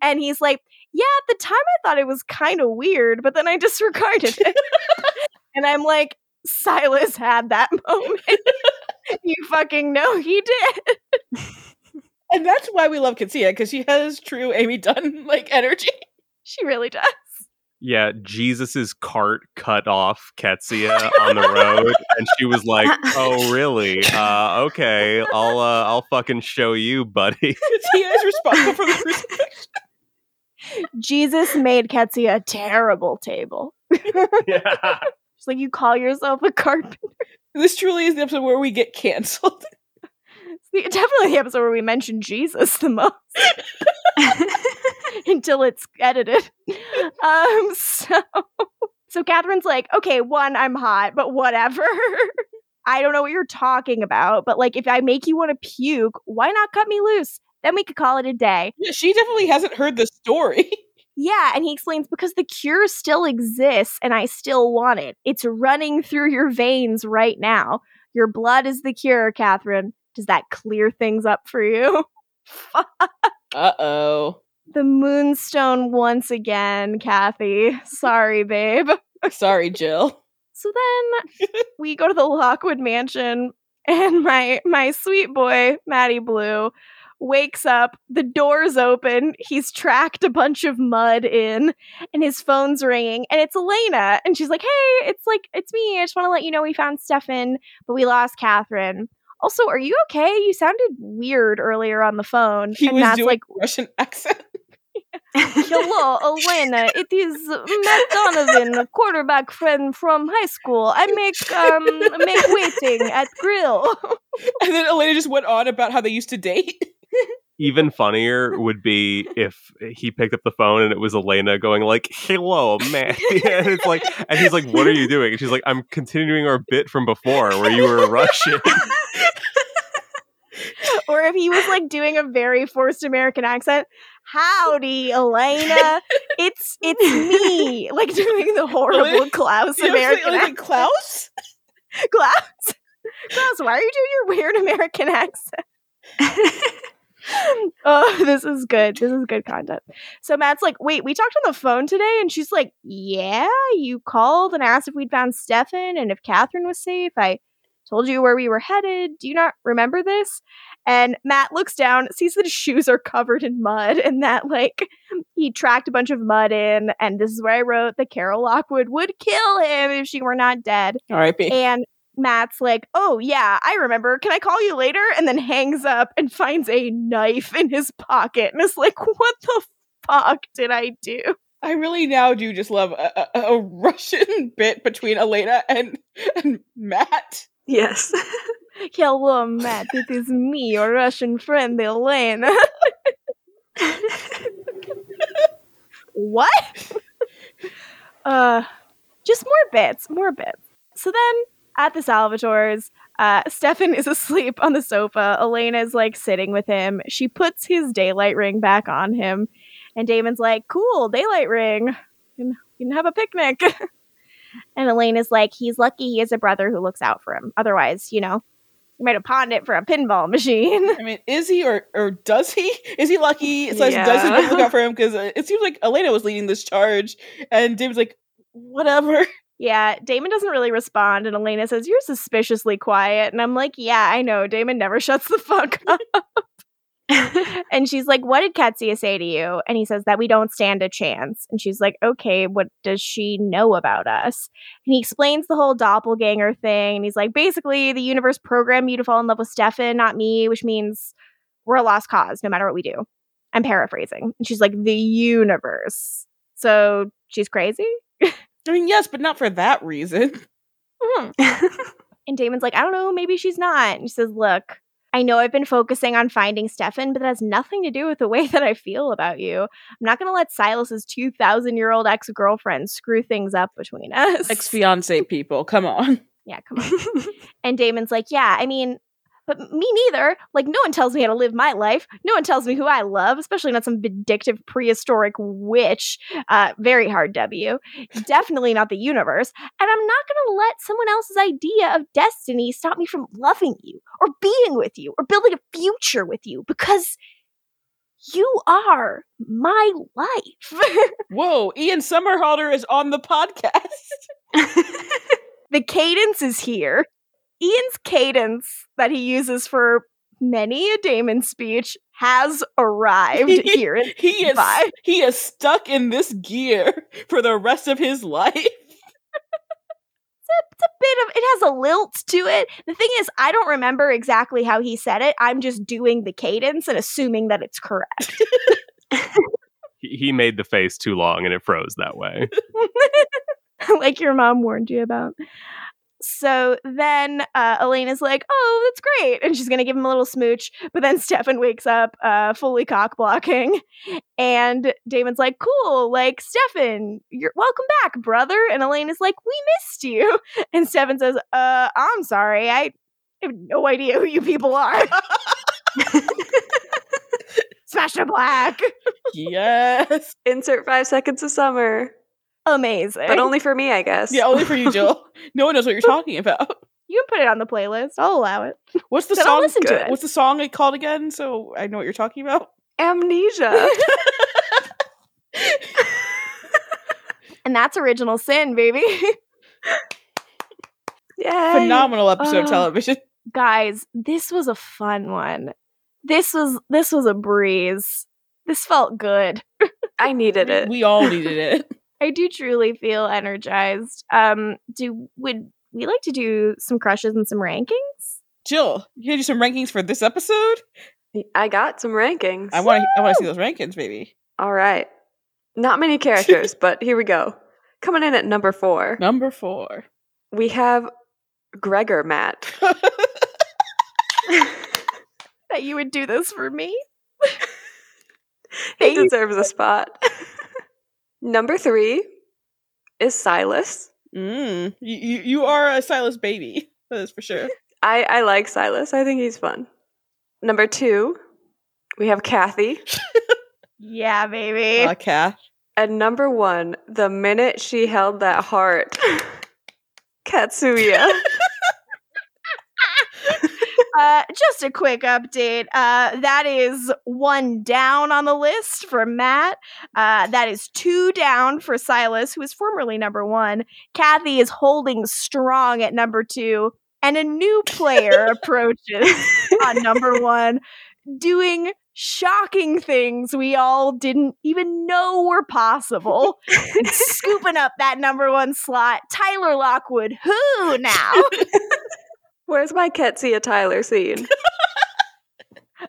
And he's like yeah at the time i thought it was kind of weird but then i disregarded it [laughs] and I'm like, Silas had that [laughs] moment. you fucking know he did. [laughs] and that's why we love Qetsiyah, because she has true Amy Dunne like energy. She really does. Yeah, Jesus's cart cut off Qetsiyah on the road, and she was like, "Oh, really? Uh, okay, I'll uh, I'll fucking show you, buddy." [laughs] Qetsiyah is responsible for the crucifixion. Jesus made Qetsiyah a terrible table. yeah like you call yourself a [laughs] carpenter. This truly is the episode where we get canceled. [laughs] it's the, definitely the episode where we mention Jesus the most. [laughs] Until it's edited. Um, so so Catherine's like, okay, one, I'm hot, but whatever. I don't know what you're talking about, but like if I make you want to puke, why not cut me loose? Then we could call it a day. Yeah, she definitely hasn't heard the story. Yeah, and he explains because the cure still exists and I still want it. It's running through your veins right now. Your blood is the cure, Catherine. Does that clear things up for you? [laughs] Uh oh. the moonstone once again, Kathy. [laughs] Sorry, babe. Sorry, Jill. [laughs] So then we go to the Lockwood mansion and my my sweet boy, Matty Blue, wakes up, the door's open, he's tracked a bunch of mud in, and his phone's ringing, and it's Elena. And she's like, Hey, it's like it's me. I just want to let you know we found Stefan, but we lost Catherine. Also, are you okay? You sounded weird earlier on the phone. He and was Matt's doing like, Russian [laughs] accent. Hello, Elena. It is Matt Donovan, a quarterback friend from high school. I make um make waiting at grill. [laughs] And then Elena just went on about how they used to date. Even funnier would be if he picked up the phone and it was Elena going like, "Hello, man," [laughs] and it's like, and he's like, "What are you doing?" And she's like, "I'm continuing our bit from before where you were Russian." [laughs] or if he was like doing a very forced American accent. Howdy, Elena. It's it's me. [laughs] Like doing the horrible Klaus You like- American like accent. Klaus? Klaus. Klaus, why are you doing your weird American accent? [laughs] oh, this is good. This is good content. So Matt's like, wait, we talked on the phone today, and she's like, yeah, you called and asked if we'd found Stefan and if Catherine was safe. I told you where we were headed. Do you not remember this? And Matt looks down, sees that his shoes are covered in mud, and that like he tracked a bunch of mud in, and this is where I wrote that Carol Lockwood would kill him if she were not dead. R.I.P. And Matt's like, "Oh yeah, I remember. Can I call you later?" And then hangs up and finds a knife in his pocket, and is like, "What the fuck did I do?" I really now do just love a, a, a Russian [laughs] bit between Elena and, and Matt. Yes. [laughs] Hello, Matt. It is me, your Russian friend, Elena. [laughs] what? uh, just more bits, more bits. So then, at the Salvatores, uh, Stefan is asleep on the sofa. Elena's like sitting with him. She puts his daylight ring back on him, and Damon's like, "Cool, daylight ring. You can, have a picnic." [laughs] and Elena's like, "He's lucky he has a brother who looks out for him. Otherwise, you know, he might have pawned it for a pinball machine." I mean, is he or or does he? Is he lucky? So Yeah. does he look out for him? Because it seems like Elena was leading this charge, and Damon's like, whatever. Yeah, Damon doesn't really respond, and Elena says, You're suspiciously quiet. And I'm like, Yeah, I know. Damon never [laughs] shuts the fuck [laughs] up. and she's like, What did Qetsiyah say to you? And he says that we don't stand a chance. And she's like, Okay, what does she know about us? And he explains the whole doppelganger thing. And he's like, Basically, the universe programmed you to fall in love with Stefan, not me, which means we're a lost cause no matter what we do. I'm paraphrasing. And she's like, The universe. So she's crazy? [laughs] I mean, yes, but not for that reason. Hmm. [laughs] And Damon's like, I don't know, maybe she's not. And she says, Look, I know I've been focusing on finding Stefan, but that has nothing to do with the way [laughs] that I feel about you. I'm not going to let Silas's 2,000 year old ex girlfriend screw things up between us. Ex fiance [laughs] people, come on. yeah, come on. and Damon's like, Yeah, I mean, but me neither. Like, no one tells me how to live my life. No one tells me who I love, especially not some vindictive prehistoric witch. Uh, very hard W. Definitely not the universe. And I'm not going to let someone else's idea of destiny stop me from loving you or being with you or building a future with you because you are my life. [laughs] Whoa, Ian Somerhalder is on the podcast. [laughs] the cadence is here. Ian's cadence that he uses for many a Damon speech has arrived [laughs] here. in he is Bye. he is stuck in this gear [laughs] for the rest of his life. it's a bit of it has a lilt to it. The thing is, I don't remember exactly how he said it. I'm just doing the cadence and assuming that it's correct. [laughs] he, he made the face too long and it froze that way. like your mom warned you about. So then uh, Elena's like, "Oh, that's great," and she's gonna give him a little smooch. But then [laughs] Stefan wakes up, uh, fully cock blocking, and Damon's like, "Cool, like Stefan, you're welcome back, brother." And Elena's like, "We missed you," [laughs] and Stefan says, "Uh, I'm sorry, I have no idea who you people are." [laughs] Smash to black, yes. Insert five seconds of summer. Amazing. But only for me, I guess. Yeah, only for you, Jill. [laughs] no one knows what you're talking about. You can put it on the playlist. I'll allow it. What's the song? listen to it. What's the song it called again? So I know what you're talking about. Amnesia. [laughs] [laughs] And that's original sin, baby. Yay. Phenomenal episode of Oh. television. Guys, this was a fun one. This was this was a breeze. This felt good. I needed it. We all needed it. I do truly feel energized. Um, do would we like to do some crushes and some rankings? Jill, you gonna do some rankings for this episode? I got some rankings. I want. I want to see those rankings, baby. All right. Not many characters, [laughs] but here we go. Coming in at number four, Number four. we have Gregor Matt. [laughs] That you would do this for me? he deserves a spot. [laughs] number three is Silas. mm, you, you you are a Silas baby. [laughs] That is for sure. I, I like Silas. I think he's fun. Number two, we have Kathy. [laughs] Yeah, baby. Uh, Kath. And number one, the minute she held that heart, [laughs] Qetsiyah. Uh, just a quick update. Uh, that is one down on the list for Matt. Uh, that is two down for Silas, who is formerly number one. Kathy is holding strong at number two, and a new player [laughs] approaches on number one, doing shocking things we all didn't even know were possible. scooping up that number one slot. Tyler Lockwood, who now? [laughs] Where's my Qetsiyah Tyler scene? [laughs]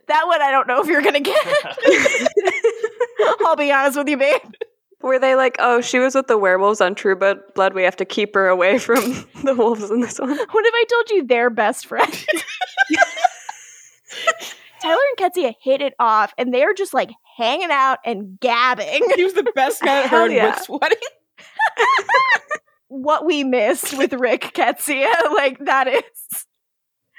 That one I don't know if you're gonna get. [laughs] I'll be honest with you, babe. Were they like, oh, she was with the werewolves on True Blood, Blood, we have to keep her away from [laughs] the wolves in this one? What if I told you they're best friends? Tyler and Qetsiyah hit it off, and they're just like hanging out and gabbing. He was the best man at Hell her yeah. Rick's wedding. What we missed with Rick Qetsiyah, like that is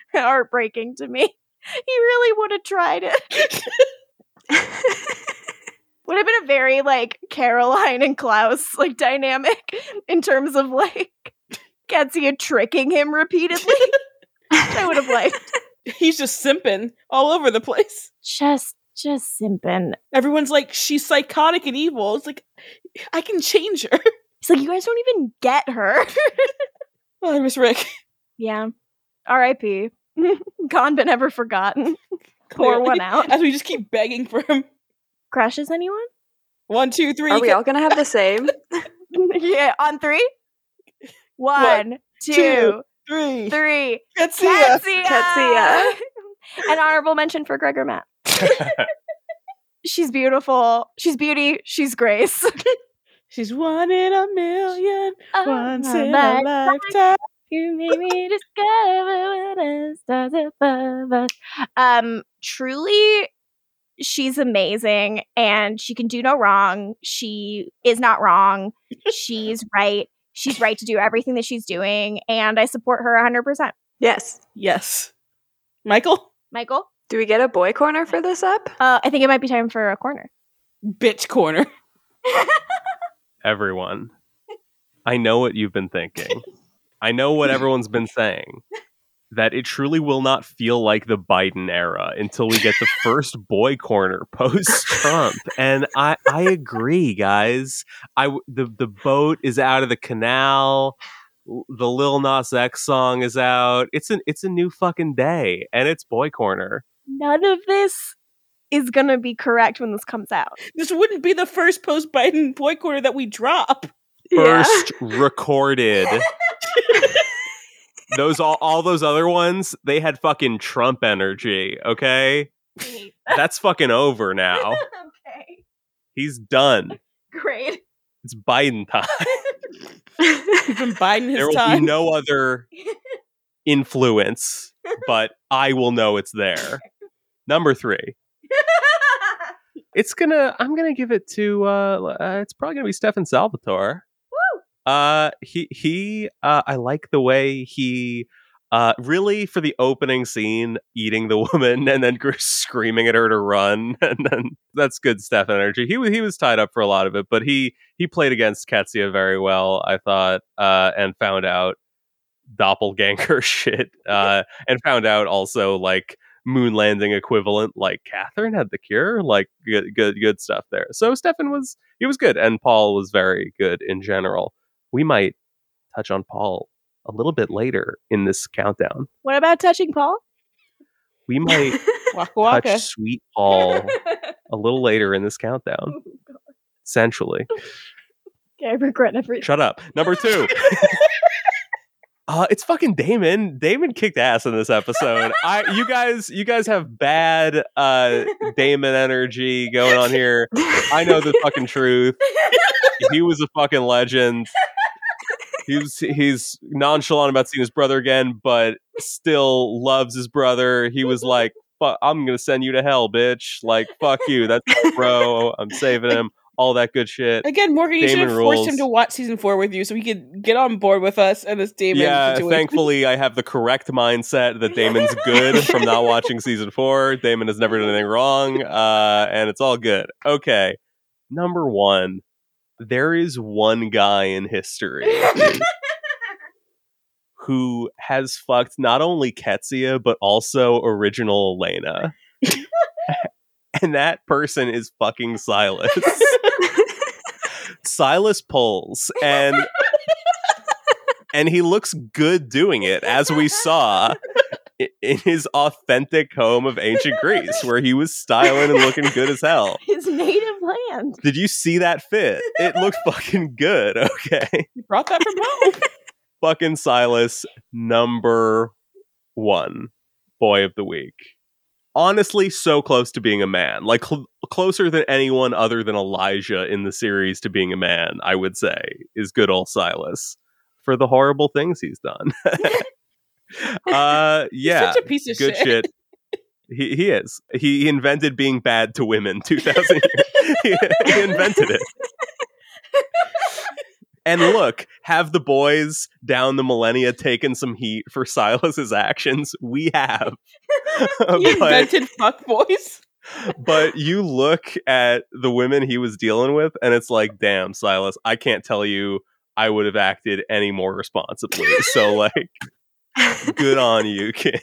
[laughs] heartbreaking to me. [laughs] He really would have tried it. [laughs] Would have been a very like Caroline and Klaus like dynamic in terms of like Qetsiyah tricking him repeatedly. I would have liked. He's just simping all over the place. just just simping. Everyone's like, she's psychotic and evil. It's like, I can change her. He's like, you guys don't even get her. Oh, I miss Rick. yeah. R.I.P. [laughs] Gone but never forgotten. [laughs] Pour one out. As we just keep begging for him. Crashes anyone? One, two, three. Are we all gonna have the same? [laughs] yeah, on three. One, two, two, three. three. Qetsiyah. Qetsiyah. Qetsiyah. An honorable mention for Gregor Matt. She's beautiful. She's beauty. She's grace. She's one in a million. Oh once Oh, in my a lifetime. You made me discover what the stars above us. Um, truly, she's amazing, and she can do no wrong. She is not wrong. She's right. She's right to do everything that she's doing, and I support her 100%. yes. Yes. Michael? Michael, Do we get a boy corner for this up? uh, I think it might be time for a corner. Bitch corner. [laughs] Everyone, I know what you've been thinking. [laughs] I know what [laughs] everyone's been saying. That it truly will not feel like the Biden era until we get the [laughs] first boy corner post Trump, and I I agree, guys. I w- the the boat is out of the canal. The Lil Nas X song is out. It's an it's a new fucking day, and it's boy corner. None of this is going to be correct when this comes out. This wouldn't be the first post Biden boy corner that we drop. First recorded. [laughs] those all all those other ones, they had fucking Trump energy, okay? That's fucking over now. [laughs] okay, He's done. great. It's Biden time. [laughs] He's been biding there will time. be no other influence, but I will know it's there. Number 3. It's gonna I'm gonna give it to uh, uh it's probably gonna be Stefan Salvatore. Uh he he uh I like the way he uh really for the opening scene eating the [laughs] woman and then screaming at her to run [laughs] and then that's good Steph energy. He was he was tied up for a lot of it, but he he played against Qetsiyah very well, I thought, uh and found out doppelganger [laughs] shit, uh, and found out also like moon landing equivalent, like Catherine had the cure, like good, good, good stuff there. So Stefan was he was good, and Paul was very good in general. We might touch on Paul a little bit later in this countdown. What about touching Paul? We might Waka [laughs] waka. touch sweet Paul a [laughs] little later in this countdown. Essentially. I regret everything. [laughs] Shut up. Number two. Uh, it's fucking Damon. Damon kicked ass in this episode. I, you guys, you guys have bad uh, Damon energy going on here. I know the fucking truth. He was a fucking legend. He's he's nonchalant about seeing his brother again, but still loves his brother. He was like, "Fuck, I'm gonna send you to hell, bitch! Like, fuck you. That's my bro. I'm saving him. All that good shit." Again, Morgan, you should Damon have forced him to watch season four with you so he could get on board with us and this Damon yeah, situation. thankfully I have the correct mindset that Damon's good from not watching season four. Damon has never done anything wrong, uh, and it's all good. Okay, number one, there is one guy in history [laughs] who has fucked not only Qetsiyah but also original Elena, [laughs] and that person is fucking Silas. [laughs] Silas pulls and and he looks good doing it as we saw in his authentic home of ancient Greece where he was styling and looking good as hell. [laughs] His native land. Did you see that fit? It looked fucking good, [laughs] okay? You brought that from home. [laughs] Fucking Silas number 1 boy of the week. Honestly, so close to being a man. Like cl- closer than anyone other than Elijah in the series to being a man, I would say, is good old Silas for the horrible things he's done. Uh [laughs] yeah, such a piece of good shit. shit. He he is. He, he invented being bad to women 2000 [laughs] he, he invented it. And look, have the boys down the millennia taken some heat for Silas's actions? We have. [laughs] He invented fuck boys. but you look at the women he was dealing with, and it's like, damn, Silas, I can't tell you I would have acted any more responsibly. So, like, good on you, [laughs] King.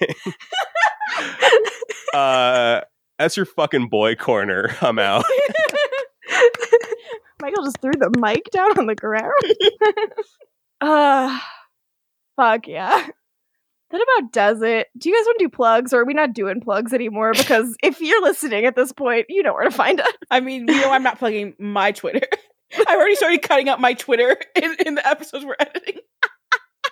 uh, that's your fucking boy corner. I'm out. [laughs] Michael just threw the mic down on the ground. [laughs] uh fuck yeah. That about does it. Do you guys want to do plugs or are we not doing plugs anymore? Because if you're listening at this point, you know where to find us. I mean, you know, I'm not plugging my Twitter. I've already started cutting up my Twitter in, in the episodes we're editing.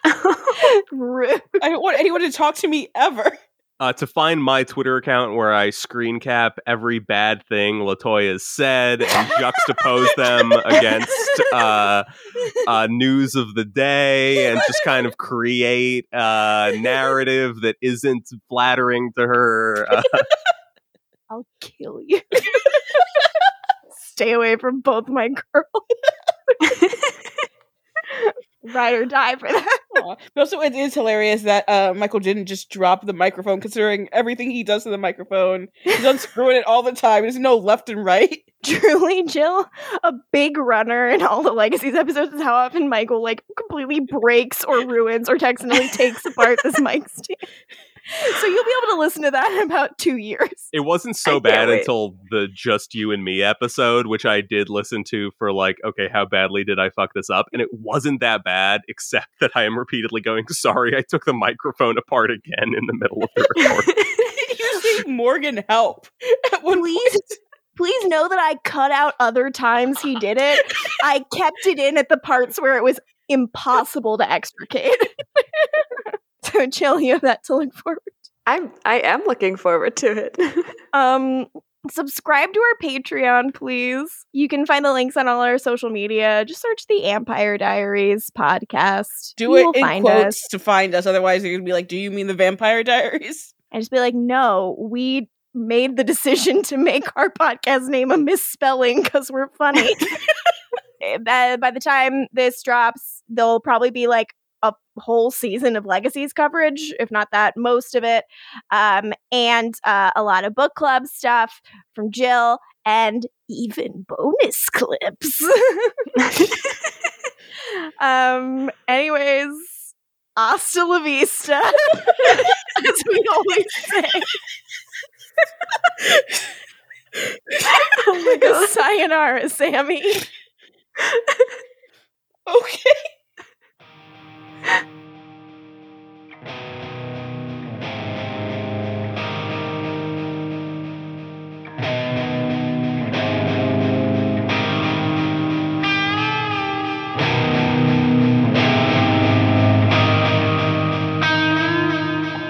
[laughs] Rude. I don't want anyone to talk to me ever. Uh, to find my Twitter account where I screen cap every bad thing LaToya has said and juxtapose them against [laughs] uh, uh, news of the day and just kind of create a narrative that isn't flattering to her. Uh, [laughs] I'll kill you. Stay away from both my girls. Ride or die for that. [laughs] But also, it is hilarious that uh, Michael didn't just drop the microphone, considering everything he does to the microphone. He's unscrewing it all the time. There's no left and right. [laughs] Truly, Jill, a big runner in all the Legacies episodes is how often Michael like completely breaks or ruins or technically takes apart this mic stand. [laughs] So you'll be able to listen to that in about two years. it wasn't so can't bad until the Just You and Me episode, which I did listen to for like, okay, how badly did I fuck this up? And it wasn't that bad, [laughs] except that I am repeatedly going, sorry, I took the microphone apart again in the middle of the [laughs] recording. [laughs] you see Morgan help at one Please, point. please know that I cut out other times he did it. I kept it in at the parts where it was impossible to extricate. [laughs] so Jill, you have that to look forward I'm I am looking forward to it. [laughs] Um, subscribe to our Patreon, please. You can find the links on all our social media. Just search the AMPire Diaries podcast. Do You it in find quotes us. to find us. Otherwise, you're gonna be like, "Do you mean the Vampire Diaries?" [laughs] And just be like, no, we made the decision to make our podcast name a misspelling because we're funny. Eh, by, by the time this drops, there'll probably be like a whole season of legacies coverage, if not that, most of it, um, and uh, a lot of book club stuff from Jill, and even bonus clips. [laughs] um. Anyways, hasta la vista, [laughs] as we always say. [laughs] oh my god. Sayonara, Sammy. Okay. you